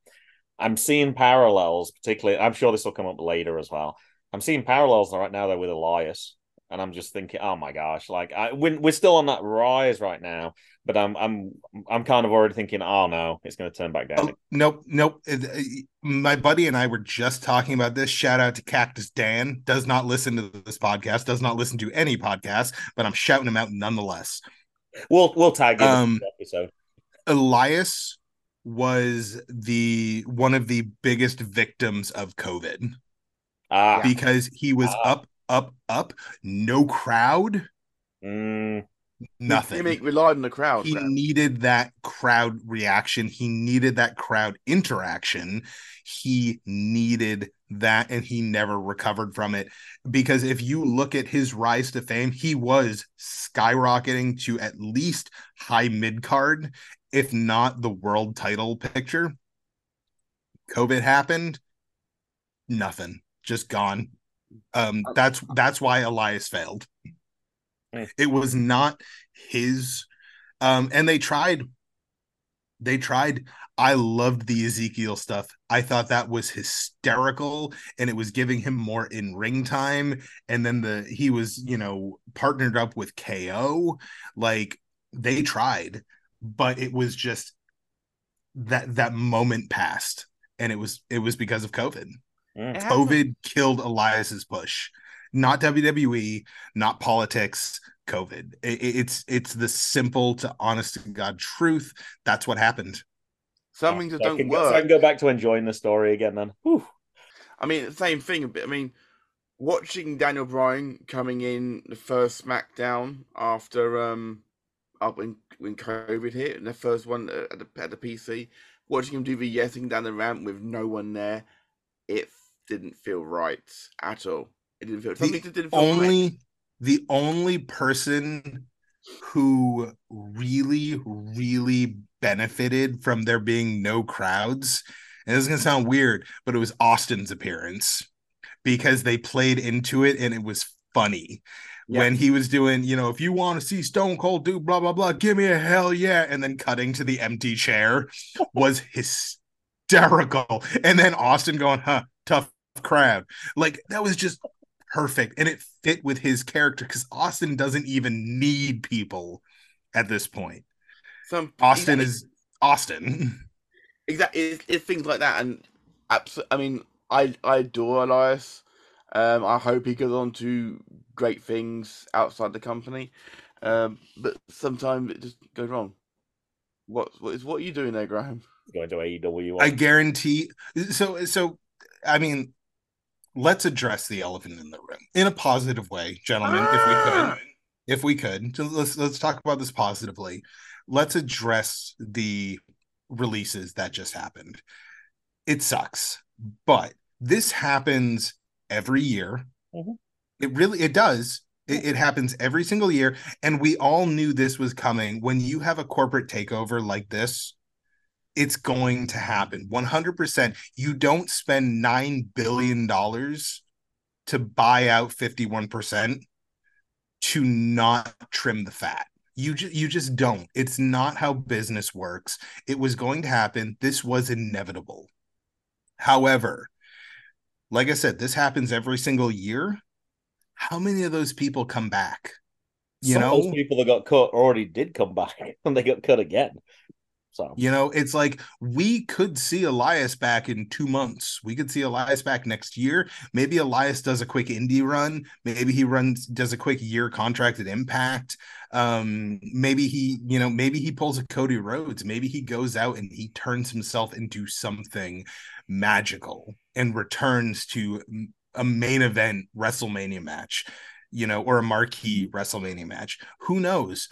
[SPEAKER 4] I'm seeing parallels, particularly. I'm sure this will come up later as well. I'm seeing parallels right now though with Elias, and I'm just thinking, oh my gosh, like I, we're, we're still on that rise right now, but I'm I'm I'm kind of already thinking, oh no, it's going to turn back down. Oh,
[SPEAKER 3] nope, nope. Uh, my buddy and I were just talking about this. Shout out to Cactus Dan. Does not listen to this podcast. Does not listen to any podcast, but I'm shouting him out nonetheless.
[SPEAKER 4] We'll we'll tag him um, episode.
[SPEAKER 3] Elias was the one of the biggest victims of COVID. Ah. Because he was ah. up, up, up, no crowd.
[SPEAKER 4] Mm.
[SPEAKER 3] Nothing.
[SPEAKER 2] He, he relied on the crowd.
[SPEAKER 3] He man. needed that crowd reaction. He needed that crowd interaction. He needed that, and he never recovered from it. Because if you look at his rise to fame, he was skyrocketing to at least high mid card, if not the world title picture. COVID happened, nothing, just gone. Um, that's that's why Elias failed. It was not his. Um, and they tried. They tried. I loved the Ezekiel stuff. I thought that was hysterical, and it was giving him more in ring time. And then the he was, you know, partnered up with KO. Like they tried but it was just that that moment passed and it was it was because of covid mm. covid killed elias's push. Not wwe not politics covid. It, it's it's the simple to honest to god truth. That's what happened.
[SPEAKER 2] Something that don't work
[SPEAKER 4] so i can go back to enjoying the story again then. Whew.
[SPEAKER 2] i mean same thing i mean watching daniel bryan coming in the first smackdown after um up when when COVID hit and the first one at the at the PC, watching him do the yesing down the ramp with no one there, it didn't feel right at all. It didn't feel something the didn't feel
[SPEAKER 3] only
[SPEAKER 2] right.
[SPEAKER 3] the only person who really really benefited from there being no crowds. And this is gonna sound weird, but it was Austin's appearance because they played into it and it was funny when he was doing, you know, if you want to see Stone Cold do blah blah blah, give me a hell yeah, and then cutting to the empty chair was hysterical. And then Austin going, huh, tough crab. Like that was just perfect. And it fit with his character because Austin doesn't even need people at this point. Some Austin exactly. is Austin.
[SPEAKER 2] Exactly. It's, it's things like that. And absolutely, I mean, I, I adore Elias. Um, I hope he goes on to great things outside the company, um, but sometimes it just goes wrong. What what is what are you doing there, Graham?
[SPEAKER 4] going to AEW.
[SPEAKER 3] I guarantee. So so, I mean, let's address the elephant in the room in a positive way, gentlemen, if we could. If we could, so let's let's talk about this positively. Let's address the releases that just happened. It sucks, but this happens every year.
[SPEAKER 4] Mhm.
[SPEAKER 3] It really it does. It, it happens every single year, and we all knew this was coming. When you have a corporate takeover like this, it's going to happen 100%. You don't spend $9 billion to buy out 51% to not trim the fat. You, ju- you just don't. It's not how business works. It was going to happen. This was inevitable. However, like I said, this happens every single year. How many of those people come back? You
[SPEAKER 4] Some
[SPEAKER 3] know,
[SPEAKER 4] those people that got cut already did come back, and they got cut again. So
[SPEAKER 3] You know, it's like we could see Elias back in two months. We could see Elias back next year. Maybe Elias does a quick indie run. Maybe he runs does a quick year contract at Impact. Um, maybe he, you know, maybe he pulls a Cody Rhodes. Maybe he goes out and he turns himself into something magical and returns to a main event WrestleMania match, you know, or a marquee WrestleMania match. Who knows?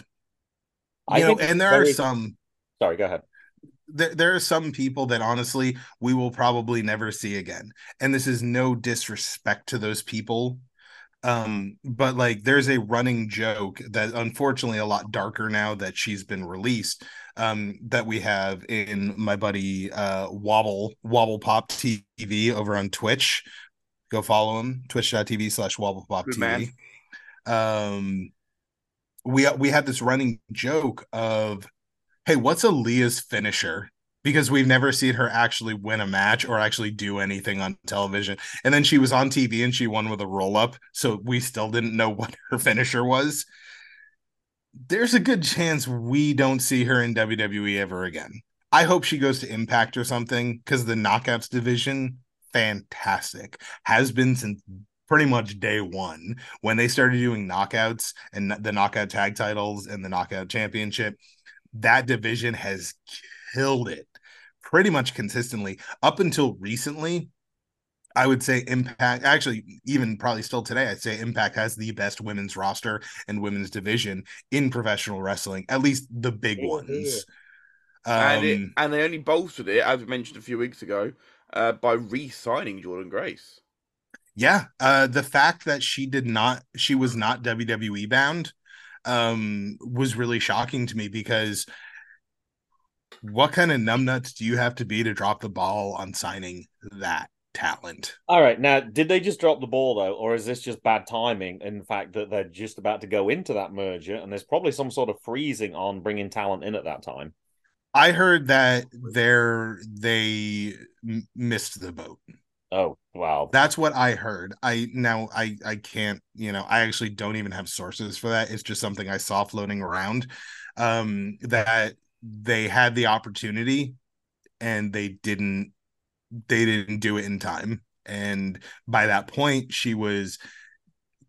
[SPEAKER 4] I
[SPEAKER 3] know,
[SPEAKER 4] think
[SPEAKER 3] and there are some
[SPEAKER 4] sorry, go ahead.
[SPEAKER 3] there, there are some people that honestly we will probably never see again. And this is no disrespect to those people. Um but like there's a running joke that unfortunately a lot darker now that she's been released um that we have in my buddy uh wobble wobble pop tv over on twitch. Go follow him twitch.tv slash wobble pop tv um we we had this running joke of hey, what's Aliyah's finisher? Because we've never seen her actually win a match or actually do anything on television. And then she was on TV and she won with a roll up. So we still didn't know what her finisher was. There's a good chance we don't see her in WWE ever again. I hope she goes to Impact or something because the knockouts division, fantastic, has been since pretty much day one when they started doing knockouts and the knockout tag titles and the knockout championship that division has killed it pretty much consistently up until recently. I would say Impact, actually, even probably still today, I'd say Impact has the best women's roster and women's division in professional wrestling, at least the big ones.
[SPEAKER 2] and, it,
[SPEAKER 3] Um,
[SPEAKER 2] and they only bolstered it, as mentioned a few weeks ago, uh, by re-signing Jordynne Grace.
[SPEAKER 3] yeah, uh, the fact that she did not, she was not WWE bound, um, was really shocking to me because what kind of numbnuts do you have to be to drop the ball on signing that talent?
[SPEAKER 4] All right, now did they just drop the ball though, or is this just bad timing? In fact, that they're just about to go into that merger, and there's probably some sort of freezing on bringing talent in at that time.
[SPEAKER 3] I heard that they're they missed the boat.
[SPEAKER 4] Oh wow,
[SPEAKER 3] That's what I heard. I now I I can't, you know, I actually don't even have sources for that. It's just something I saw floating around um that they had the opportunity and they didn't they didn't do it in time. And by that point she was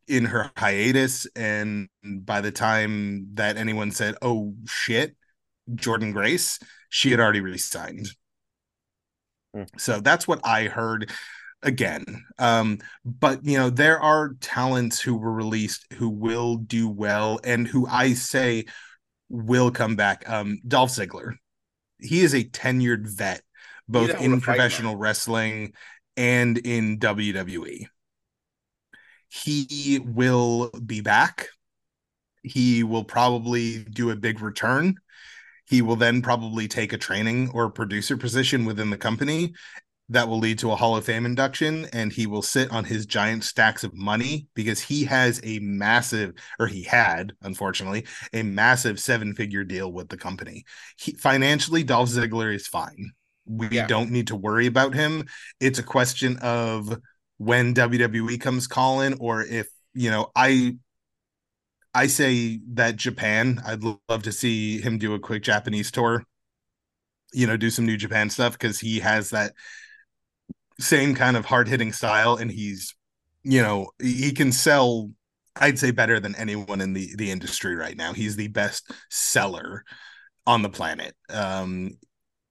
[SPEAKER 3] in her hiatus and by the time that anyone said, "Oh shit, Jordynne Grace," she had already resigned.
[SPEAKER 4] Hmm.
[SPEAKER 3] So that's what I heard again. Um, but you know, there are talents who were released who will do well and who I say will come back. Um, Dolph Ziggler, he is a tenured vet, both in professional wrestling and in WWE. He will be back. He will probably do a big return. He will then probably take a training or producer position within the company that will lead to a Hall of Fame induction. And he will sit on his giant stacks of money because he has a massive, or he had, unfortunately, a massive seven figure deal with the company. He, financially, Dolph Ziggler is fine. We
[SPEAKER 2] Yeah.
[SPEAKER 3] don't need to worry about him. It's a question of when WWE comes calling or if, you know, I I say that Japan, I'd love to see him do a quick Japanese tour, you know, do some New Japan stuff because he has that same kind of hard hitting style and he's, you know, he can sell, I'd say better than anyone in the, the industry right now. He's the best seller on the planet. Um,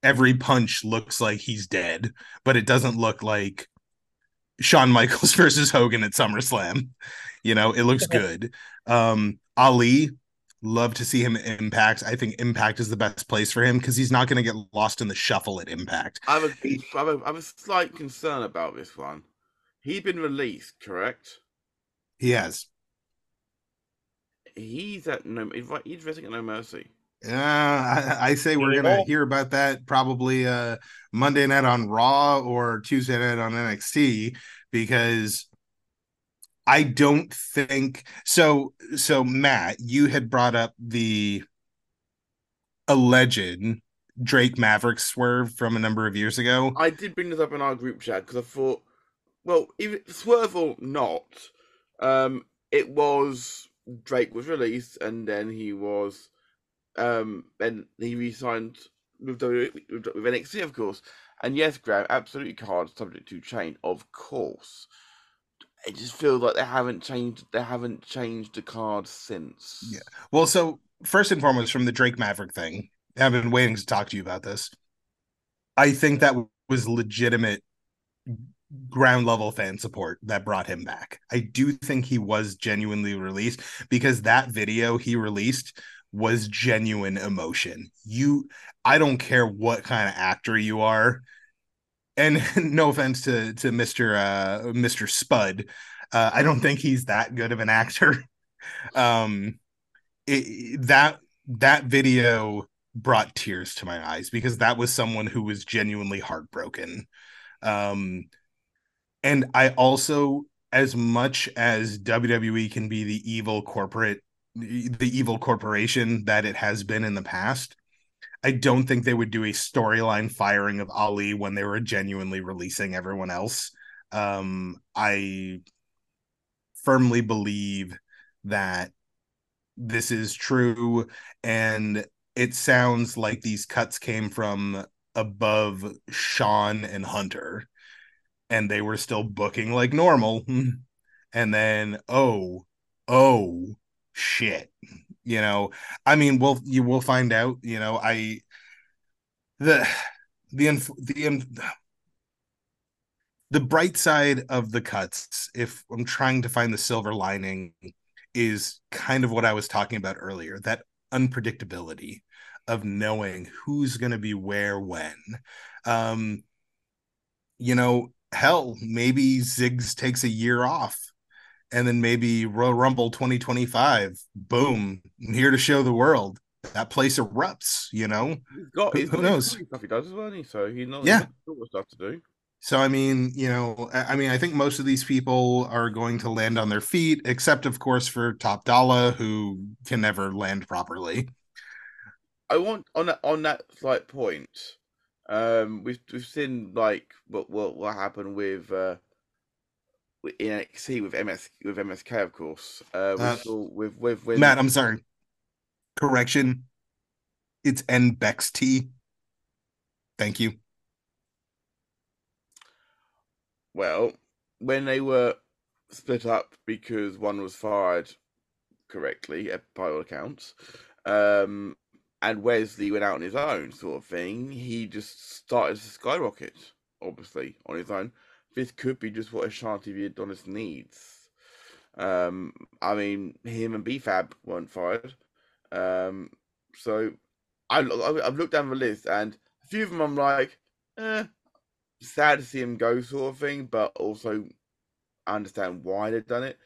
[SPEAKER 3] every punch looks like he's dead, but it doesn't look like Shawn Michaels versus Hogan at SummerSlam. You know, it looks good. Um, Ali, love to see him at Impact. I think Impact is the best place for him because he's not going to get lost in the shuffle at Impact.
[SPEAKER 2] I have, a, I, have a, I have a slight concern about this one. He's been released, correct?
[SPEAKER 3] He has.
[SPEAKER 2] He's at no. He's wrestling at No Mercy.
[SPEAKER 3] Yeah, I, I say we're gonna hear about that probably uh Monday night on Raw or Tuesday night on NXT because I don't think so. So Matt, you had brought up the alleged Drake Maverick swerve from a number of years ago.
[SPEAKER 2] I did bring this up in our group chat because I thought, well, even swerve or not, um, it was Drake was released and then he was um, then he re-signed with, with, with NXT, of course. And yes, Graham, absolutely card subject to change, of course. I just feel like they haven't changed. They haven't changed the card since.
[SPEAKER 3] Yeah. Well, so first and foremost, from the Drake Maverick thing, I've been waiting to talk to you about this. I think that was legitimate ground level fan support that brought him back. I do think he was genuinely released because that video he released was genuine emotion. You I don't care what kind of actor you are. And no offense to to Mr. uh Mr. Spud. Uh, I don't think he's that good of an actor. Um it, that that video brought tears to my eyes because that was someone who was genuinely heartbroken. Um and I also as much as WWE can be the evil corporate the evil corporation that it has been in the past. I don't think they would do a storyline firing of Ali when they were genuinely releasing everyone else. Um, I firmly believe that this is true, and it sounds like these cuts came from above Shawn and Hunter, and they were still booking like normal. And then, oh, oh, shit you know i mean we'll you will find out you know i the the the the bright side of the cuts if i'm trying to find the silver lining is kind of what i was talking about earlier that unpredictability of knowing who's going to be where when. Um you know hell maybe ziggs takes a year off and then maybe Royal Rumble 2025, boom, I'm here to show the world. That place erupts, you know.
[SPEAKER 2] He's got,
[SPEAKER 3] who,
[SPEAKER 2] he's
[SPEAKER 3] who knows
[SPEAKER 2] stuff he does as well, he? so he knows
[SPEAKER 3] yeah
[SPEAKER 2] stuff to do.
[SPEAKER 3] So I mean, you know, I mean, I think most of these people are going to land on their feet, except of course for Top Dollar, who can never land properly.
[SPEAKER 2] I want on that on that slight point. Um, we've we've seen like what what what happened with uh in NXT with MS with MSK, of course. Uh, we uh, saw with with with
[SPEAKER 3] Matt. I'm sorry. Correction. It's NBXT. Thank you.
[SPEAKER 2] Well, when they were split up because one was fired correctly, by all accounts, um, and Wes Lee went out on his own, sort of thing. He just started to skyrocket, obviously, on his own this could be just what Ashante Adonis needs. Um, I mean, him and BFAB weren't fired. Um, so I, I've looked down the list and a few of them I'm like, eh, sad to see him go, sort of thing, but also I understand why they've done it.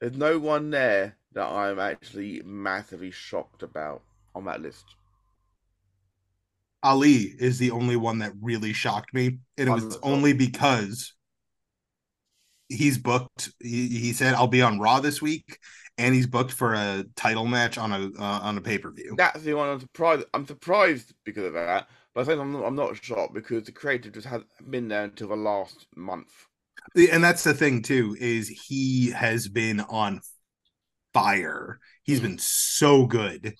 [SPEAKER 2] There's no one there that I'm actually massively shocked about on that list.
[SPEAKER 3] Ali is the only one that really shocked me. And it was only because he's booked. He, he said I'll be on Raw this week, and he's booked for a title match on a uh, on a pay per view.
[SPEAKER 2] That's the one I'm surprised. I'm surprised because of that, but I think I'm not, I'm not shocked because the creative just has been there until the last month.
[SPEAKER 3] And that's the thing too is he has been on fire. He's mm. been so good.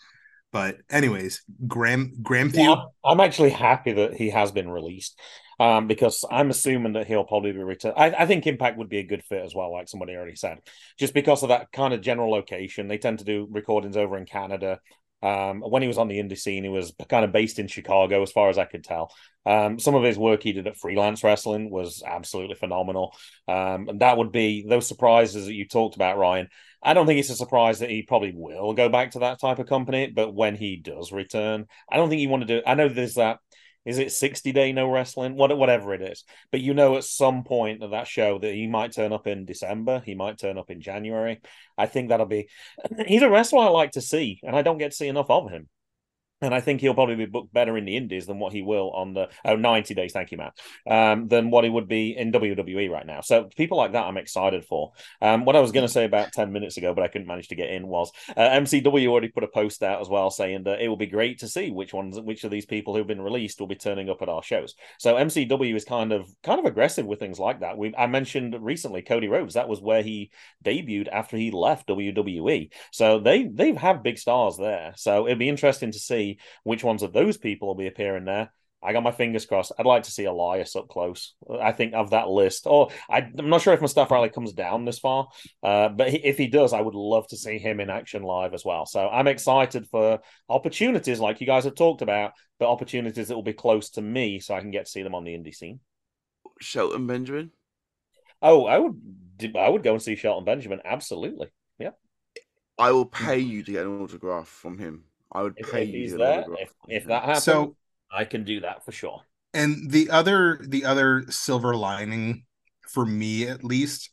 [SPEAKER 3] But anyways, Graham Graham.
[SPEAKER 4] Yeah, I'm actually happy that he has been released um, because I'm assuming that he'll probably be returned. I, I, think Impact would be a good fit as well, like somebody already said, just because of that kind of general location. They tend to do recordings over in Canada. Um, when he was on the indie scene, he was kind of based in Chicago, as far as I could tell. Um, some of his work he did at freelance wrestling was absolutely phenomenal. Um, and that would be those surprises that you talked about, Ryan. I don't think it's a surprise that he probably will go back to that type of company, but when he does return, I don't think he want to do. I know there's that. Is it sixty day no wrestling? What whatever it is, but you know at some point of that show that he might turn up in December. He might turn up in January. I think that'll be. He's a wrestler I like to see, and I don't get to see enough of him. And I think he'll probably be booked better in the Indies than what he will on the oh 90 days, thank you, Matt, um, than what he would be in WWE right now. So people like that I'm excited for. Um, what I was going to say about 10 minutes ago, but I couldn't manage to get in was uh, MCW already put a post out as well saying that it will be great to see which ones, which of these people who've been released will be turning up at our shows. So MCW is kind of kind of aggressive with things like that. We I mentioned recently Cody Rhodes. That was where he debuted after he left WWE. So they they have big stars there. So it'd be interesting to see which ones of those people will be appearing there. I got my fingers crossed. I'd like to see Elias up close. I think of that list. Or I, am not sure if Mustafa Ali comes down this far, uh, but if he does, I would love to see him in action live as well. So I'm excited for opportunities like you guys have talked about, but opportunities that will be close to me, so I can get to see them on the indie scene.
[SPEAKER 2] Shelton Benjamin.
[SPEAKER 4] Oh, I would. I would go and see Shelton Benjamin. Absolutely. Yeah.
[SPEAKER 2] I will pay you to get an autograph from him. I would
[SPEAKER 4] If,
[SPEAKER 2] pay
[SPEAKER 4] if
[SPEAKER 2] you.
[SPEAKER 4] he's
[SPEAKER 2] to get an
[SPEAKER 4] there, if, if that happens,
[SPEAKER 3] So
[SPEAKER 4] I can do that for sure.
[SPEAKER 3] and the other the other silver lining for me at least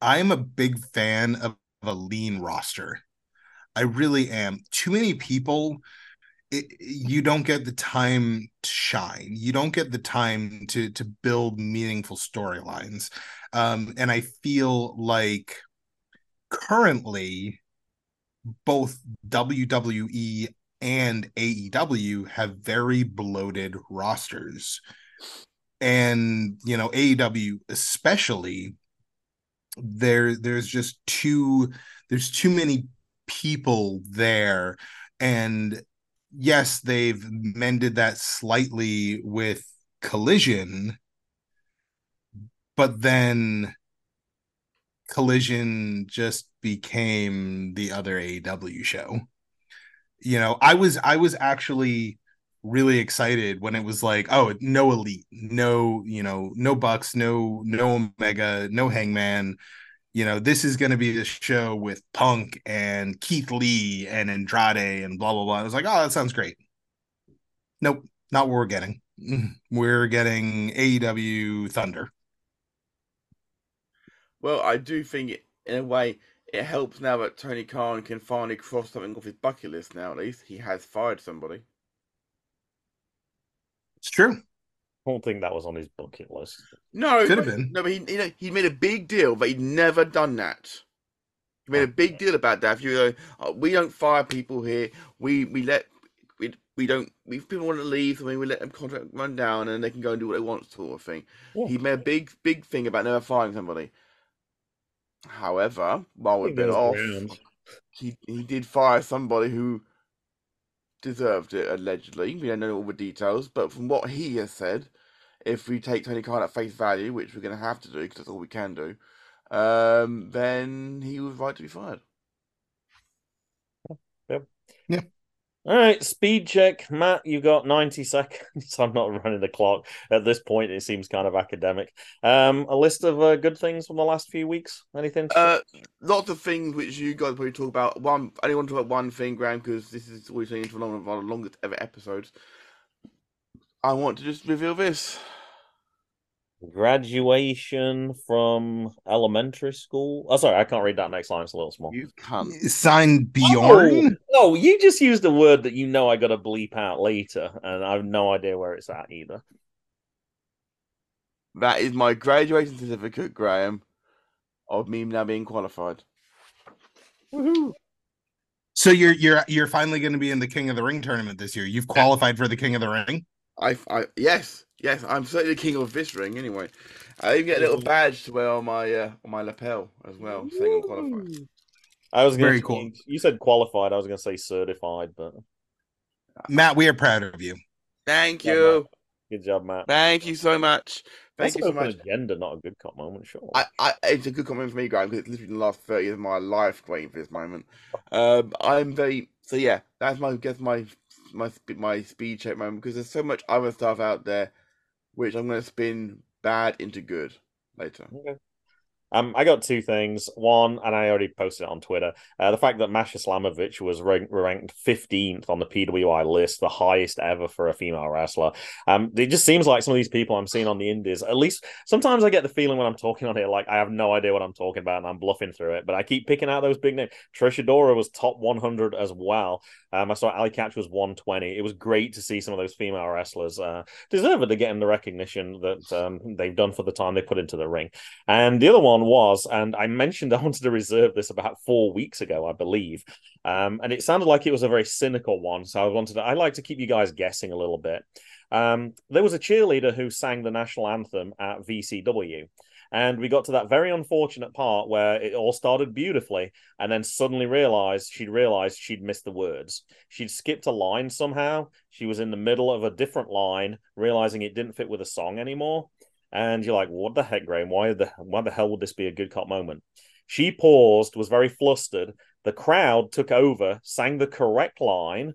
[SPEAKER 3] i am a big fan of a lean roster i really am too many people it, you don't get the time to shine you don't get the time to to build meaningful storylines um and i feel like currently both WWE and AEW have very bloated rosters. And, you know, AEW especially there there's just too there's too many people there and yes, they've mended that slightly with Collision but then Collision just became the other AEW show. You know, I was I was actually really excited when it was like, oh, no elite, no, you know, no Bucks, no no Omega, no Hangman. You know, this is going to be the show with Punk and Keith Lee and Andrade and blah blah blah. I was like, oh, that sounds great. Nope, not what we're getting. We're getting AEW Thunder.
[SPEAKER 2] Well, I do think in a way it helps now that Tony Khan can finally cross something off his bucket list. Now at least he has fired somebody.
[SPEAKER 3] It's true.
[SPEAKER 4] I don't think that was on his bucket list.
[SPEAKER 2] No,
[SPEAKER 3] Could have been.
[SPEAKER 2] No, but he you know, he made a big deal that he'd never done that. He made a oh, big deal about that. If you go, oh, we don't fire people here. We we let we, we don't. If people want to leave, I mean, we let them contract run down, and they can go and do what they want, sort of thing.
[SPEAKER 4] Yeah.
[SPEAKER 2] He made a big big thing about never firing somebody. However, while we've been off,
[SPEAKER 4] grounds.
[SPEAKER 2] he he did fire somebody who deserved it allegedly. We don't know all the details, but from what he has said, if we take Tony Khan at face value, which we're going to have to do because that's all we can do, um, then he was right to be fired.
[SPEAKER 4] All right, speed check. Matt, You've got 90 seconds. I'm not running the clock. At this point, it seems kind of academic. Um, a list of uh, good things from the last few weeks. Anything? to-
[SPEAKER 2] Uh, lots of things which you guys probably talk about. One, I only want to talk about one thing, Graham, because this is always into one of our longest ever episodes. I want to just reveal this.
[SPEAKER 4] Graduation from elementary school. Oh, sorry, I can't read that next line. It's a little small.
[SPEAKER 2] You cunt.
[SPEAKER 3] Signed Bjorn.
[SPEAKER 4] Oh, no, you just used a word that you know I got to bleep out later, and I have no idea where it's at either.
[SPEAKER 2] That is my graduation certificate, Graham, of me now being qualified.
[SPEAKER 4] Woohoo!
[SPEAKER 3] So you're you're you're finally going to be in the King of the Ring tournament this year. You've qualified for the King of the Ring.
[SPEAKER 2] I, I, yes, yes, I'm certainly the king of this ring. Anyway, I even get a little badge to wear on my uh, on my lapel as well, saying I'm qualified.
[SPEAKER 4] I was
[SPEAKER 3] Very
[SPEAKER 4] say-
[SPEAKER 3] cool.
[SPEAKER 4] You said qualified. I was going to say certified, but
[SPEAKER 3] Matt, we are proud of you.
[SPEAKER 2] Thank
[SPEAKER 4] Yeah,
[SPEAKER 2] you,
[SPEAKER 4] good job, Matt.
[SPEAKER 2] thank you so much, thank
[SPEAKER 4] That's
[SPEAKER 2] you so much.
[SPEAKER 4] agenda, not a good cop moment. Sure.
[SPEAKER 2] I, I, it's a good comment for me, Graham, because it's literally the last 30 years of my life waiting for this moment. Um, I'm very So yeah, that's my guess my my my speed check moment because there's so much other stuff out there, which I'm gonna spin bad into good later.
[SPEAKER 4] Okay. Um, I got two things. One, and I already posted it on Twitter. Uh, the fact that Masha Slamovich was ranked, ranked 15th on the PWI list, the highest ever for a female wrestler. Um, it just seems like some of these people I'm seeing on the indies, at least sometimes I get the feeling when I'm talking on here, like I have no idea what I'm talking about and I'm bluffing through it, but I keep picking out those big names. Trish Adora was top 100 as well. Um, I saw Allie Katch was 120. It was great to see some of those female wrestlers uh, deservedly getting the recognition that um, they've done for the time they put into the ring. And the other one was, and I mentioned I wanted to reserve this about four weeks ago, I believe. Um, and it sounded like it was a very cynical one. So I wanted to, I like to keep you guys guessing a little bit. Um, there was a cheerleader who sang the national anthem at VCW. And we got to that very unfortunate part where it all started beautifully and then suddenly realized she'd realized she'd missed the words. She'd skipped a line somehow. She was in the middle of a different line, realizing it didn't fit with the song anymore. And you're like, what the heck, Graham? Why the why the hell would this be a good cop moment? She paused, was very flustered. The crowd took over, sang the correct line.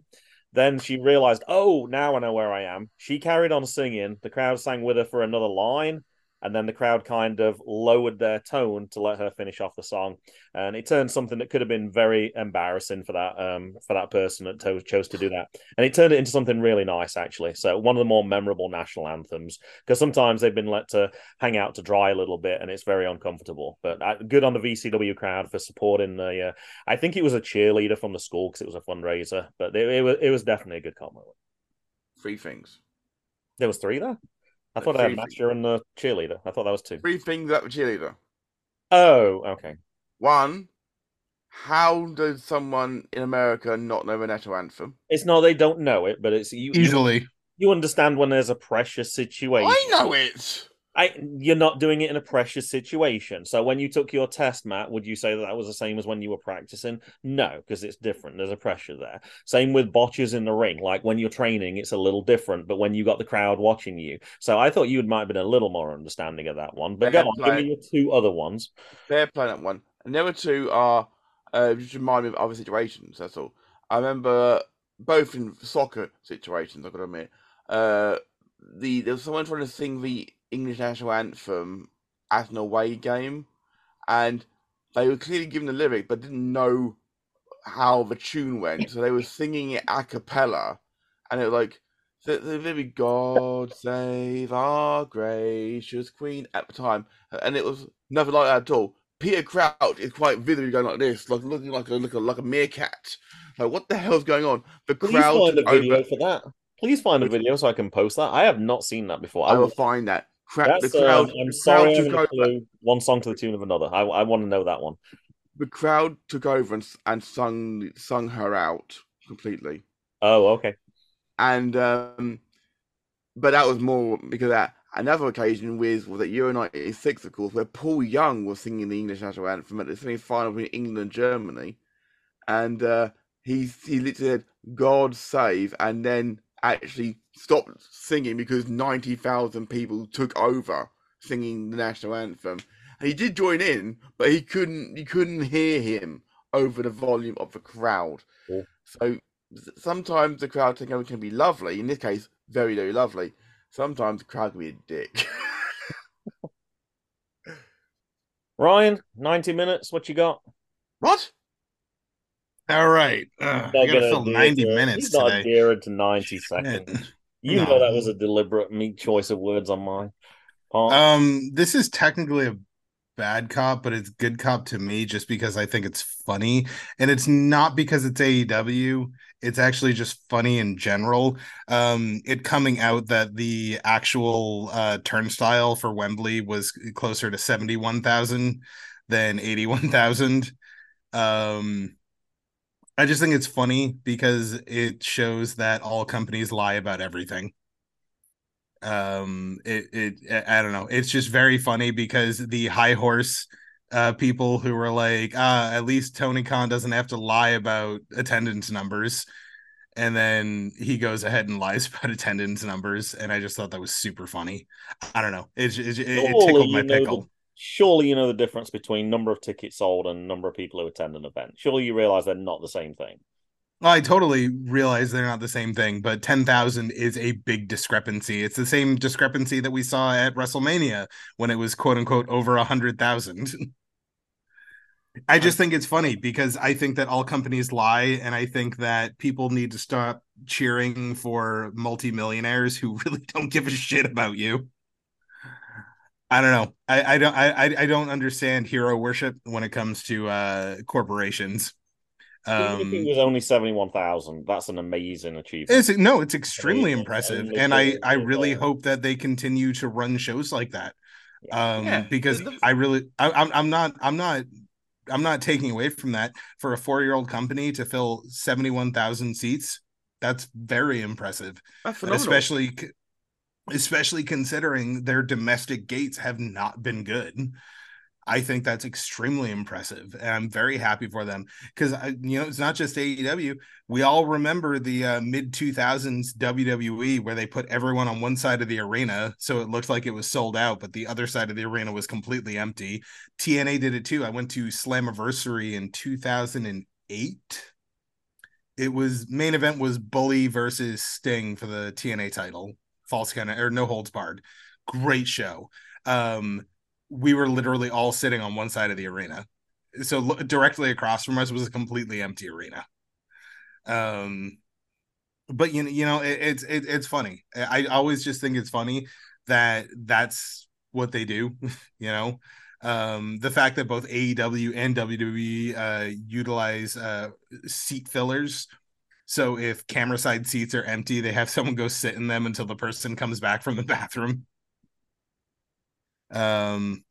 [SPEAKER 4] Then she realized, oh, now I know where I am. She carried on singing. The crowd sang with her for another line and then the crowd kind of lowered their tone to let her finish off the song. And it turned something that could have been very embarrassing for that um, for that person that to- chose to do that. And it turned it into something really nice actually. So one of the more memorable national anthems because sometimes they've been let to hang out to dry a little bit and it's very uncomfortable. But uh, good on the vcw crowd for supporting the uh, i think it was a cheerleader from the school because it was a fundraiser but it, it, was, it was definitely a good comment
[SPEAKER 2] Three things.
[SPEAKER 4] there was three there I thought I had
[SPEAKER 2] three
[SPEAKER 4] Master and the cheerleader. I thought that was two.
[SPEAKER 2] Three things about the cheerleader.
[SPEAKER 4] Oh, okay.
[SPEAKER 2] One, how does someone in America not know the national anthem?
[SPEAKER 4] It's not they don't know it, but it's you. you- You, understand when there's a pressure situation.
[SPEAKER 2] I know it.
[SPEAKER 4] I, you're not doing it in a pressure situation. So when you took your test, Matt, would you say that that was the same as when you were practicing? No, because it's different. There's a pressure there. Same with botches in the ring. Like when you're training, it's a little different. But when you got the crowd watching you, so I thought you might have been a little more understanding of that one. But go
[SPEAKER 2] Fair
[SPEAKER 4] on, give me your two other ones.
[SPEAKER 2] Fair play that one. And the other two are uh, just remind me of other situations. That's all. I remember both in soccer situations. I've got to admit, uh, the there was someone trying to sing the English national anthem at an away game, and they were clearly given the lyric but didn't know how the tune went, so they were singing it a cappella, and it was like. The, the very God save our gracious Queen at the time, and it was nothing like that at all. Peter Crouch is quite visibly going like this, like looking like a like a, like a meerkat. Like what the hell's going on? The
[SPEAKER 4] Please
[SPEAKER 2] crowd
[SPEAKER 4] find a video
[SPEAKER 2] over.
[SPEAKER 4] for that. Please find a video so I can post that. I have not seen that before. I
[SPEAKER 2] I will find that. Cra- the crowd,
[SPEAKER 4] um, I'm
[SPEAKER 2] the
[SPEAKER 4] sorry,
[SPEAKER 2] crowd took over.
[SPEAKER 4] One song to the tune of another. I, I want to know that one.
[SPEAKER 2] The crowd took over and and sung sung her out completely.
[SPEAKER 4] Oh, okay.
[SPEAKER 2] And um, but that was more because that. Another occasion was was at Euro '96, of course, where Paul Young was singing the English national anthem at the semi-final between England and Germany, and uh, he he literally said "God save" and then actually stopped singing because ninety thousand people took over singing the national anthem. And he did join in, but he couldn't. You couldn't hear him over the volume of the crowd.
[SPEAKER 4] Cool.
[SPEAKER 2] So sometimes the crowd can be lovely. In this case, very very lovely. Sometimes the crowd can be a dick.
[SPEAKER 4] Ryan, 90 minutes. What you got?
[SPEAKER 2] what?
[SPEAKER 3] All right. Ugh, I
[SPEAKER 4] Not
[SPEAKER 3] gotta fill 90
[SPEAKER 4] to-
[SPEAKER 3] minutes
[SPEAKER 4] He's not
[SPEAKER 3] today.
[SPEAKER 4] adhering to 90 seconds. You
[SPEAKER 3] No.
[SPEAKER 4] know that was a deliberate meat choice of words on mine.
[SPEAKER 3] Um, this is technically a bad cop, but it's good cop to me just because I think it's funny, and it's not because it's AEW. It's actually just funny in general. Um, it coming out that the actual uh turnstile for Wembley was closer to seventy one thousand than eighty one thousand. Um. I just think it's funny because it shows that all companies lie about everything. Um it it i don't know. It's just very funny because the high horse uh people who were like uh at least tony khan doesn't have to lie about attendance numbers. And then he goes ahead and lies about attendance numbers and i just thought that was super funny. I don't know. It it, it, it tickled my pickle
[SPEAKER 4] Surely you know the difference between number of tickets sold and number of people who attend an event. Surely you realize they're not the same thing.
[SPEAKER 3] I totally realize they're not the same thing, but 10,000 is a big discrepancy. It's the same discrepancy that we saw at WrestleMania when it was quote unquote over 100,000. I just think it's funny because I think that all companies lie, and I think that people need to stop cheering for multimillionaires who really don't give a shit about you. I don't know. I, I don't I I don't understand hero worship when it comes to uh corporations.
[SPEAKER 4] Even if it
[SPEAKER 3] Um
[SPEAKER 4] was only seventy-one thousand, that's an amazing achievement.
[SPEAKER 3] it's no, it's extremely
[SPEAKER 4] Amazing.
[SPEAKER 3] impressive.
[SPEAKER 4] And
[SPEAKER 3] And I I really
[SPEAKER 4] legit.
[SPEAKER 3] hope that they continue to run shows like that. Um
[SPEAKER 2] Yeah,
[SPEAKER 3] because
[SPEAKER 2] it looks-
[SPEAKER 3] I really I, I'm I'm not I'm not I'm not taking away from that for a four year old company to fill 71,000 seats. That's very impressive,
[SPEAKER 2] That's
[SPEAKER 3] especially c- especially considering their domestic gates have not been good. I think that's extremely impressive, and I'm very happy for them because you know it's not just AEW. We all remember the uh, mid 2000s WWE where they put everyone on one side of the arena, so it looked like it was sold out, but the other side of the arena was completely empty. TNA did it too. I went to Slammiversary in 2008. It was main event was Bully versus Sting for the TNA title, false kind of or no holds barred. Great show. Um, we were literally all sitting on one side of the arena. So lo- directly across from us was a completely empty arena. Um, but you know, you know, it, it's it, it's funny. I always just think it's funny that that's what they do. You know, um, the fact that both AEW and WWE uh, utilize uh, seat fillers. So if camera side seats are empty, they have someone go sit in them until the person comes back from the bathroom. Um,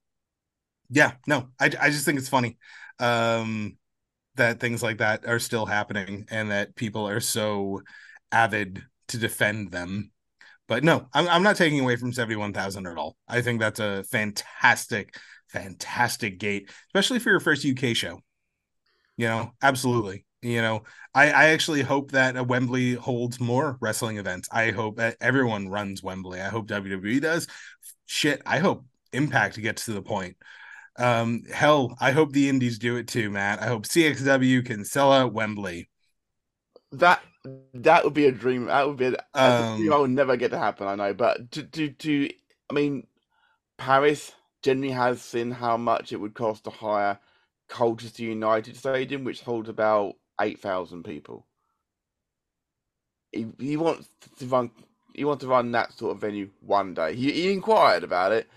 [SPEAKER 3] yeah, no, I I just think it's funny. Um, that things like that are still happening and that people are so avid to defend them. But no, I'm, I'm not taking away from 71,000 at all. I think that's a fantastic, fantastic gate, especially for your first UK show. You know, absolutely. You know, I, I actually hope that uh, Wembley holds more wrestling events. I hope that everyone runs Wembley. I hope WWE does. Shit, I hope Impact gets to the point. Um, hell, I hope the Indies do it too, Matt. I hope CXW can sell out Wembley.
[SPEAKER 2] That that would be a dream. That would be. A, that's a dream
[SPEAKER 3] Um,
[SPEAKER 2] I will never get to happen. I know, but to to to. I mean, Paris generally has seen how much it would cost to hire Colchester United Stadium, which holds about eight thousand people. He, he wants to run. He wants to run that sort of venue one day. He, he inquired about it.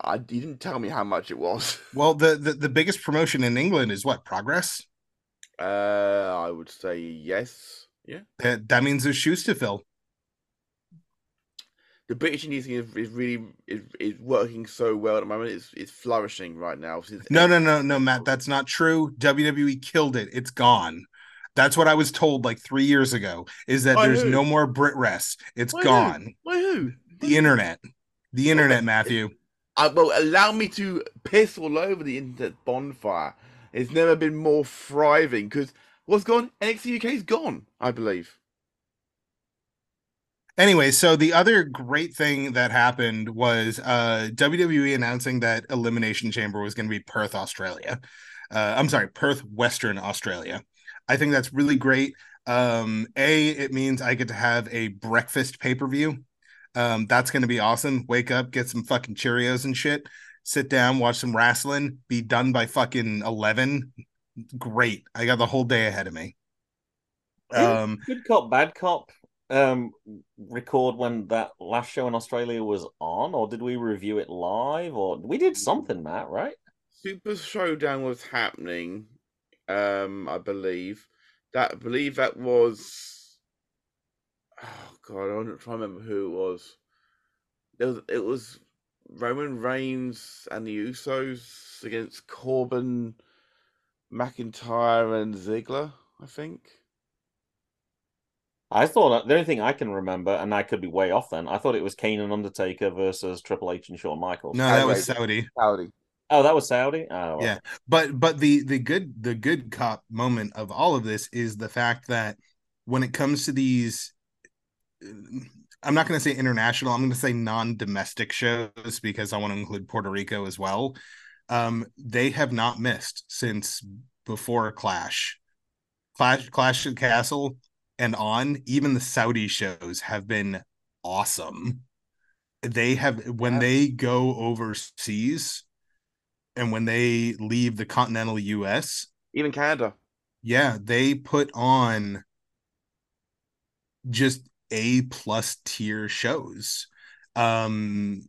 [SPEAKER 2] I, he didn't tell me how much it was.
[SPEAKER 3] Well, the, the the biggest promotion in England is what Progress.
[SPEAKER 2] Uh, I would say yes. Yeah.
[SPEAKER 3] That that means there's shoes to fill.
[SPEAKER 2] The British Indian scene is, is really is, is working so well at the moment. It's it's flourishing right now. Since
[SPEAKER 3] No, no, no, no, Matt. That's not true. WWE killed it. It's gone. That's what I was told like three years ago. Is that
[SPEAKER 2] By
[SPEAKER 3] there's
[SPEAKER 2] who?
[SPEAKER 3] no more Brit Rest. It's
[SPEAKER 2] By who?
[SPEAKER 3] gone.
[SPEAKER 2] By who?
[SPEAKER 3] The internet. The internet, Matthew.
[SPEAKER 2] I, well, allow me to piss all over the internet bonfire. It's never been more thriving because what's gone? NXT UK's gone, I believe.
[SPEAKER 3] Anyway, so the other great thing that happened was uh WWE announcing that Elimination Chamber was going to be Perth, Australia. Uh, I'm sorry, Perth, Western Australia. I think that's really great. Um, a, it means I get to have a breakfast pay per view. Um, that's going to be awesome. Wake up, get some fucking Cheerios and shit. Sit down, watch some wrestling. Be done by fucking eleven. Great. I got the whole day ahead of me. Um,
[SPEAKER 4] Good cop, bad cop. Um, record when that last show in Australia was on, or did we review it live, or we did something, Matt? Right?
[SPEAKER 2] Super Showdown was happening, um, I believe. That I believe that was. Oh god, I'm not trying to remember who it was. It was it was Roman Reigns and the Usos against Corbin, McIntyre, and Ziggler. I think.
[SPEAKER 4] I thought the only thing I can remember, and I could be way off. Then I thought it was Kane and Undertaker versus Triple H and Shawn Michaels.
[SPEAKER 3] no, that was Saudi.
[SPEAKER 2] Saudi.
[SPEAKER 4] Oh, that was Saudi. Oh,
[SPEAKER 3] Yeah. but but the the good the good cop moment of all of this is the fact that when it comes to these i'm not going to say international i'm going to say non-domestic shows because i want to include puerto rico as well um they have not missed since before clash Clash Clash of Castle and on, even the Saudi shows have been awesome. They have when they go overseas and when they leave the continental US,
[SPEAKER 2] Even Canada.
[SPEAKER 3] yeah, they put on just A plus tier shows. Um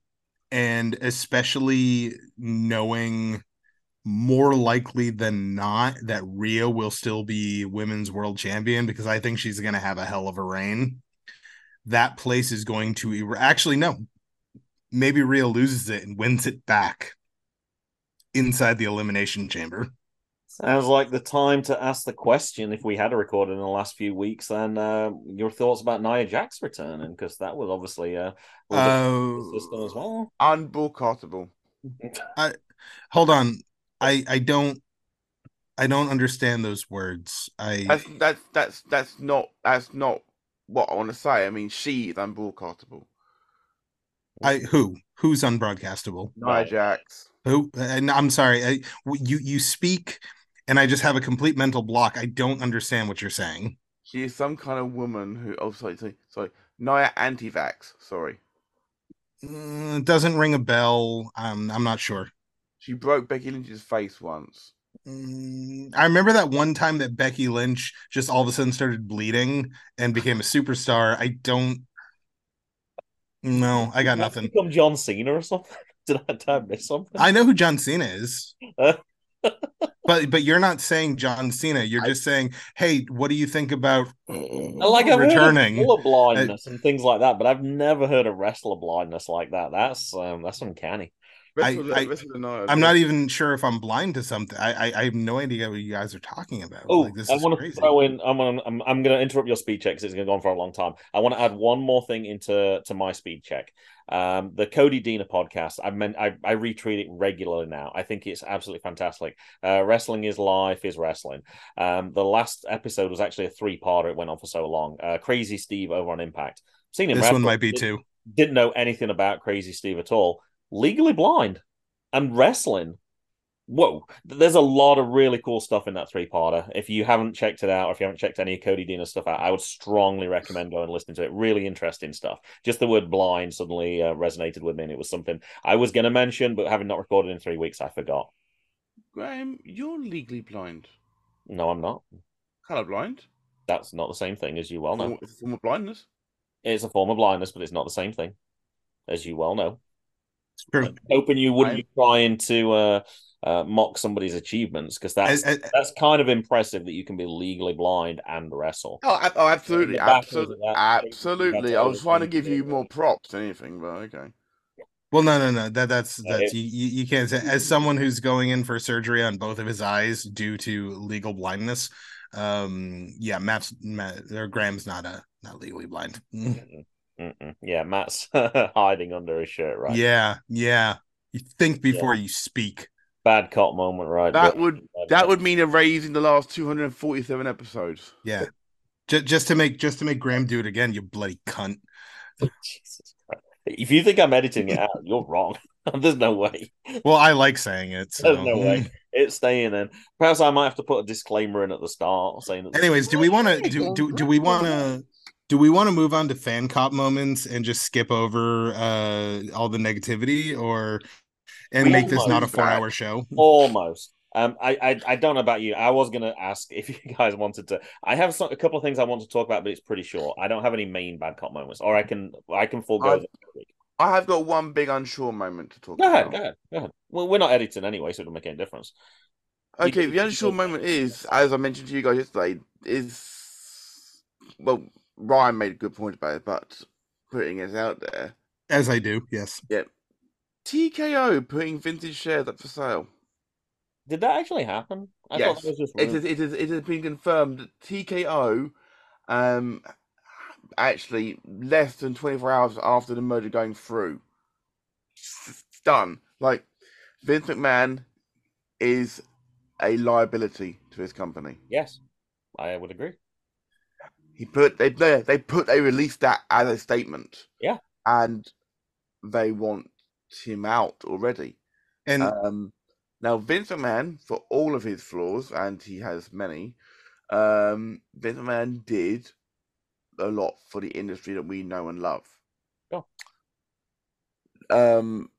[SPEAKER 3] and especially knowing more likely than not that Rhea will still be women's world champion because I think she's going to have a hell of a reign. That place is going to er- actually no. Maybe Rhea loses it and wins it back inside the elimination chamber.
[SPEAKER 4] Sounds like the time to ask the question. If we had a record in the last few weeks, then uh, your thoughts about Nia Jax returning, because that was obviously uh, a little
[SPEAKER 3] Uh,
[SPEAKER 4] system as well.
[SPEAKER 2] Unboycottable.
[SPEAKER 3] hold on. I I don't I don't understand those words. I
[SPEAKER 2] That's that's that's that's not that's not what I want to say. I mean, she is unboycottable.
[SPEAKER 3] I who who's unbroadcastable?
[SPEAKER 2] Nia Jax.
[SPEAKER 3] Who? And I'm sorry. I, you you speak, and I just have a complete mental block. I don't understand what you're saying.
[SPEAKER 2] She is some kind of woman who. Oh, sorry, sorry, sorry. Nia anti-vax. Sorry,
[SPEAKER 3] Mm, doesn't ring a bell. Um, I'm not sure.
[SPEAKER 2] She broke Becky Lynch's face once.
[SPEAKER 3] Mm, I remember that one time that Becky Lynch just all of a sudden started bleeding and became a superstar. I don't. No, I got
[SPEAKER 4] Did
[SPEAKER 3] nothing.
[SPEAKER 4] Become John Cena or something? Did I, did I miss something?
[SPEAKER 3] I know who John Cena is. But but you're not saying John Cena. You're just saying, hey, what do you think about
[SPEAKER 4] like I've
[SPEAKER 3] returning?
[SPEAKER 4] heard of color blindness and things like that, but I've never heard of wrestler blindness like that. That's um, that's uncanny.
[SPEAKER 2] Rest
[SPEAKER 3] I-
[SPEAKER 2] of the,
[SPEAKER 3] I-
[SPEAKER 2] rest of the night,
[SPEAKER 3] I'm not even sure if I'm blind to something. I I, I have no idea what you guys are talking about.
[SPEAKER 4] Oh,
[SPEAKER 3] like, this
[SPEAKER 4] I
[SPEAKER 3] is
[SPEAKER 4] want to
[SPEAKER 3] crazy.
[SPEAKER 4] throw in. I'm gonna, I'm, I'm going to interrupt your speed check because it's going to go on for a long time. I want to add one more thing into to my speed check. Um, the Cody Dina podcast. I meant I, I retweet it regularly now. I think it's absolutely fantastic. Uh, wrestling is life is wrestling. Um, the last episode was actually a three parter. It went on for so long. Uh, Crazy Steve over on Impact. Seen him.
[SPEAKER 3] This one might be
[SPEAKER 4] Didn't-
[SPEAKER 3] too.
[SPEAKER 4] Didn't know anything about Crazy Steve at all. Legally blind and wrestling. Whoa, there's a lot of really cool stuff in that three parter. If you haven't checked it out, or if you haven't checked any of Cody Dina stuff out, I would strongly recommend going and listening to it. Really interesting stuff. Just the word blind suddenly uh, resonated with me, and it was something I was going to mention, but having not recorded in three weeks, I forgot.
[SPEAKER 2] Graham, you're legally blind.
[SPEAKER 4] No, I'm not.
[SPEAKER 2] Colorblind.
[SPEAKER 4] That's not the same thing, as you well know.
[SPEAKER 2] It's a form of blindness.
[SPEAKER 4] It's a form of blindness, but it's not the same thing, as you well know.
[SPEAKER 3] It's true.
[SPEAKER 4] Hoping you wouldn't
[SPEAKER 2] I-
[SPEAKER 4] be trying to uh, uh, mock somebody's achievements, because that's
[SPEAKER 3] I- I-
[SPEAKER 4] that's kind of impressive that you can be legally blind and wrestle.
[SPEAKER 2] Oh, oh absolutely, absolutely,
[SPEAKER 4] that,
[SPEAKER 2] absolutely. I was trying to give you more props than anything, but okay.
[SPEAKER 3] Well, no, no, no. That that's that's you, you. You can't say as someone who's going in for surgery on both of his eyes due to legal blindness. Um, yeah, Matt's Matt or Graham's not a not legally blind. Mm.
[SPEAKER 4] Mm-mm. Yeah, Matt's hiding under his shirt, right?
[SPEAKER 3] Yeah, yeah. You think before you speak.
[SPEAKER 4] Bad cop moment, right?
[SPEAKER 2] That
[SPEAKER 4] But-
[SPEAKER 2] would that would mean a raise in the last 247 episodes.
[SPEAKER 3] Yeah. Just, just to make just to make Graham do it again, you bloody cunt.
[SPEAKER 4] Jesus Christ. If you think I'm editing it out, you're wrong. There's no way.
[SPEAKER 3] Well, I like saying it. So.
[SPEAKER 4] There's no way. It's staying in. Perhaps I might have to put a disclaimer in at the start saying that.
[SPEAKER 3] Anyways, do we want to do, do do we want to do we want to move on to fan cop moments and just skip over uh all the negativity or and
[SPEAKER 4] We
[SPEAKER 3] make this not a
[SPEAKER 4] almost
[SPEAKER 3] four hour show?
[SPEAKER 4] Almost. Um, I, I I don't know about you. I was gonna ask if you guys wanted to. I have some, a couple of things I want to talk about, but it's pretty short. I don't have any main bad cop moments, or I can I can forego.
[SPEAKER 2] I-
[SPEAKER 4] them.
[SPEAKER 2] I have got one big unsure moment to talk
[SPEAKER 4] Go ahead,
[SPEAKER 2] about.
[SPEAKER 4] go ahead, go ahead. Well, we're not editing anyway, so it doesn't make any difference.
[SPEAKER 2] Okay,
[SPEAKER 4] You-
[SPEAKER 2] the unsure moment is, as I mentioned to you guys yesterday, is well, Ryan made a good point about it, but putting it out there,
[SPEAKER 3] As I do, yes.
[SPEAKER 2] TKO putting Vince's shares up for sale.
[SPEAKER 4] Did that actually happen? I
[SPEAKER 2] Yes,
[SPEAKER 4] thought that was just
[SPEAKER 2] It
[SPEAKER 4] rumor.
[SPEAKER 2] has, it has been confirmed that TKO, um, actually less than 24 hours after the merger going through, it's done. Like Vince McMahon is a liability to his company.
[SPEAKER 4] Yes, I would agree.
[SPEAKER 2] He put they they they put they released that as a statement.
[SPEAKER 4] Yeah.
[SPEAKER 2] and they want him out already.
[SPEAKER 3] And
[SPEAKER 2] Um, now Vince McMahon, for all of his flaws, and he has many, Um, Vince McMahon did a lot for the industry that we know and love.
[SPEAKER 4] Sure.
[SPEAKER 2] Um,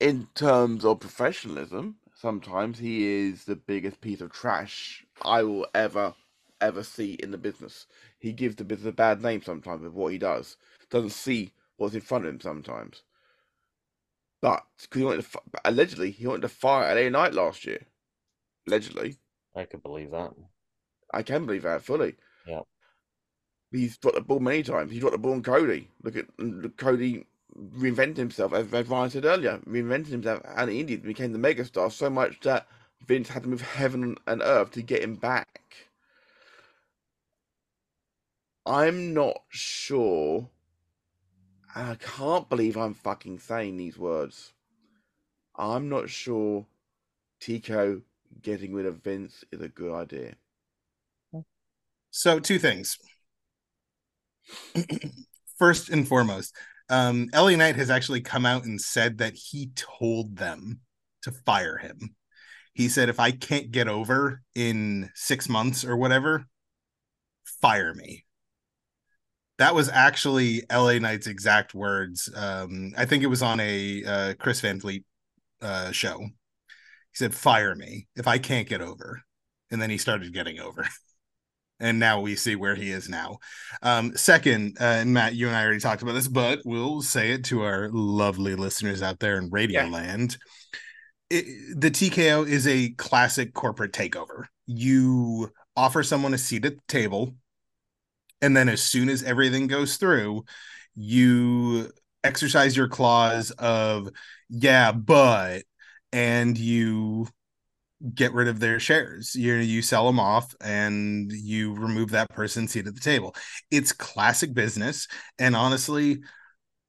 [SPEAKER 2] in terms of professionalism, sometimes he is the biggest piece of trash I will ever, ever see in the business. He gives the business a bad name sometimes with what he does. Doesn't see what's in front of him sometimes. But because he wanted to, allegedly, he wanted to fire LA Knight last year. Allegedly,
[SPEAKER 4] I could believe that.
[SPEAKER 2] I can believe that fully.
[SPEAKER 4] Yeah.
[SPEAKER 2] He's dropped the ball many times. He dropped the ball on Cody. Look at look, Cody reinvented himself, as, as Ryan said earlier, reinvented himself and he Indy became the megastar so much that Vince had to move heaven and earth to get him back. I'm not sure. I can't believe I'm fucking saying these words. I'm not sure TKO getting rid of Vince is a good idea.
[SPEAKER 3] So two things. First and foremost, um, LA Knight has actually come out and said that he told them to fire him. He said, if I can't get over in six months or whatever, fire me. That was actually LA Knight's exact words. Um, I think it was on a uh, Chris Van Vliet uh, show. He said, fire me if I can't get over. And then he started getting over and now we see where he is now. Um, second, uh, Matt, you and I already talked about this, but we'll say it to our lovely listeners out there in Radio
[SPEAKER 2] Yeah.
[SPEAKER 3] Land. It, the TKO is a classic corporate takeover. You offer someone a seat at the table, and then as soon as everything goes through, you exercise your clause of yeah, but, and you get rid of their shares. You you sell them off and you remove that person's seat at the table. It's classic business, and honestly,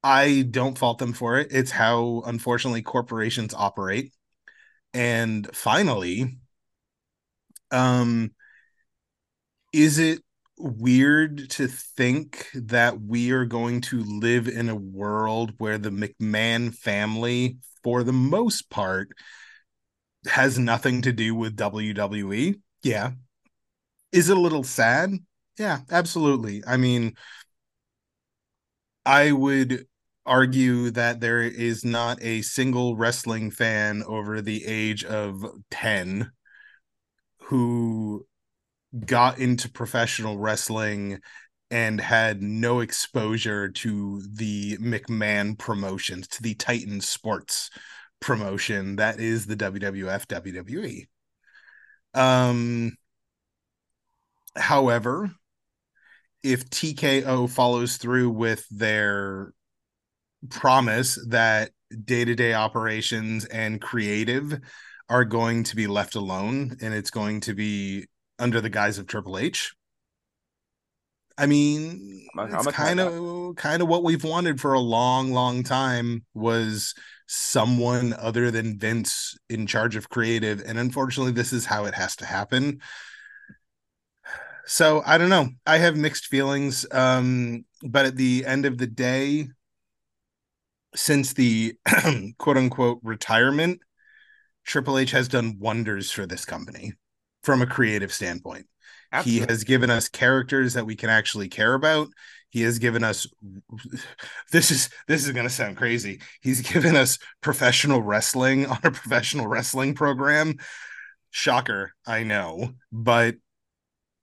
[SPEAKER 3] I don't fault them for it. It's how unfortunately corporations operate. And finally, um, is it weird to think that we are going to live in a world where the McMahon family, for the most part, has nothing to do with WWE. Yeah. Is it a little sad? Yeah, absolutely. I mean, I would argue that there is not a single wrestling fan over the age of 10 who got into professional wrestling and had no exposure to the McMahon promotions, to the Titan Sports promotion that is the WWF WWE. Um however, if TKO follows through with their promise that day-to-day operations and creative are going to be left alone and it's going to be under the guise of Triple H. I mean,
[SPEAKER 2] I'm-
[SPEAKER 3] it's
[SPEAKER 2] I'm okay with
[SPEAKER 3] kind of kind of what we've wanted for a long, long time was someone other than Vince in charge of creative, and unfortunately, this is how it has to happen. So I don't know. I have mixed feelings, um, but at the end of the day, since the quote unquote retirement, Triple H has done wonders for this company from a creative standpoint. He has given us characters that we can actually care about. He has given us this is this is going to sound crazy. He's given us professional wrestling on a professional wrestling program. Shocker, I know, but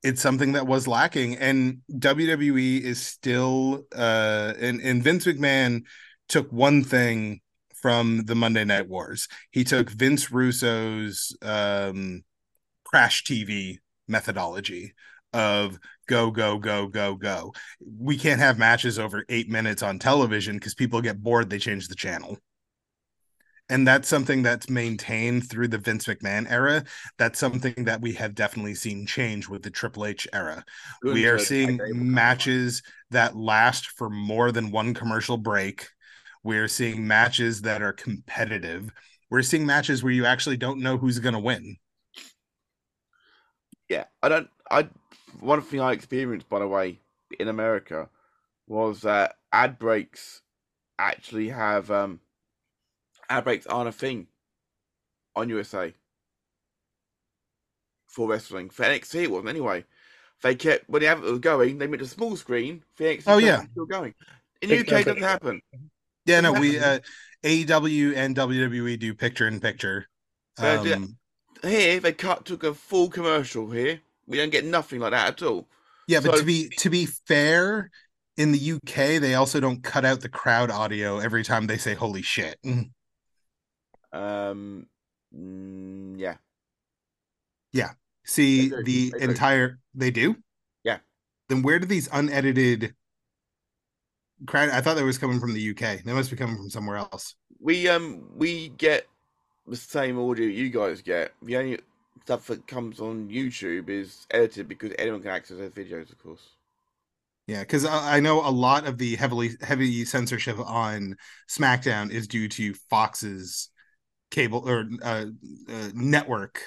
[SPEAKER 3] it's something that was lacking and WWE is still uh and, and Vince McMahon took one thing from the Monday Night Wars. He took Vince Russo's um crash TV methodology of go go go go go. We can't have matches over 8 minutes on television cuz people get bored they change the channel. And that's something that's maintained through the Vince McMahon era. That's something that we have definitely seen change with the Triple H era. we are seeing matches that last for more than one commercial break. We're seeing matches that are competitive. We're seeing matches where you actually don't know who's going to win.
[SPEAKER 2] Yeah, I don't. I one thing I experienced, by the way, in America, was that ad breaks actually have um ad breaks aren't a thing on USA for wrestling. For NXT, it wasn't anyway. they kept when the advert was going, they made a small screen. For the
[SPEAKER 3] Oh, yeah.
[SPEAKER 2] still going. In the UK, it doesn't happen.
[SPEAKER 3] Yeah, no, we uh AEW and WWE do picture in picture. Um,
[SPEAKER 2] Here, they cut took a full commercial. Here, we don't get nothing like that at all.
[SPEAKER 3] yeah, but to be to be fair, in the UK they also don't cut out the crowd audio every time they say "Holy shit."
[SPEAKER 2] Um, mm, yeah,
[SPEAKER 3] See
[SPEAKER 2] do,
[SPEAKER 3] the
[SPEAKER 2] they
[SPEAKER 3] entire they do.
[SPEAKER 2] Yeah.
[SPEAKER 3] Then where do these unedited crowd? I thought that was coming from the UK. They must be coming from somewhere else.
[SPEAKER 2] we um we get the same audio you guys get. The only stuff that comes on YouTube is edited because anyone can access those videos, of course.
[SPEAKER 3] Yeah, because I I know a lot of the heavily heavy censorship on SmackDown is due to Fox's cable or uh, uh, network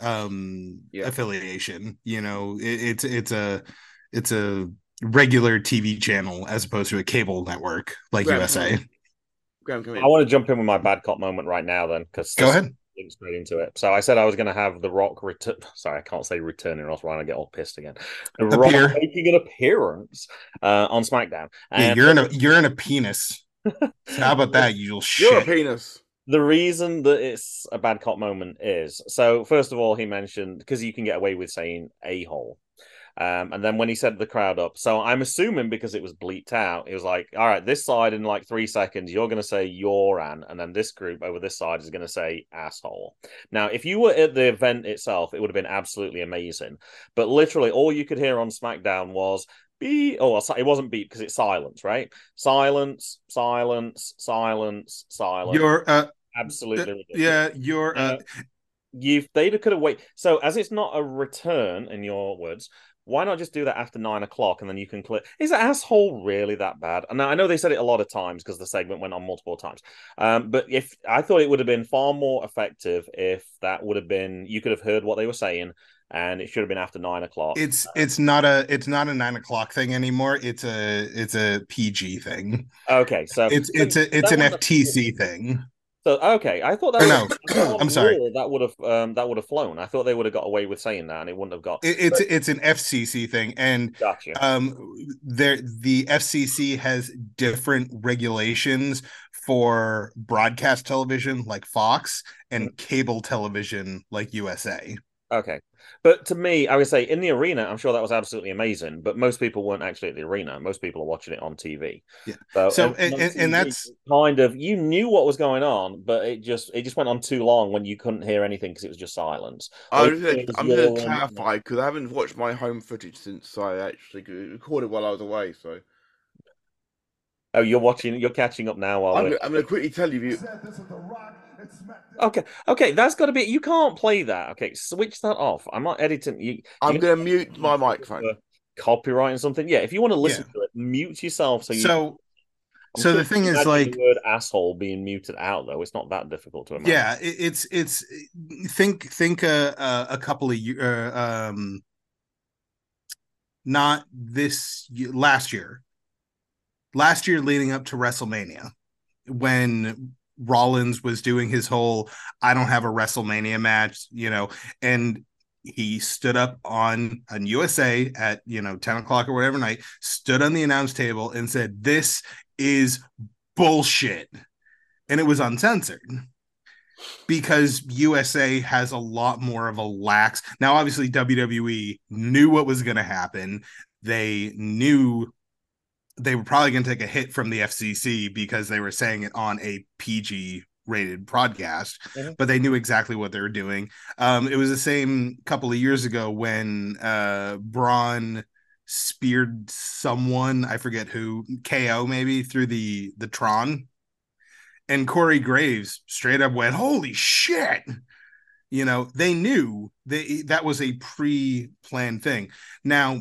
[SPEAKER 3] um
[SPEAKER 2] Yeah.
[SPEAKER 3] affiliation. You know, it, it's it's a it's a regular TV channel as opposed to a cable network like
[SPEAKER 2] Graham,
[SPEAKER 3] USA.
[SPEAKER 2] Graham, come in.
[SPEAKER 4] I want to jump in with my bad cop moment right now, then, because
[SPEAKER 3] Go ahead.
[SPEAKER 4] Link straight into it. So I said I was going to have The Rock return. Sorry, I can't say returning, or else Ryan will get all pissed again. The
[SPEAKER 3] Appear.
[SPEAKER 4] Rock making an appearance uh, on SmackDown.
[SPEAKER 3] Yeah, you're in a you're in a penis. How about that, you little
[SPEAKER 2] You're a penis.
[SPEAKER 4] the reason that it's a bad cop moment is so. First of all, he mentioned because you can get away with saying a hole. Um, and then when he set the crowd up, so I'm assuming because it was bleeped out, it was like, all right, this side in like three seconds, you're going to say you're an, and then this group over this side is going to say asshole. Now, if you were at the event itself, it would have been absolutely amazing. But literally, all you could hear on SmackDown was beep. Oh, it wasn't beep because it's silence, right? Silence, silence, silence, silence.
[SPEAKER 3] You're uh
[SPEAKER 4] absolutely ridiculous
[SPEAKER 3] yeah, you're uh
[SPEAKER 4] you they could have wait. So as it's not a return in your words, why not just do that after nine o'clock and then you can click? Is that asshole really that bad? And I know they said it a lot of times because the segment went on multiple times. Um, but if I thought it would have been far more effective if that would have been you could have heard what they were saying and it should have been after nine o'clock.
[SPEAKER 3] it's it's not a it's not a nine o'clock thing anymore. It's a it's a PG thing.
[SPEAKER 4] okay, so
[SPEAKER 3] It's it's a it's an
[SPEAKER 4] a-
[SPEAKER 3] FTC thing.
[SPEAKER 4] So okay, I thought that was,
[SPEAKER 3] no, I'm sorry.
[SPEAKER 4] That would have um, that would have flown. I thought they would have got away with saying that, and it wouldn't have got.
[SPEAKER 3] It, it's it's an FCC thing, and
[SPEAKER 4] Gotcha.
[SPEAKER 3] um there the FCC has different regulations for broadcast television like Fox and cable television like USA.
[SPEAKER 4] Okay. But to me, I would say in the arena, I'm sure that was absolutely amazing. But most people weren't actually at the arena. Most people are watching it on TV.
[SPEAKER 3] Yeah.
[SPEAKER 4] So,
[SPEAKER 3] So,
[SPEAKER 4] on
[SPEAKER 3] and- and- and that's-
[SPEAKER 4] kind of you knew what was going on, but it just it just went on too long when you couldn't hear anything because it was just silence.
[SPEAKER 2] I'm
[SPEAKER 4] It
[SPEAKER 2] going
[SPEAKER 4] was
[SPEAKER 2] to I'm going to clarify because I haven't watched my home footage since I actually recorded while I was away. So
[SPEAKER 4] Oh, you're watching. You're catching up now. While
[SPEAKER 2] I'm, gonna- I'm going to quickly tell you. you-
[SPEAKER 4] Okay, okay, that's got to be. You can't play that. Okay, switch that off. I'm not editing. You,
[SPEAKER 2] I'm going to mute my microphone.
[SPEAKER 4] copywriting something. Yeah, if you want to listen
[SPEAKER 3] Yeah.
[SPEAKER 4] to it, mute yourself. So you.
[SPEAKER 3] So so the thing is like
[SPEAKER 4] the word asshole being muted out though. It's not that difficult to imagine.
[SPEAKER 3] yeah it, it's it's think think a a, a couple of uh, um not this last year last year leading up to wrestlemania when rollins was doing his whole i don't have a wrestlemania match you know and he stood up on on usa at you know 10 o'clock or whatever night stood on the announce table and said this is bullshit and it was uncensored because USA has a lot more of a lax. Now, obviously, WWE knew what was going to happen. They knew they were probably going to take a hit from the FCC because they were saying it on a PG rated broadcast,
[SPEAKER 4] Mhm.
[SPEAKER 3] but they knew exactly what they were doing. Um, it was the same couple of years ago when uh, Braun speared someone, I forget who, KO maybe through the the Tron and Corey Graves straight up went, "Holy shit!" You know, they knew they that was a pre-planned thing. Now,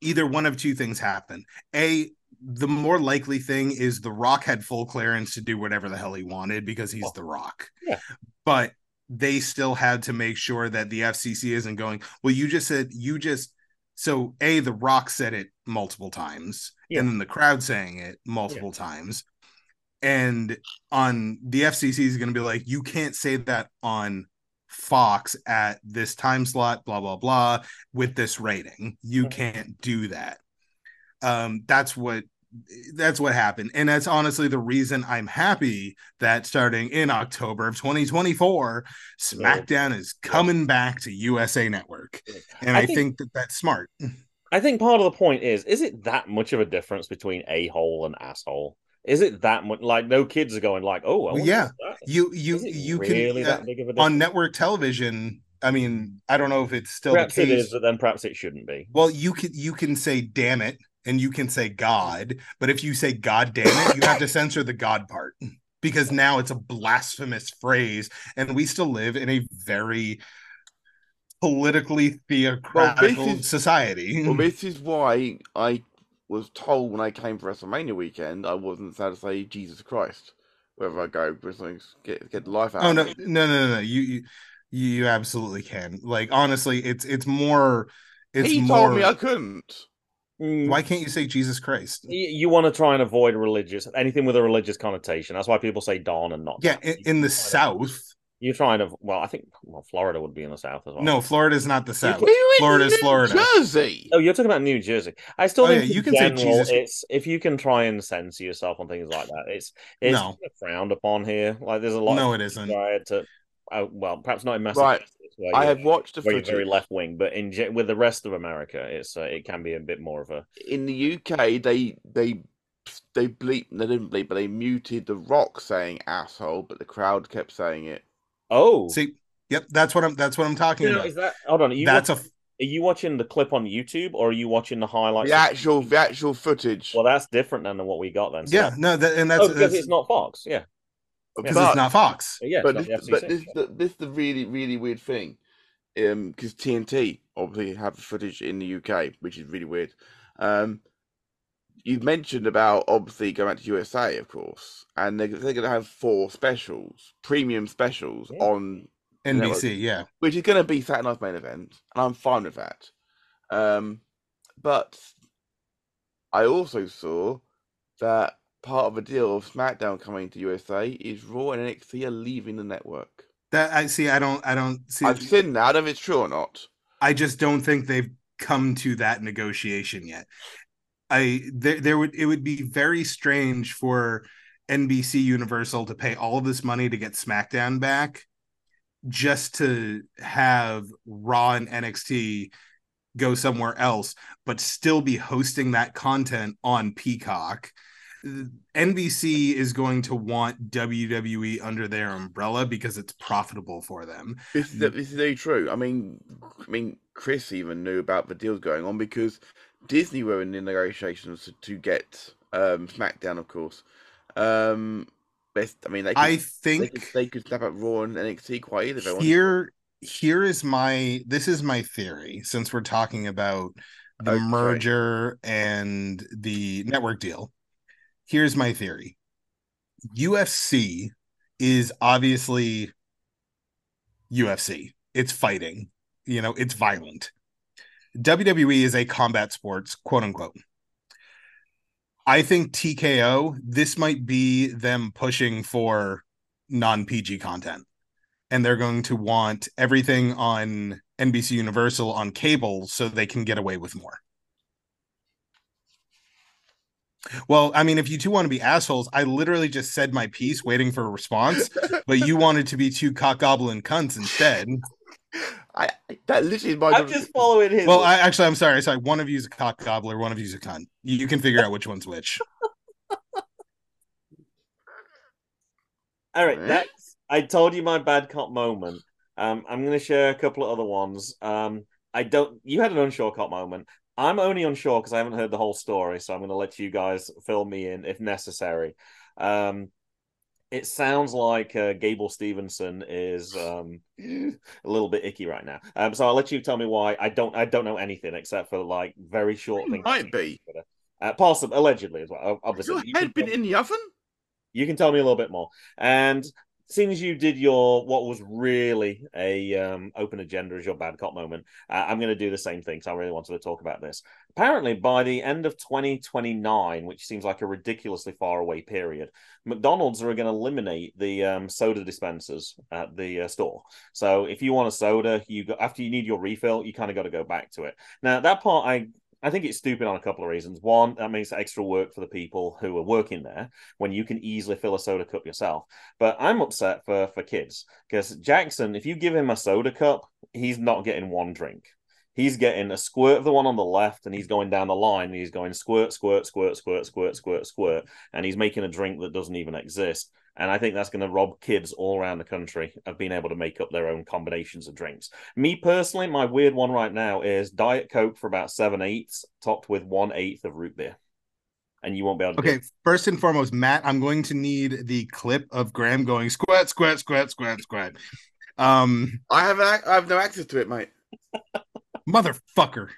[SPEAKER 3] either one of two things happen: a the more likely thing is the Rock had full clearance to do whatever the hell he wanted because he's the Rock.
[SPEAKER 4] Yeah.
[SPEAKER 3] But they still had to make sure that the FCC isn't going, well, you just said, you just, so A, the Rock said it multiple times,
[SPEAKER 4] Yeah.
[SPEAKER 3] and then the crowd saying it multiple times. And on the FCC is going to be like, you can't say that on Fox at this time slot, blah blah blah, with this rating. You can't do that. Um, that's what that's what happened. And that's honestly the reason i'm happy that starting in october of 2024 smackdown is coming back to usa network. And
[SPEAKER 4] I
[SPEAKER 3] i,
[SPEAKER 4] think-
[SPEAKER 3] think, that that's smart.
[SPEAKER 4] I think part of the point is, is it that much of a difference between a hole and asshole? Is it that much? Like, no kids are going like, "Oh, I
[SPEAKER 3] Well, yeah.
[SPEAKER 4] that."
[SPEAKER 3] you you you
[SPEAKER 4] really
[SPEAKER 3] can uh,
[SPEAKER 4] big of a
[SPEAKER 3] on network television i mean i don't know if it's still
[SPEAKER 4] Perhaps
[SPEAKER 3] the
[SPEAKER 4] it
[SPEAKER 3] case
[SPEAKER 4] is, but then perhaps it shouldn't be.
[SPEAKER 3] well you can you can say damn it and you can say god but if you say god damn it you have to censor the god part because now it's a blasphemous phrase and we still live in a very politically theocratic
[SPEAKER 2] is-
[SPEAKER 3] society
[SPEAKER 2] Well, this is why I was told when I came for WrestleMania weekend I wasn't allowed to say Jesus Christ wherever I go. Wrestling, get get the life out.
[SPEAKER 3] oh no no no no no you you you absolutely can like honestly it's it's more it's
[SPEAKER 2] he
[SPEAKER 3] more
[SPEAKER 2] told me I couldn't.
[SPEAKER 4] Mm,
[SPEAKER 3] why can't you say jesus christ
[SPEAKER 4] y- You want to try and avoid religious anything with a religious connotation. That's why people say Don and not.
[SPEAKER 3] yeah in, in the
[SPEAKER 4] You try to-
[SPEAKER 3] south
[SPEAKER 4] You're trying to. Well, I think well, Florida would be in the south as well.
[SPEAKER 3] no florida's not the south
[SPEAKER 2] We were in
[SPEAKER 3] Florida's Florida.
[SPEAKER 2] Jersey.
[SPEAKER 4] Oh, you're talking about New Jersey. I still
[SPEAKER 3] Oh,
[SPEAKER 4] think
[SPEAKER 3] yeah, you can say
[SPEAKER 4] general,
[SPEAKER 3] Jesus-
[SPEAKER 4] It's if you can try and censor yourself on things like that. It's it's
[SPEAKER 3] No.
[SPEAKER 4] kind of frowned upon here. Like there's a lot.
[SPEAKER 3] no
[SPEAKER 4] of
[SPEAKER 3] it isn't
[SPEAKER 4] to. Uh, well, perhaps not in
[SPEAKER 2] Right.
[SPEAKER 4] Massachusetts. Where
[SPEAKER 2] I have watched the footage.
[SPEAKER 4] very left wing, but in with the rest of America, it's uh, it can be a bit more of a.
[SPEAKER 2] in the UK, they they they bleep they didn't bleep, but they muted the Rock saying asshole, but the crowd kept saying it.
[SPEAKER 4] Oh,
[SPEAKER 3] see yep that's what i'm that's what i'm talking
[SPEAKER 4] you know,
[SPEAKER 3] about
[SPEAKER 4] is that? Hold on, are you
[SPEAKER 3] that's
[SPEAKER 4] watch-
[SPEAKER 3] a
[SPEAKER 4] are you watching the clip on YouTube or are you watching the highlights?
[SPEAKER 2] The actual the actual footage.
[SPEAKER 4] Well, that's different than what we got then. So
[SPEAKER 3] yeah no that, and that's
[SPEAKER 4] oh, because
[SPEAKER 3] that's
[SPEAKER 4] it's not Fox. Yeah,
[SPEAKER 3] because
[SPEAKER 2] but-
[SPEAKER 3] it's not fox
[SPEAKER 4] yeah.
[SPEAKER 2] but
[SPEAKER 4] it's
[SPEAKER 2] this,
[SPEAKER 4] not
[SPEAKER 2] but this,
[SPEAKER 4] FCC.
[SPEAKER 2] the, this is the really really weird thing, um, because TNT obviously have the footage in the UK, which is really weird. Um, you've mentioned about obviously going back to USA, of course, and they're, they're going to have four specials, premium specials
[SPEAKER 4] Yeah.
[SPEAKER 2] on
[SPEAKER 3] nbc yeah
[SPEAKER 2] which is going to be Saturday Night's main event, and I'm fine with that. Um, but I also saw that part of the deal of SmackDown coming to USA is Raw and NXT are leaving the network.
[SPEAKER 3] that i see i don't i don't see
[SPEAKER 2] I've seen that. I don't know if it's true or not.
[SPEAKER 3] I just don't think they've come to that negotiation yet. I there there would it would be very strange for NBC Universal to pay all this money to get SmackDown back just to have Raw and NXT go somewhere else but still be hosting that content on Peacock. NBC is going to want WWE under their umbrella because it's profitable for them.
[SPEAKER 2] This is this is very true. I mean, I mean, Chris even knew about the deals going on because Disney were in the negotiations to, get um, SmackDown, of course. Um, best, I mean, they could,
[SPEAKER 3] I
[SPEAKER 2] they
[SPEAKER 3] think
[SPEAKER 2] could, they could snap up Raw and NXT quite easily. they
[SPEAKER 3] here here is my this is my theory since we're talking about the
[SPEAKER 2] Okay.
[SPEAKER 3] merger and the network deal here's my theory ufc is obviously ufc it's fighting you know it's violent wwe is a combat sports quote unquote i think tko this might be them pushing for non-pg content and they're going to want everything on NBC Universal on cable so they can get away with more. Well, I mean, if you two want to be assholes, I literally just said my piece waiting for a response, but you wanted to be two cock goblin cunts instead.
[SPEAKER 2] I that literally is my.
[SPEAKER 4] I'm just following his.
[SPEAKER 3] Well, I actually, I'm sorry. Sorry. One of you is a cock gobbler, one of you is a cunt. You, you can figure out which one's which.
[SPEAKER 4] All right, next. I told you my bad cop moment. Um, I'm going to share a couple of other ones. Um, I don't. You had an unsure cop moment. I'm only unsure because I haven't heard the whole story, so I'm going to let you guys fill me in if necessary. Um, it sounds like uh, Gable Steveson is um, a little bit icky right now. Um, so I'll let you tell me why. I don't. I don't know anything except for like very short
[SPEAKER 2] It
[SPEAKER 4] things.
[SPEAKER 2] might be.
[SPEAKER 4] Uh, possible, allegedly as well. Obviously,
[SPEAKER 2] Your
[SPEAKER 4] You
[SPEAKER 2] head been in the oven?
[SPEAKER 4] you can tell me a little bit more. And soon as you did your what was really a um, open agenda as your bad cop moment, uh, I'm going to do the same thing. So I really wanted to talk about this. Apparently, by the end of 2029, which seems like a ridiculously far away period, McDonald's are going to eliminate the um, soda dispensers at the uh, store. So if you want a soda, you go after you need your refill, you kind of got to go back to it. Now that part I I think it's stupid on a couple of reasons. One, that means extra work for the people who are working there when you can easily fill a soda cup yourself. But I'm upset for for kids because Jackson, if you give him a soda cup, he's not getting one drink. He's getting a squirt of the one on the left, and he's going down the line. And he's going squirt, squirt, squirt, squirt, squirt, squirt, squirt, and he's making a drink that doesn't even exist. And I think that's going to rob kids all around the country of being able to make up their own combinations of drinks. Me personally, my weird one right now is Diet Coke for about seven eighths, topped with one eighth of root beer. And you won't be able to.
[SPEAKER 3] Okay, first and foremost, Matt, I'm going to need the clip of Graham going squat, squat, squat, squat, squat. Um,
[SPEAKER 2] I have ac- I have no access to it, mate.
[SPEAKER 3] motherfucker.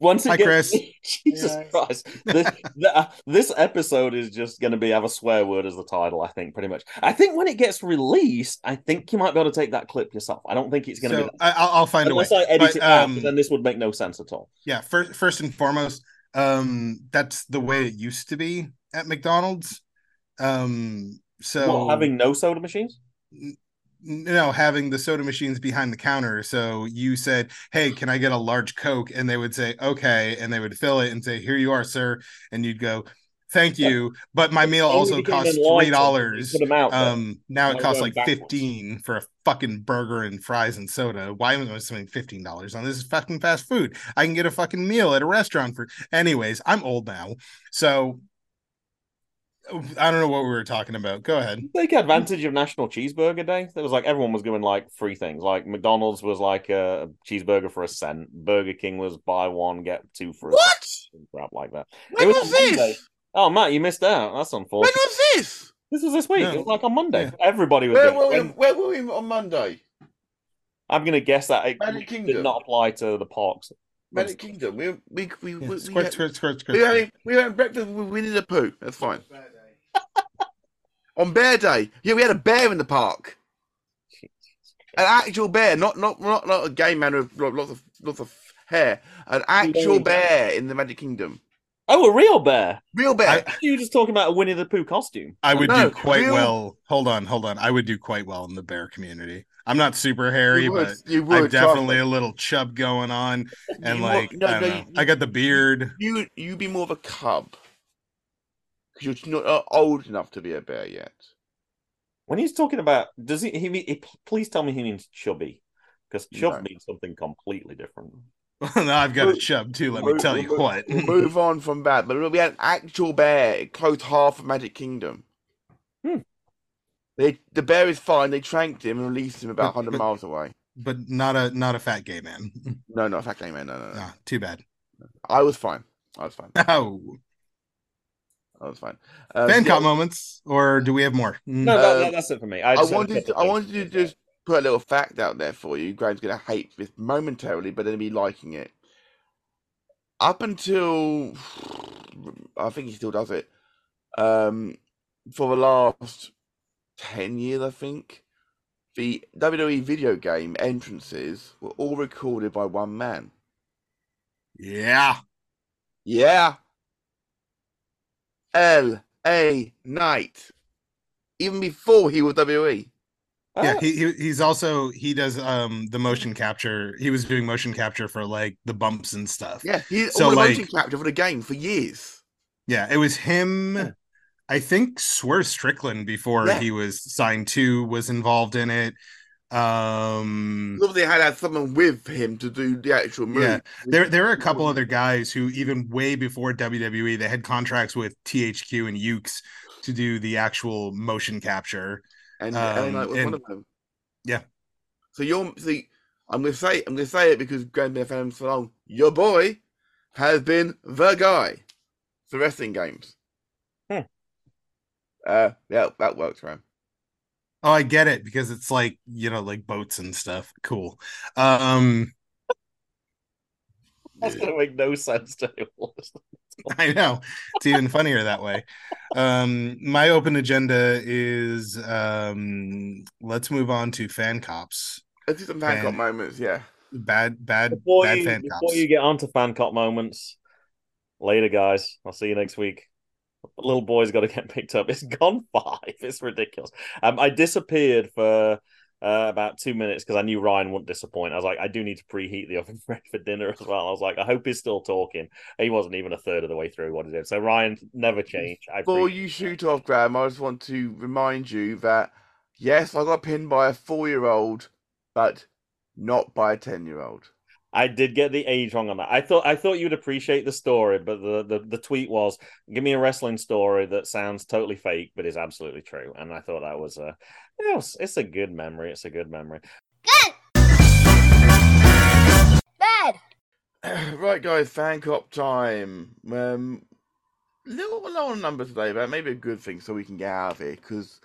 [SPEAKER 4] Once
[SPEAKER 3] Hi,
[SPEAKER 4] again,
[SPEAKER 3] Chris.
[SPEAKER 4] Jesus
[SPEAKER 2] Yeah.
[SPEAKER 4] Christ, this, the, uh, this episode is just going to be have a swear word as the title. I think pretty much. I think when it gets released, I think you might be able to take that clip yourself. I don't think it's going to
[SPEAKER 3] So
[SPEAKER 4] be.
[SPEAKER 3] I, I'll, I'll find
[SPEAKER 4] Unless
[SPEAKER 3] a way.
[SPEAKER 4] I edit
[SPEAKER 3] But,
[SPEAKER 4] it out,
[SPEAKER 3] um,
[SPEAKER 4] then this would make no sense at all.
[SPEAKER 3] yeah, first first and foremost, um, that's the way it used to be at McDonald's. Um, so
[SPEAKER 4] What, having no soda machines?
[SPEAKER 3] No having the soda machines behind the counter. So you said hey can i get a large coke? And they would say okay. And they would fill it and say here you are sir. And you'd go thank you. But my meal also costs three dollars.
[SPEAKER 4] when you put 'em out there.
[SPEAKER 3] um now it costs like
[SPEAKER 4] backwards.
[SPEAKER 3] 15 for a fucking burger and fries and soda. Why am i spending 15 dollars on this fucking fast food? I can get a fucking meal at a restaurant for anyways i'm old now. So i don't know what we were talking about go ahead
[SPEAKER 4] Take advantage of National Cheeseburger Day. There was like everyone was doing like free things. Like McDonald's was like a cheeseburger for a cent. Burger King was buy one get two for a
[SPEAKER 2] What?
[SPEAKER 4] cent, crap like that.
[SPEAKER 2] When
[SPEAKER 4] was
[SPEAKER 2] was,
[SPEAKER 4] on Monday.
[SPEAKER 2] this?
[SPEAKER 4] Oh, Matt, you missed out. That's unfortunate.
[SPEAKER 2] When was this?
[SPEAKER 4] This was this week.
[SPEAKER 3] No.
[SPEAKER 4] It was like on Monday.
[SPEAKER 3] Yeah.
[SPEAKER 4] Everybody was.
[SPEAKER 2] Where
[SPEAKER 4] doing
[SPEAKER 2] were, we, where were we on Monday?
[SPEAKER 4] I'm going to guess that it
[SPEAKER 2] Magic
[SPEAKER 4] did
[SPEAKER 2] Kingdom.
[SPEAKER 4] not apply to the parks.
[SPEAKER 2] Magic Kingdom. We we we
[SPEAKER 3] Yeah,
[SPEAKER 2] we, we,
[SPEAKER 3] squirt,
[SPEAKER 2] had,
[SPEAKER 3] squirt, squirt, squirt,
[SPEAKER 2] we, were
[SPEAKER 3] squirt.
[SPEAKER 2] having, we were having breakfast with Winnie the Pooh. That's fine. On Bear Day, yeah, we had a bear in the park. An actual bear, not not not not a gay man with lots of lots of hair. An actual
[SPEAKER 4] Very
[SPEAKER 2] bear in the Magic Kingdom.
[SPEAKER 4] Oh, a real bear.
[SPEAKER 2] Real bear.
[SPEAKER 3] I-
[SPEAKER 4] You were just talking about a Winnie the Pooh costume.
[SPEAKER 3] I would
[SPEAKER 2] No,
[SPEAKER 3] do quite
[SPEAKER 2] real-
[SPEAKER 3] well. Hold on, hold on. I would do quite well in the bear community. I'm not super hairy,
[SPEAKER 2] you would,
[SPEAKER 3] but
[SPEAKER 2] you
[SPEAKER 3] I'm definitely
[SPEAKER 2] trust
[SPEAKER 3] a little chub going on, and
[SPEAKER 2] You would-
[SPEAKER 3] like
[SPEAKER 2] no,
[SPEAKER 3] I, don't
[SPEAKER 2] no,
[SPEAKER 3] know.
[SPEAKER 2] you-
[SPEAKER 3] I got the beard.
[SPEAKER 2] You you'd be more of a cub because you're not uh, old enough to be a bear yet.
[SPEAKER 4] When he's talking about, does he? He, mean, he please tell me he means chubby, because chub
[SPEAKER 2] No.
[SPEAKER 4] means something completely different.
[SPEAKER 3] no, I've got a chub too. Let me tell you
[SPEAKER 2] move-
[SPEAKER 3] what.
[SPEAKER 2] move on from that, but we had an actual bear. It closed half of Magic Kingdom.
[SPEAKER 4] Hmm.
[SPEAKER 2] They, the bear is fine. They tranked him and released him about
[SPEAKER 3] But-
[SPEAKER 2] 100
[SPEAKER 3] but-
[SPEAKER 2] miles away.
[SPEAKER 3] but not a not a fat gay man.
[SPEAKER 2] No, not a fat gay man. No, no, no.
[SPEAKER 3] Ah, too bad.
[SPEAKER 2] I was fine. I was fine.
[SPEAKER 3] Oh,
[SPEAKER 2] I was fine. Um,
[SPEAKER 3] fan
[SPEAKER 2] yeah,
[SPEAKER 3] cop moments, or do we have more? Mm.
[SPEAKER 4] No, that,
[SPEAKER 2] Um,
[SPEAKER 4] that- that's it for me. I,
[SPEAKER 2] I
[SPEAKER 4] just had
[SPEAKER 2] wanted to, I wanted to just put a little fact out there for you. Graham's going to hate this momentarily, but then be liking it. Up until I think he still does it. Um, for the last ten years, I think the WWE video game entrances were all recorded by one man.
[SPEAKER 3] Yeah,
[SPEAKER 2] Yeah. L A Knight. Even before he was. WWE.
[SPEAKER 3] yeah.
[SPEAKER 4] Ah,
[SPEAKER 3] He, he he's also he does um the motion capture. He was doing motion capture for like the bumps and stuff.
[SPEAKER 2] Yeah, he's
[SPEAKER 3] So,
[SPEAKER 2] all the
[SPEAKER 3] like-
[SPEAKER 2] motion capture for the game for years.
[SPEAKER 3] Yeah, it was him. I think Swerve Strickland before
[SPEAKER 2] Yeah.
[SPEAKER 3] he was signed to was involved in it. Um
[SPEAKER 2] Obviously, had had someone with him to do the actual move.
[SPEAKER 3] Yeah, there there are a couple other guys who even way before WWE they had contracts with THQ and Yuke's to do the actual motion capture.
[SPEAKER 2] and
[SPEAKER 3] um,
[SPEAKER 2] LA Knight was one of them.
[SPEAKER 3] Yeah.
[SPEAKER 2] So you're see, I'm gonna say I'm gonna say it because Graham been a fan so long. Your boy has been the guy for wrestling games.
[SPEAKER 4] Hmm.
[SPEAKER 2] Uh, yeah, that works, Graham.
[SPEAKER 3] Oh, I get it because it's like, you know, like boats and stuff. Cool. Um
[SPEAKER 4] That's gonna make no sense to anyone.
[SPEAKER 3] I know. It's even funnier that way. Um, my open agenda is um, let's move on to fan cops.
[SPEAKER 2] Let's do some fan cop moments. Yeah.
[SPEAKER 3] Bad, bad,
[SPEAKER 4] Before
[SPEAKER 3] bad
[SPEAKER 4] you,
[SPEAKER 3] fan
[SPEAKER 4] before
[SPEAKER 3] cops.
[SPEAKER 4] Before you get on to fan cop moments, later, guys. I'll see you next week. The little boy's got to get picked up. It's gone five. It's ridiculous. Um, I disappeared for uh, about two minutes because I knew Ryan wouldn't disappoint. I was like, I do need to preheat the oven for dinner as well. I was like, I hope he's still talking. He wasn't even a third of the way through what he did. So Ryan never changed. I
[SPEAKER 2] Before you shoot off, Graham, I just want to remind you that yes, I got pinned by a four-year-old, but not by a ten-year-old.
[SPEAKER 4] I did get the age wrong on that. I thought I thought you'd appreciate the story, but the, the, the tweet was, "Give me a wrestling story that sounds totally fake, but is absolutely true." And I thought that was a, it was, it's a good memory. It's a good memory.
[SPEAKER 5] Good. Bad.
[SPEAKER 2] right, guys, fan cop time. Um, little low on numbers today, but maybe a good thing so we can get out of here because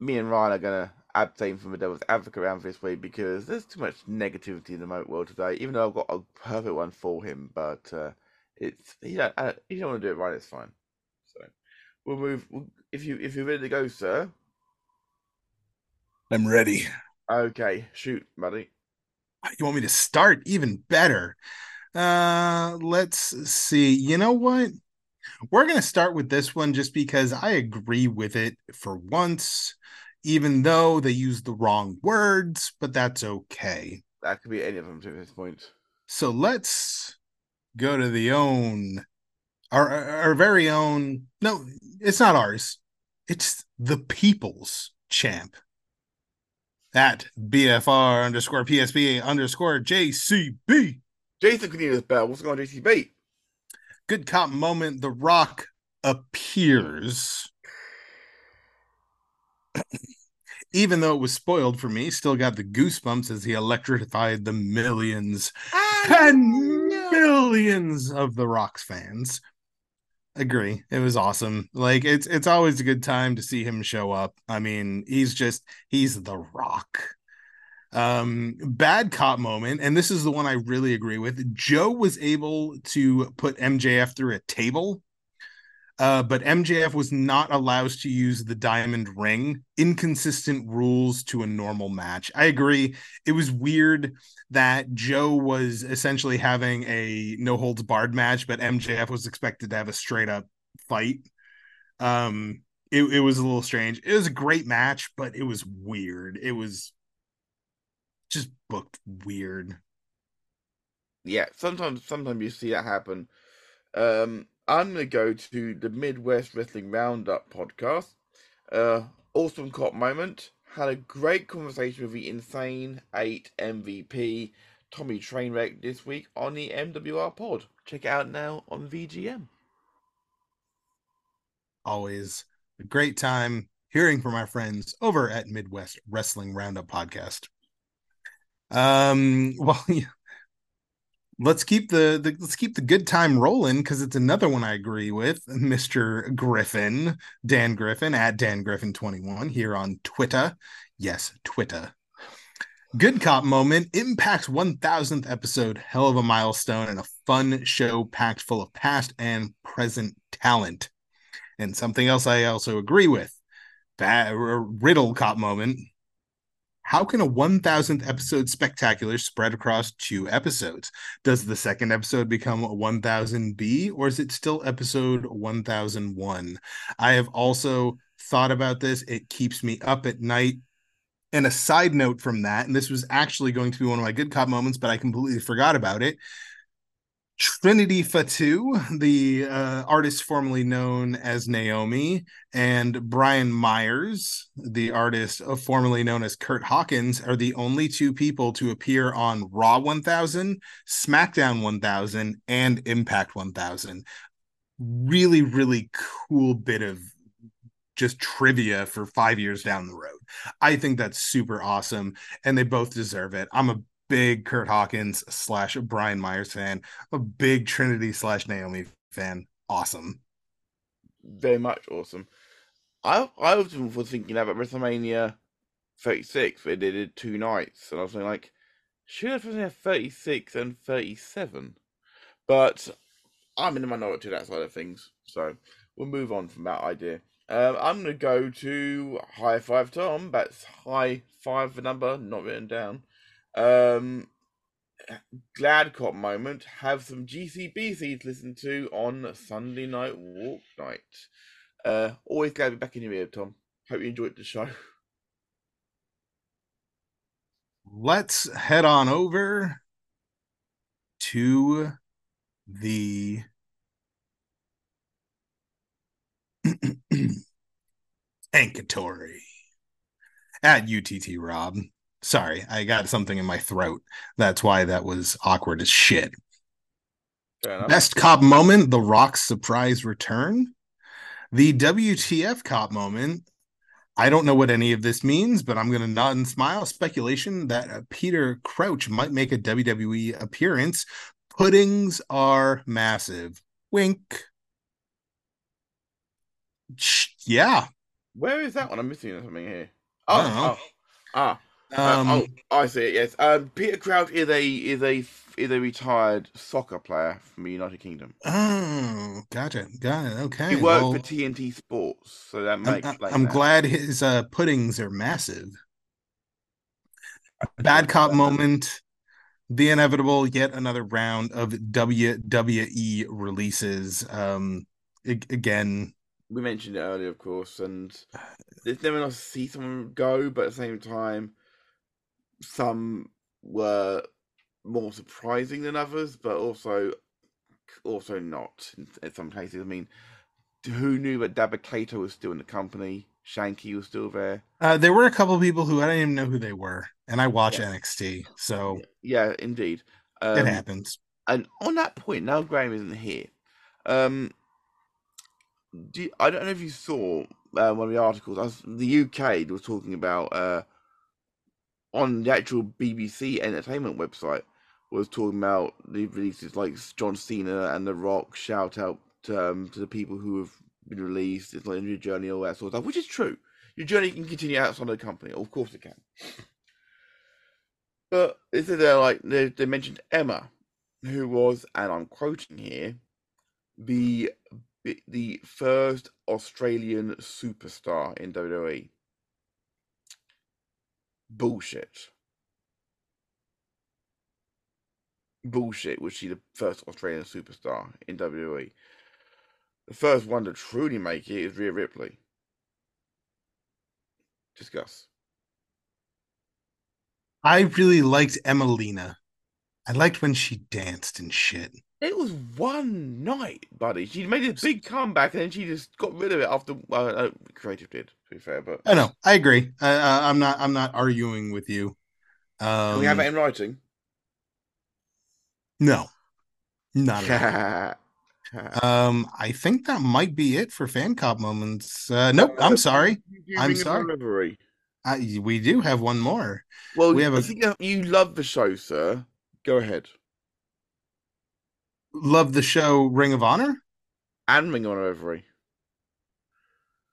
[SPEAKER 2] me and Ryan are gonna abstain from the devil's advocate around this way because there's too much negativity in the moat world today. Even though I've got a perfect one for him, but uh, it's you know uh, you don't want to do it right, it's fine. So we'll move. We'll, if you if you're ready to go, sir.
[SPEAKER 3] I'm ready.
[SPEAKER 2] Okay, shoot, buddy.
[SPEAKER 3] You want me to start? Even better. Uh, let's see. You know what? We're gonna start with this one just because I agree with it for once, even though they use the wrong words, but that's okay.
[SPEAKER 2] That could be any of them to this point.
[SPEAKER 3] So let's go to the own our our very own. No, it's not ours. It's the people's champ. At BFR underscore PSBA underscore JCB.
[SPEAKER 2] Jason Cornelius Bell, what's going on, JCB?
[SPEAKER 3] Good cop moment. The Rock appears. Even though it was spoiled for me, still got the goosebumps as he electrified the millions and millions of the Rock's fans. Agree. It was awesome. Like it's it's always a good time to see him show up. I mean, he's just he's the Rock. Um bad cop moment and this is the one I really agree with. Joe was able to put MJF through a table. Uh, but MJF was not allowed to use the diamond ring. Inconsistent rules to a normal match. I agree. It was weird that Joe was essentially having a no holds barred match, but MJF was expected to have a straight up fight. Um, it, it was a little strange. It was a great match, but it was weird. It was just booked weird.
[SPEAKER 2] yeah, sometimes sometimes you see that happen. Um, I'm gonna go to the Midwest Wrestling Roundup podcast. Uh, awesome cop moment. Had a great conversation with the Insane Eight MVP Tommy Trainwreck this week on the MWR pod. Check it out now on VGM.
[SPEAKER 3] Always a great time hearing from our friends over at Midwest Wrestling Roundup podcast. Um, well. Let's keep the, the let's keep the good time rolling because it's another one I agree with, Mr. Griffin, Dan Griffin at Dan Griffin 21 here on Twitter. Yes, Twitter. Good cop moment, Impact's 1000th episode, hell of a milestone and a fun show packed full of past and present talent. And something else I also agree with, bad riddle cop moment. How can a 1000th episode spectacular spread across two episodes? Does the second episode become a 1000B or is it still episode 1001? I have also thought about this. It keeps me up at night. And a side note from that, and this was actually going to be one of my good cop moments, but I completely forgot about it. Trinity Fatu, the uh, artist formerly known as Naomi, and Brian Myers, the artist uh, formerly known as Kurt Hawkins, are the only two people to appear on Raw 1000, SmackDown 1000, and Impact 1000. Really, really cool bit of just trivia for five years down the road. I think that's super awesome, and they both deserve it. I'm a big Kurt Hawkins slash Brian Myers fan, a big Trinity slash Naomi fan. Awesome.
[SPEAKER 2] Very much awesome. I I was thinking about WrestleMania 36, where they did two nights, and I was like, should have WrestleMania 36 and 37? But I'm in the minority that side of things, so we'll move on from that idea. Um, I'm to go to high five Tom. That's high five the number, not written down. Um, glad cop moment. Have some GCBC to listen to on Sunday night walk night. Uh, always glad to be back in your ear, Tom. Hope you enjoyed the show.
[SPEAKER 3] Let's head on over to the Tankatory at UTT Rob. Sorry, I got something in my throat. That's why that was awkward as shit. Best cop moment The Rock's surprise return. The WTF cop moment. I don't know what any of this means, but I'm going to nod and smile. Speculation that uh, Peter Crouch might make a WWE appearance. Puddings are massive. Wink. Yeah.
[SPEAKER 2] Where is that one? I'm missing something here. Oh, oh, ah.
[SPEAKER 3] Um,
[SPEAKER 2] Uh, oh, I see it. Yes. Um, Peter Crouch is a is a is a retired soccer player from the United Kingdom.
[SPEAKER 3] oh, gotcha. Got it. Okay.
[SPEAKER 2] He worked
[SPEAKER 3] well,
[SPEAKER 2] for TNT Sports, so that makes.
[SPEAKER 3] I'm-
[SPEAKER 2] like
[SPEAKER 3] I'm
[SPEAKER 2] that.
[SPEAKER 3] glad his uh, puddings are massive. Bad cop moment. The inevitable, yet another round of WWE releases. Um, again,
[SPEAKER 2] We mentioned it earlier, of course, and it's never nice to see someone go, but at the same time, some were more surprising than others, but also also not in, some cases. I mean, who knew that Dabba was still in the company? Shanky was still there.
[SPEAKER 3] uh, there were a couple of people who I didn't even know who they were, and I watch
[SPEAKER 2] Yeah.
[SPEAKER 3] NXT, so
[SPEAKER 2] Yeah, indeed. Um,
[SPEAKER 3] it happens.
[SPEAKER 2] And on that point, now Graham isn't here. Um, do you- I don't know if you saw uh, one of the articles. I was, the UK was talking about uh, on the actual BBC entertainment website was talking about the releases like John Cena and The Rock. Shout out to, um, to the people who have been released. It's like your journey, all that sort of stuff, which is true. Your journey can continue outside of the company. Of course, it can. But this is uh, like they, they mentioned Emma, who was, and I'm quoting here, the the first Australian superstar in WWE. Bullshit. Bullshit. Was she the first Australian superstar in WWE? The first one to truly make it is Rhea Ripley. Discuss.
[SPEAKER 3] I really liked Emmalina. I liked when she danced and shit.
[SPEAKER 2] It was one night, buddy. She made a big comeback and then she just got rid of it after. Well, uh, creative did, be fair, but
[SPEAKER 3] I know. I agree. I, uh, I'm not. I'm not arguing with you. Um,
[SPEAKER 2] can we have it in writing?
[SPEAKER 3] No, not at all. Um, I think that might be it for fan cop moments. Uh, nope. I'm sorry. I'm sorry. I, we do have one more.
[SPEAKER 2] Well,
[SPEAKER 3] We have a-
[SPEAKER 2] think you love the show, sir. Go ahead.
[SPEAKER 3] Love the show Ring of Honor.
[SPEAKER 2] And Ring of Honor Overy.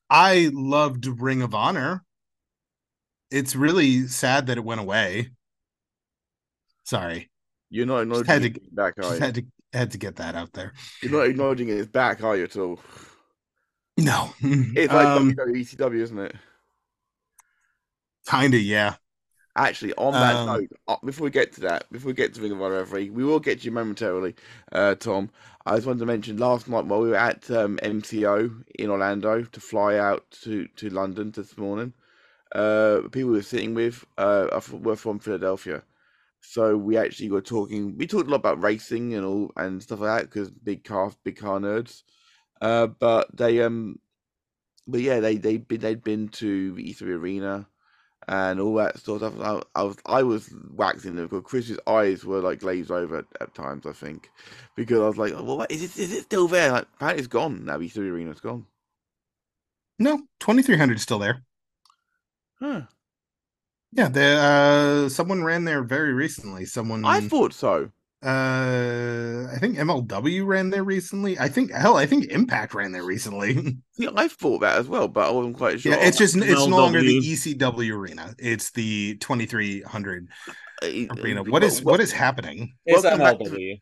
[SPEAKER 3] I loved Ring of Honor. It's really sad that it went away. Sorry,
[SPEAKER 2] You're not
[SPEAKER 3] Just
[SPEAKER 2] acknowledging
[SPEAKER 3] had to-
[SPEAKER 2] back, are you?
[SPEAKER 3] had to had to get that out there.
[SPEAKER 2] You're not acknowledging it's back, are you, at all?
[SPEAKER 3] No,
[SPEAKER 2] It's like
[SPEAKER 3] um,
[SPEAKER 2] WWE, isn't it?
[SPEAKER 3] kind of yeah.
[SPEAKER 2] Actually, on that
[SPEAKER 3] Um,
[SPEAKER 2] note, uh, before we get to that, before we get to Ring of Honor Revelry, we will get to you momentarily, uh, Tom. I just wanted to mention last night while we were at um, MCO in Orlando to fly out to, to London this morning, uh, people we were sitting with uh, are were from Philadelphia. So we actually were talking. We talked a lot about racing and all and stuff like that because big car, big car nerds. Uh, but they um, but yeah, they they been they'd been to the ECW Arena and all that sort of stuff. I, I was I was waxing them because Chris's eyes were like glazed over at, at times. I think because I was like, well, what, is it is it still there? Like, apparently it's gone now. ECW Arena's gone.
[SPEAKER 3] No, twenty three hundred is still there.
[SPEAKER 2] Huh.
[SPEAKER 3] Yeah, the uh, someone ran there very recently. Someone
[SPEAKER 2] I thought so.
[SPEAKER 3] Uh, I think MLW ran there recently. I think hell, I think Impact ran there recently.
[SPEAKER 2] See, I thought that as well, but I wasn't quite sure.
[SPEAKER 3] yeah, it's just it's no longer the ECW arena. It's the twenty three hundred
[SPEAKER 2] Uh,
[SPEAKER 3] arena. What is
[SPEAKER 2] well-
[SPEAKER 3] what is happening?
[SPEAKER 4] It's
[SPEAKER 2] Welcome back to-
[SPEAKER 4] MLW.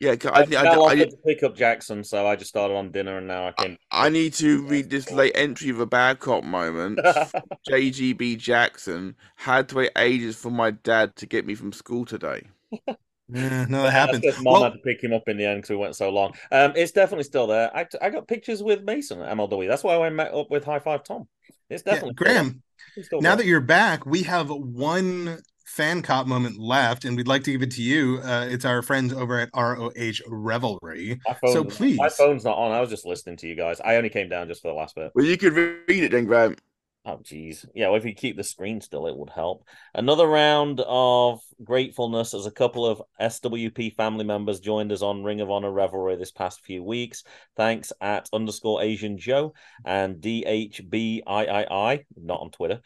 [SPEAKER 2] Yeah, 'cause
[SPEAKER 4] I,
[SPEAKER 2] I, think I, I,
[SPEAKER 4] to pick up Jackson, so I just started on dinner, and now I can.
[SPEAKER 2] I need to read this late entry of a bad cop moment. JGB Jackson had to wait ages for my dad to get me from school today.
[SPEAKER 3] Yeah, no, that happens.
[SPEAKER 4] Because mom
[SPEAKER 3] Well,
[SPEAKER 4] had to pick him up in the end because we went so long. Um, it's definitely still there. I, I got pictures with Mason at MLW. That's why I met up with High Five Tom. It's definitely still there.
[SPEAKER 3] Graham,
[SPEAKER 4] It's still
[SPEAKER 3] now
[SPEAKER 4] there.
[SPEAKER 3] that you're back, we have one fan cop moment left, and we'd like to give it to you. Uh, it's our friends over at ROH Revelry. so please.
[SPEAKER 4] my phone's not on. I was just listening to you guys. I only came down just for the last bit.
[SPEAKER 2] Well, you could read it then, Graham.
[SPEAKER 4] Oh, geez. Yeah, well, if you keep the screen still, it would help. Another round of gratefulness as a couple of SWP family members joined us on Ring of Honor Revelry this past few weeks. Thanks at underscore Asian Joe and DHBIII, not on Twitter.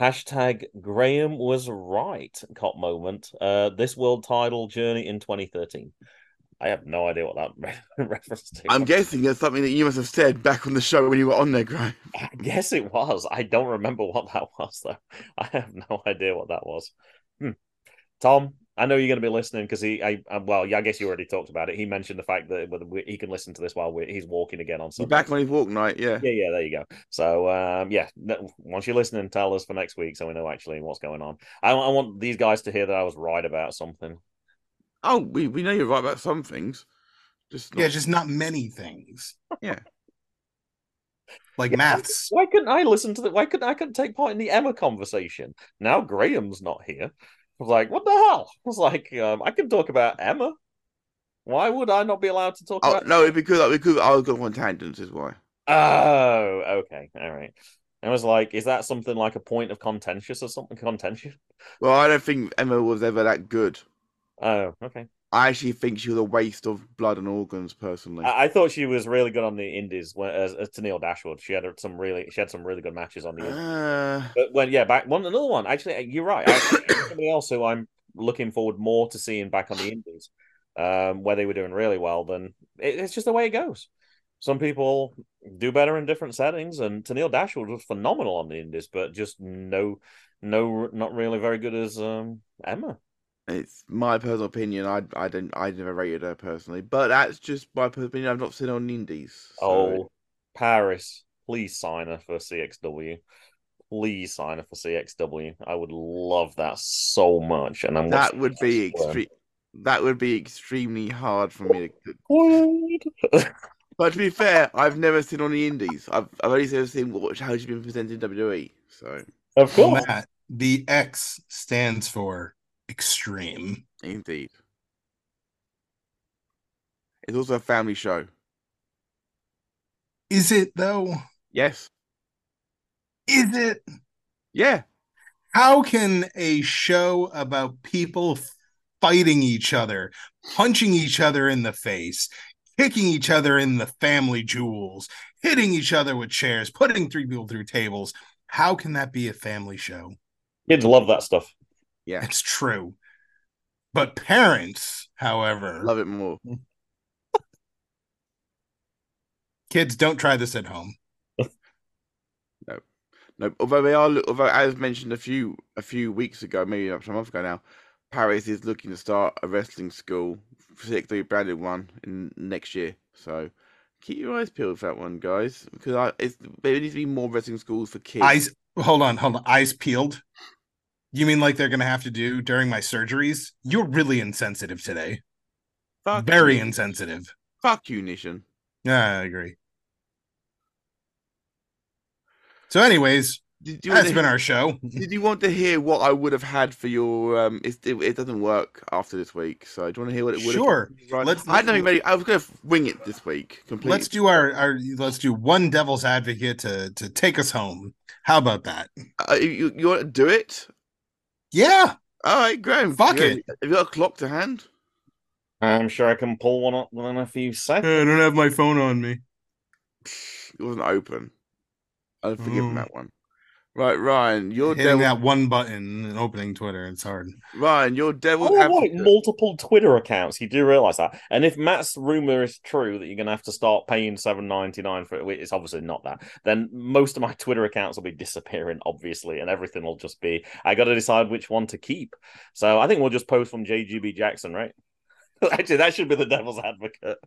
[SPEAKER 4] Hashtag Graham was right, cop moment. Uh, this world title journey in 2013. I have no idea what that re- reference to.
[SPEAKER 2] I'm guessing it's something that you must have said back on the show when you were on there, Graham.
[SPEAKER 4] I guess it was. I don't remember what that was, though. I have no idea what that was. Hmm. Tom, I know you're going to be listening because he, I, I, well, yeah, I guess you already talked about it. He mentioned the fact that whether we, he can listen to this while he's walking again on
[SPEAKER 2] He's
[SPEAKER 4] Sunday.
[SPEAKER 2] back on his walk night, yeah.
[SPEAKER 4] Yeah, yeah, there you go. So, um, yeah, no, once you're listening, tell us for next week so we know actually what's going on. I, I want these guys to hear that I was right about something.
[SPEAKER 2] Oh, we, we know you're right about some things. Just not,
[SPEAKER 3] Yeah, just not many things.
[SPEAKER 2] Yeah.
[SPEAKER 3] Like
[SPEAKER 4] Yeah,
[SPEAKER 3] maths.
[SPEAKER 4] Why couldn't I listen to the? Why couldn't I couldn't take part in the Emma conversation? Now Graham's not here. I was like, what the hell? I was like, um, I can talk about Emma. Why would I not be allowed to talk
[SPEAKER 2] Oh
[SPEAKER 4] about?
[SPEAKER 2] no, because because I was going on tangents is why.
[SPEAKER 4] Oh, okay, all right. I was like, is that something like a point of contentious or something contentious?
[SPEAKER 2] Well, I don't think Emma was ever that good.
[SPEAKER 4] Oh, okay.
[SPEAKER 2] I actually think she was a waste of blood and organs, personally.
[SPEAKER 4] I, I thought she was really good on the Indies when, as, as Tenille Dashwood. She had some really, she had some really good matches on the. Indies.
[SPEAKER 2] Uh,
[SPEAKER 4] But when yeah, back one another one. Actually, you're right. Actually, somebody else who I'm looking forward more to seeing back on the Indies, um, where they were doing really well. Then it, it's just the way it goes. Some people do better in different settings, and Tenille Dashwood was phenomenal on the Indies, but just no, no, not really very good as um, Emma.
[SPEAKER 2] It's my personal opinion. I I don't I never rated her personally, but that's just my personal opinion. I've not seen her on Indies. so-
[SPEAKER 4] Oh, Paris, please sign her for CXW. Please sign her for CXW. I would love that so much, and I'm
[SPEAKER 2] that would be extreme. That would be extremely hard for me to.
[SPEAKER 4] What?
[SPEAKER 2] But to be fair, I've never seen on the Indies. I've I've only ever seen what how she's been presented in WWE. So
[SPEAKER 4] Of course.
[SPEAKER 3] Matt, the X stands for extreme.
[SPEAKER 2] indeed, it's also a family show.
[SPEAKER 3] Is it though?
[SPEAKER 2] Yes,
[SPEAKER 3] Is it?
[SPEAKER 2] yeah.
[SPEAKER 3] How can a show about people fighting each other, punching each other in the face, kicking each other in the family jewels, hitting each other with chairs, putting three people through tables, how can that be a family show?
[SPEAKER 4] Kids love that stuff.
[SPEAKER 2] Yeah,
[SPEAKER 3] It's true. But parents, however,
[SPEAKER 2] love it more.
[SPEAKER 3] kids don't try this at home.
[SPEAKER 2] No, no. although they are, although as mentioned a few a few weeks ago, maybe up to a month ago now, Paris is looking to start a wrestling school, particularly branded one, in next year. So keep your eyes peeled for that one, guys, because I, it's there needs to be more wrestling schools for kids.
[SPEAKER 3] Eyes hold on, hold on. Eyes peeled. You mean like they're gonna have to do during my surgeries? You're really insensitive today.
[SPEAKER 2] Fuck
[SPEAKER 3] Very
[SPEAKER 2] you.
[SPEAKER 3] insensitive.
[SPEAKER 2] Fuck you, Nishan.
[SPEAKER 3] Yeah, I agree. So, anyways,
[SPEAKER 2] Did you,
[SPEAKER 3] that's
[SPEAKER 2] to,
[SPEAKER 3] been our show.
[SPEAKER 2] did you want to hear what I would have had for your? Um, it's, it, it doesn't work after this week, so do you want to hear what it would
[SPEAKER 3] Sure.
[SPEAKER 2] have? Right.
[SPEAKER 3] Let's-
[SPEAKER 2] I nothing ready. I was going to wing it this week. Completely.
[SPEAKER 3] Let's do our, our let's do one devil's advocate to to take us home. How about that?
[SPEAKER 2] Uh, you, you want to do it?
[SPEAKER 3] Yeah.
[SPEAKER 2] All right, Graham.
[SPEAKER 3] Fuck it.
[SPEAKER 2] Have you got a clock to hand?
[SPEAKER 4] I'm sure I can pull one up within a few seconds.
[SPEAKER 3] I don't have my phone on me.
[SPEAKER 2] It wasn't open. I'll forgive him
[SPEAKER 3] Mm.
[SPEAKER 2] that one. Right, Ryan, your
[SPEAKER 3] Hitting
[SPEAKER 2] devil.
[SPEAKER 3] that one button and opening Twitter, it's hard.
[SPEAKER 2] Ryan, your devil.
[SPEAKER 4] Oh, right, multiple Twitter accounts. You do realize that. And if Matt's rumor is true that you're going to have to start paying seven ninety nine for it, it's obviously not that. Then most of my Twitter accounts will be disappearing, obviously, and everything will just be. I got to decide which one to keep. So I think we'll just post from JGB Jackson, right? Actually, that should be the devil's advocate.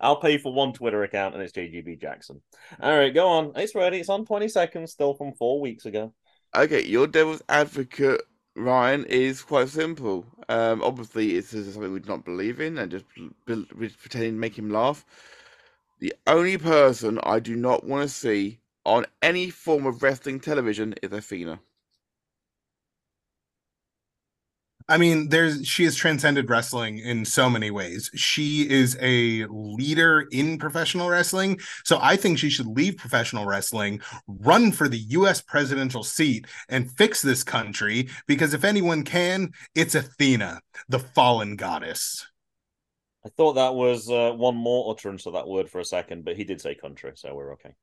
[SPEAKER 4] I'll pay for one Twitter account and it's JGB Jackson. All right, go on. It's ready. It's on 20 seconds, still from four weeks ago.
[SPEAKER 2] Okay, your devil's advocate, Ryan, is quite simple. Um, obviously, it's something we do not believe in and just be- pretending to make him laugh. The only person I do not want to see on any form of wrestling television is Athena.
[SPEAKER 3] I mean, there's she has transcended wrestling in so many ways. She is a leader in professional wrestling. So I think she should leave professional wrestling, run for the US presidential seat, and fix this country. Because if anyone can, it's Athena, the fallen goddess.
[SPEAKER 4] I thought that was uh, one more utterance of that word for a second, but he did say country, so we're okay.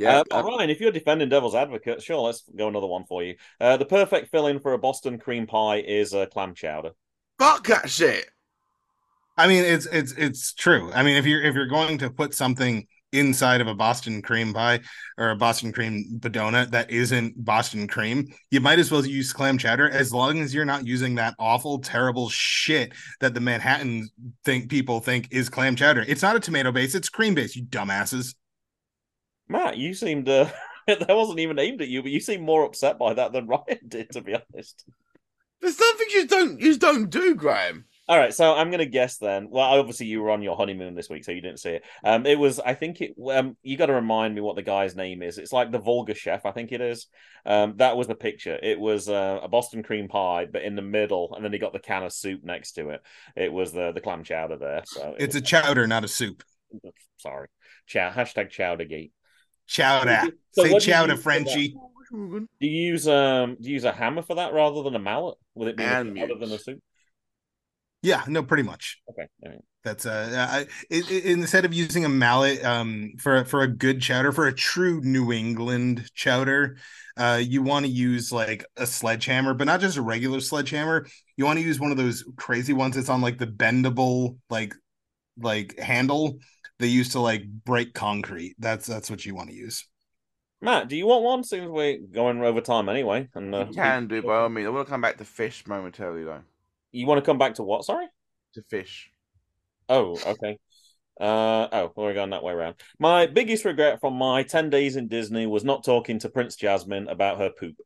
[SPEAKER 2] Yeah,
[SPEAKER 4] uh,
[SPEAKER 2] um,
[SPEAKER 4] Ryan, if you're defending Devil's Advocate, sure, let's go another one for you. Uh, the perfect filling for a Boston cream pie is uh, clam chowder.
[SPEAKER 2] fuck that shit.
[SPEAKER 3] I mean, it's it's it's true. I mean, if you're if you're going to put something inside of a Boston cream pie or a Boston cream badona that isn't Boston cream, you might as well use clam chowder as long as you're not using that awful, terrible shit that the Manhattan think people think is clam chowder. It's not a tomato base, it's cream base, you dumbasses.
[SPEAKER 4] Matt, you seemed uh, that wasn't even aimed at you, but you seemed more upset by that than Ryan did, to be honest.
[SPEAKER 2] There's something you don't you just don't do, Graham.
[SPEAKER 4] All right, so I'm gonna guess then. Well, obviously you were on your honeymoon this week, so you didn't see it. Um, it was, I think it. Um, you got to remind me what the guy's name is. It's like the vulgar chef, I think it is. Um, that was the picture. It was uh, a Boston cream pie, but in the middle, and then he got the can of soup next to it. It was the the clam chowder there. So it
[SPEAKER 3] It's a chowder, not a soup.
[SPEAKER 4] sorry, chow hashtag chowdergate.
[SPEAKER 3] Chowder.
[SPEAKER 4] So
[SPEAKER 3] Say
[SPEAKER 4] what do you
[SPEAKER 3] chowder,
[SPEAKER 4] use?
[SPEAKER 3] Frenchie.
[SPEAKER 4] Do you use um do you use a hammer for that rather than a mallet? With it being a
[SPEAKER 2] And
[SPEAKER 4] than a
[SPEAKER 2] mutes.
[SPEAKER 4] soup?
[SPEAKER 3] Yeah, no, pretty much.
[SPEAKER 4] Okay, all right.
[SPEAKER 3] That's uh, I, it, it- instead of using a mallet, um, for for a good chowder, for a true New England chowder, uh, you want to use like a sledgehammer, but not just a regular sledgehammer. You want to use one of those crazy ones that's on like the bendable like like handle they used to like break concrete. That's that's what you want to use.
[SPEAKER 4] Matt, do you want one? Seems we're going over time anyway. And uh,
[SPEAKER 2] You can do, by all means. I want to come back to fish momentarily, though.
[SPEAKER 4] you want to come back to what? Sorry.
[SPEAKER 2] To fish.
[SPEAKER 4] Oh, okay. Uh oh, we're going that way around. My biggest regret from my ten days in Disney was not talking to Prince Jasmine about her poop.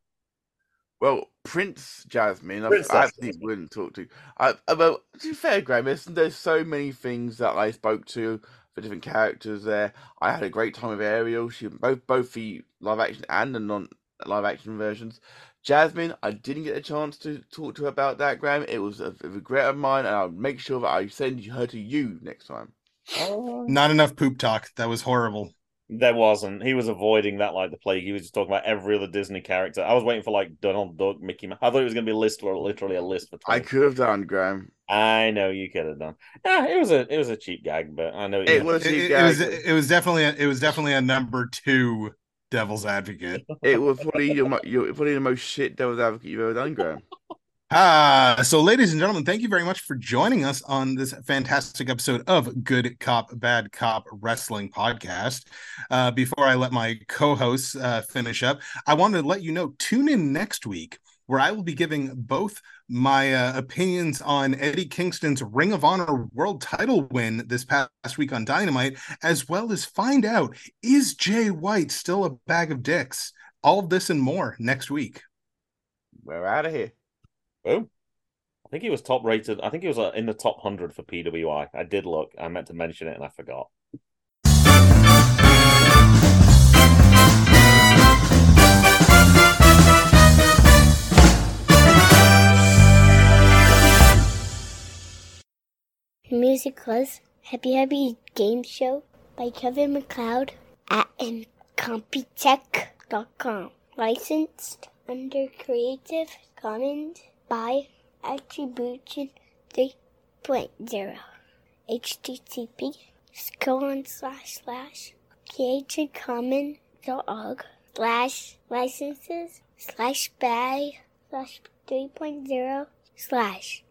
[SPEAKER 2] Well, Prince Jasmine, I,
[SPEAKER 4] Princess
[SPEAKER 2] I actually
[SPEAKER 4] Jasmine.
[SPEAKER 2] wouldn't talk to. I, I- well, to be fair, Graham, there's, there's so many things that I spoke to for different characters there. I had a great time with Ariel. She both both the live action and the non live action versions. Jasmine, I didn't get a chance to talk to her about that, Graham. It was a, a regret of mine, and I'll make sure that I send her to you next time.
[SPEAKER 4] Oh,
[SPEAKER 3] Not enough poop talk. That was horrible.
[SPEAKER 4] There wasn't. He was avoiding that like the plague. He was just talking about every other Disney character. I was waiting for like Donald Duck, Mickey Mouse. I thought it was going to be a list or literally a list for.
[SPEAKER 2] I could have done, Graham.
[SPEAKER 4] I know you could have done. Yeah, it was a it was a cheap gag, but I know
[SPEAKER 2] It
[SPEAKER 4] you-
[SPEAKER 2] was
[SPEAKER 3] It,
[SPEAKER 2] a
[SPEAKER 3] it- it was it was definitely a, it was definitely a number two devil's advocate.
[SPEAKER 2] It was probably your, your probably the most shit devil's advocate you've ever done, Graham.
[SPEAKER 3] Ah, so ladies and gentlemen, thank you very much for joining us on this fantastic episode of Good Cop, Bad Cop Wrestling Podcast. Uh, before I let my co-hosts uh, finish up, I wanted to let you know tune in next week where I will be giving both my uh, opinions on Eddie Kingston's Ring of Honor World Title win this past week on Dynamite, as well as find out is Jay White still a bag of dicks. All this and more next week.
[SPEAKER 2] We're out of here.
[SPEAKER 4] Oh, I think he was top rated. I think he was uh, in the top hundred for PWI. I did look. I meant to mention it and I forgot.
[SPEAKER 5] Music was Happy Happy Game Show by Kevin MacLeod at Incompetech.com. Licensed under Creative Commons by Attribution 3.0. HTTP colon slash slash creativecommons.org slash licenses slash by slash 3.0 slash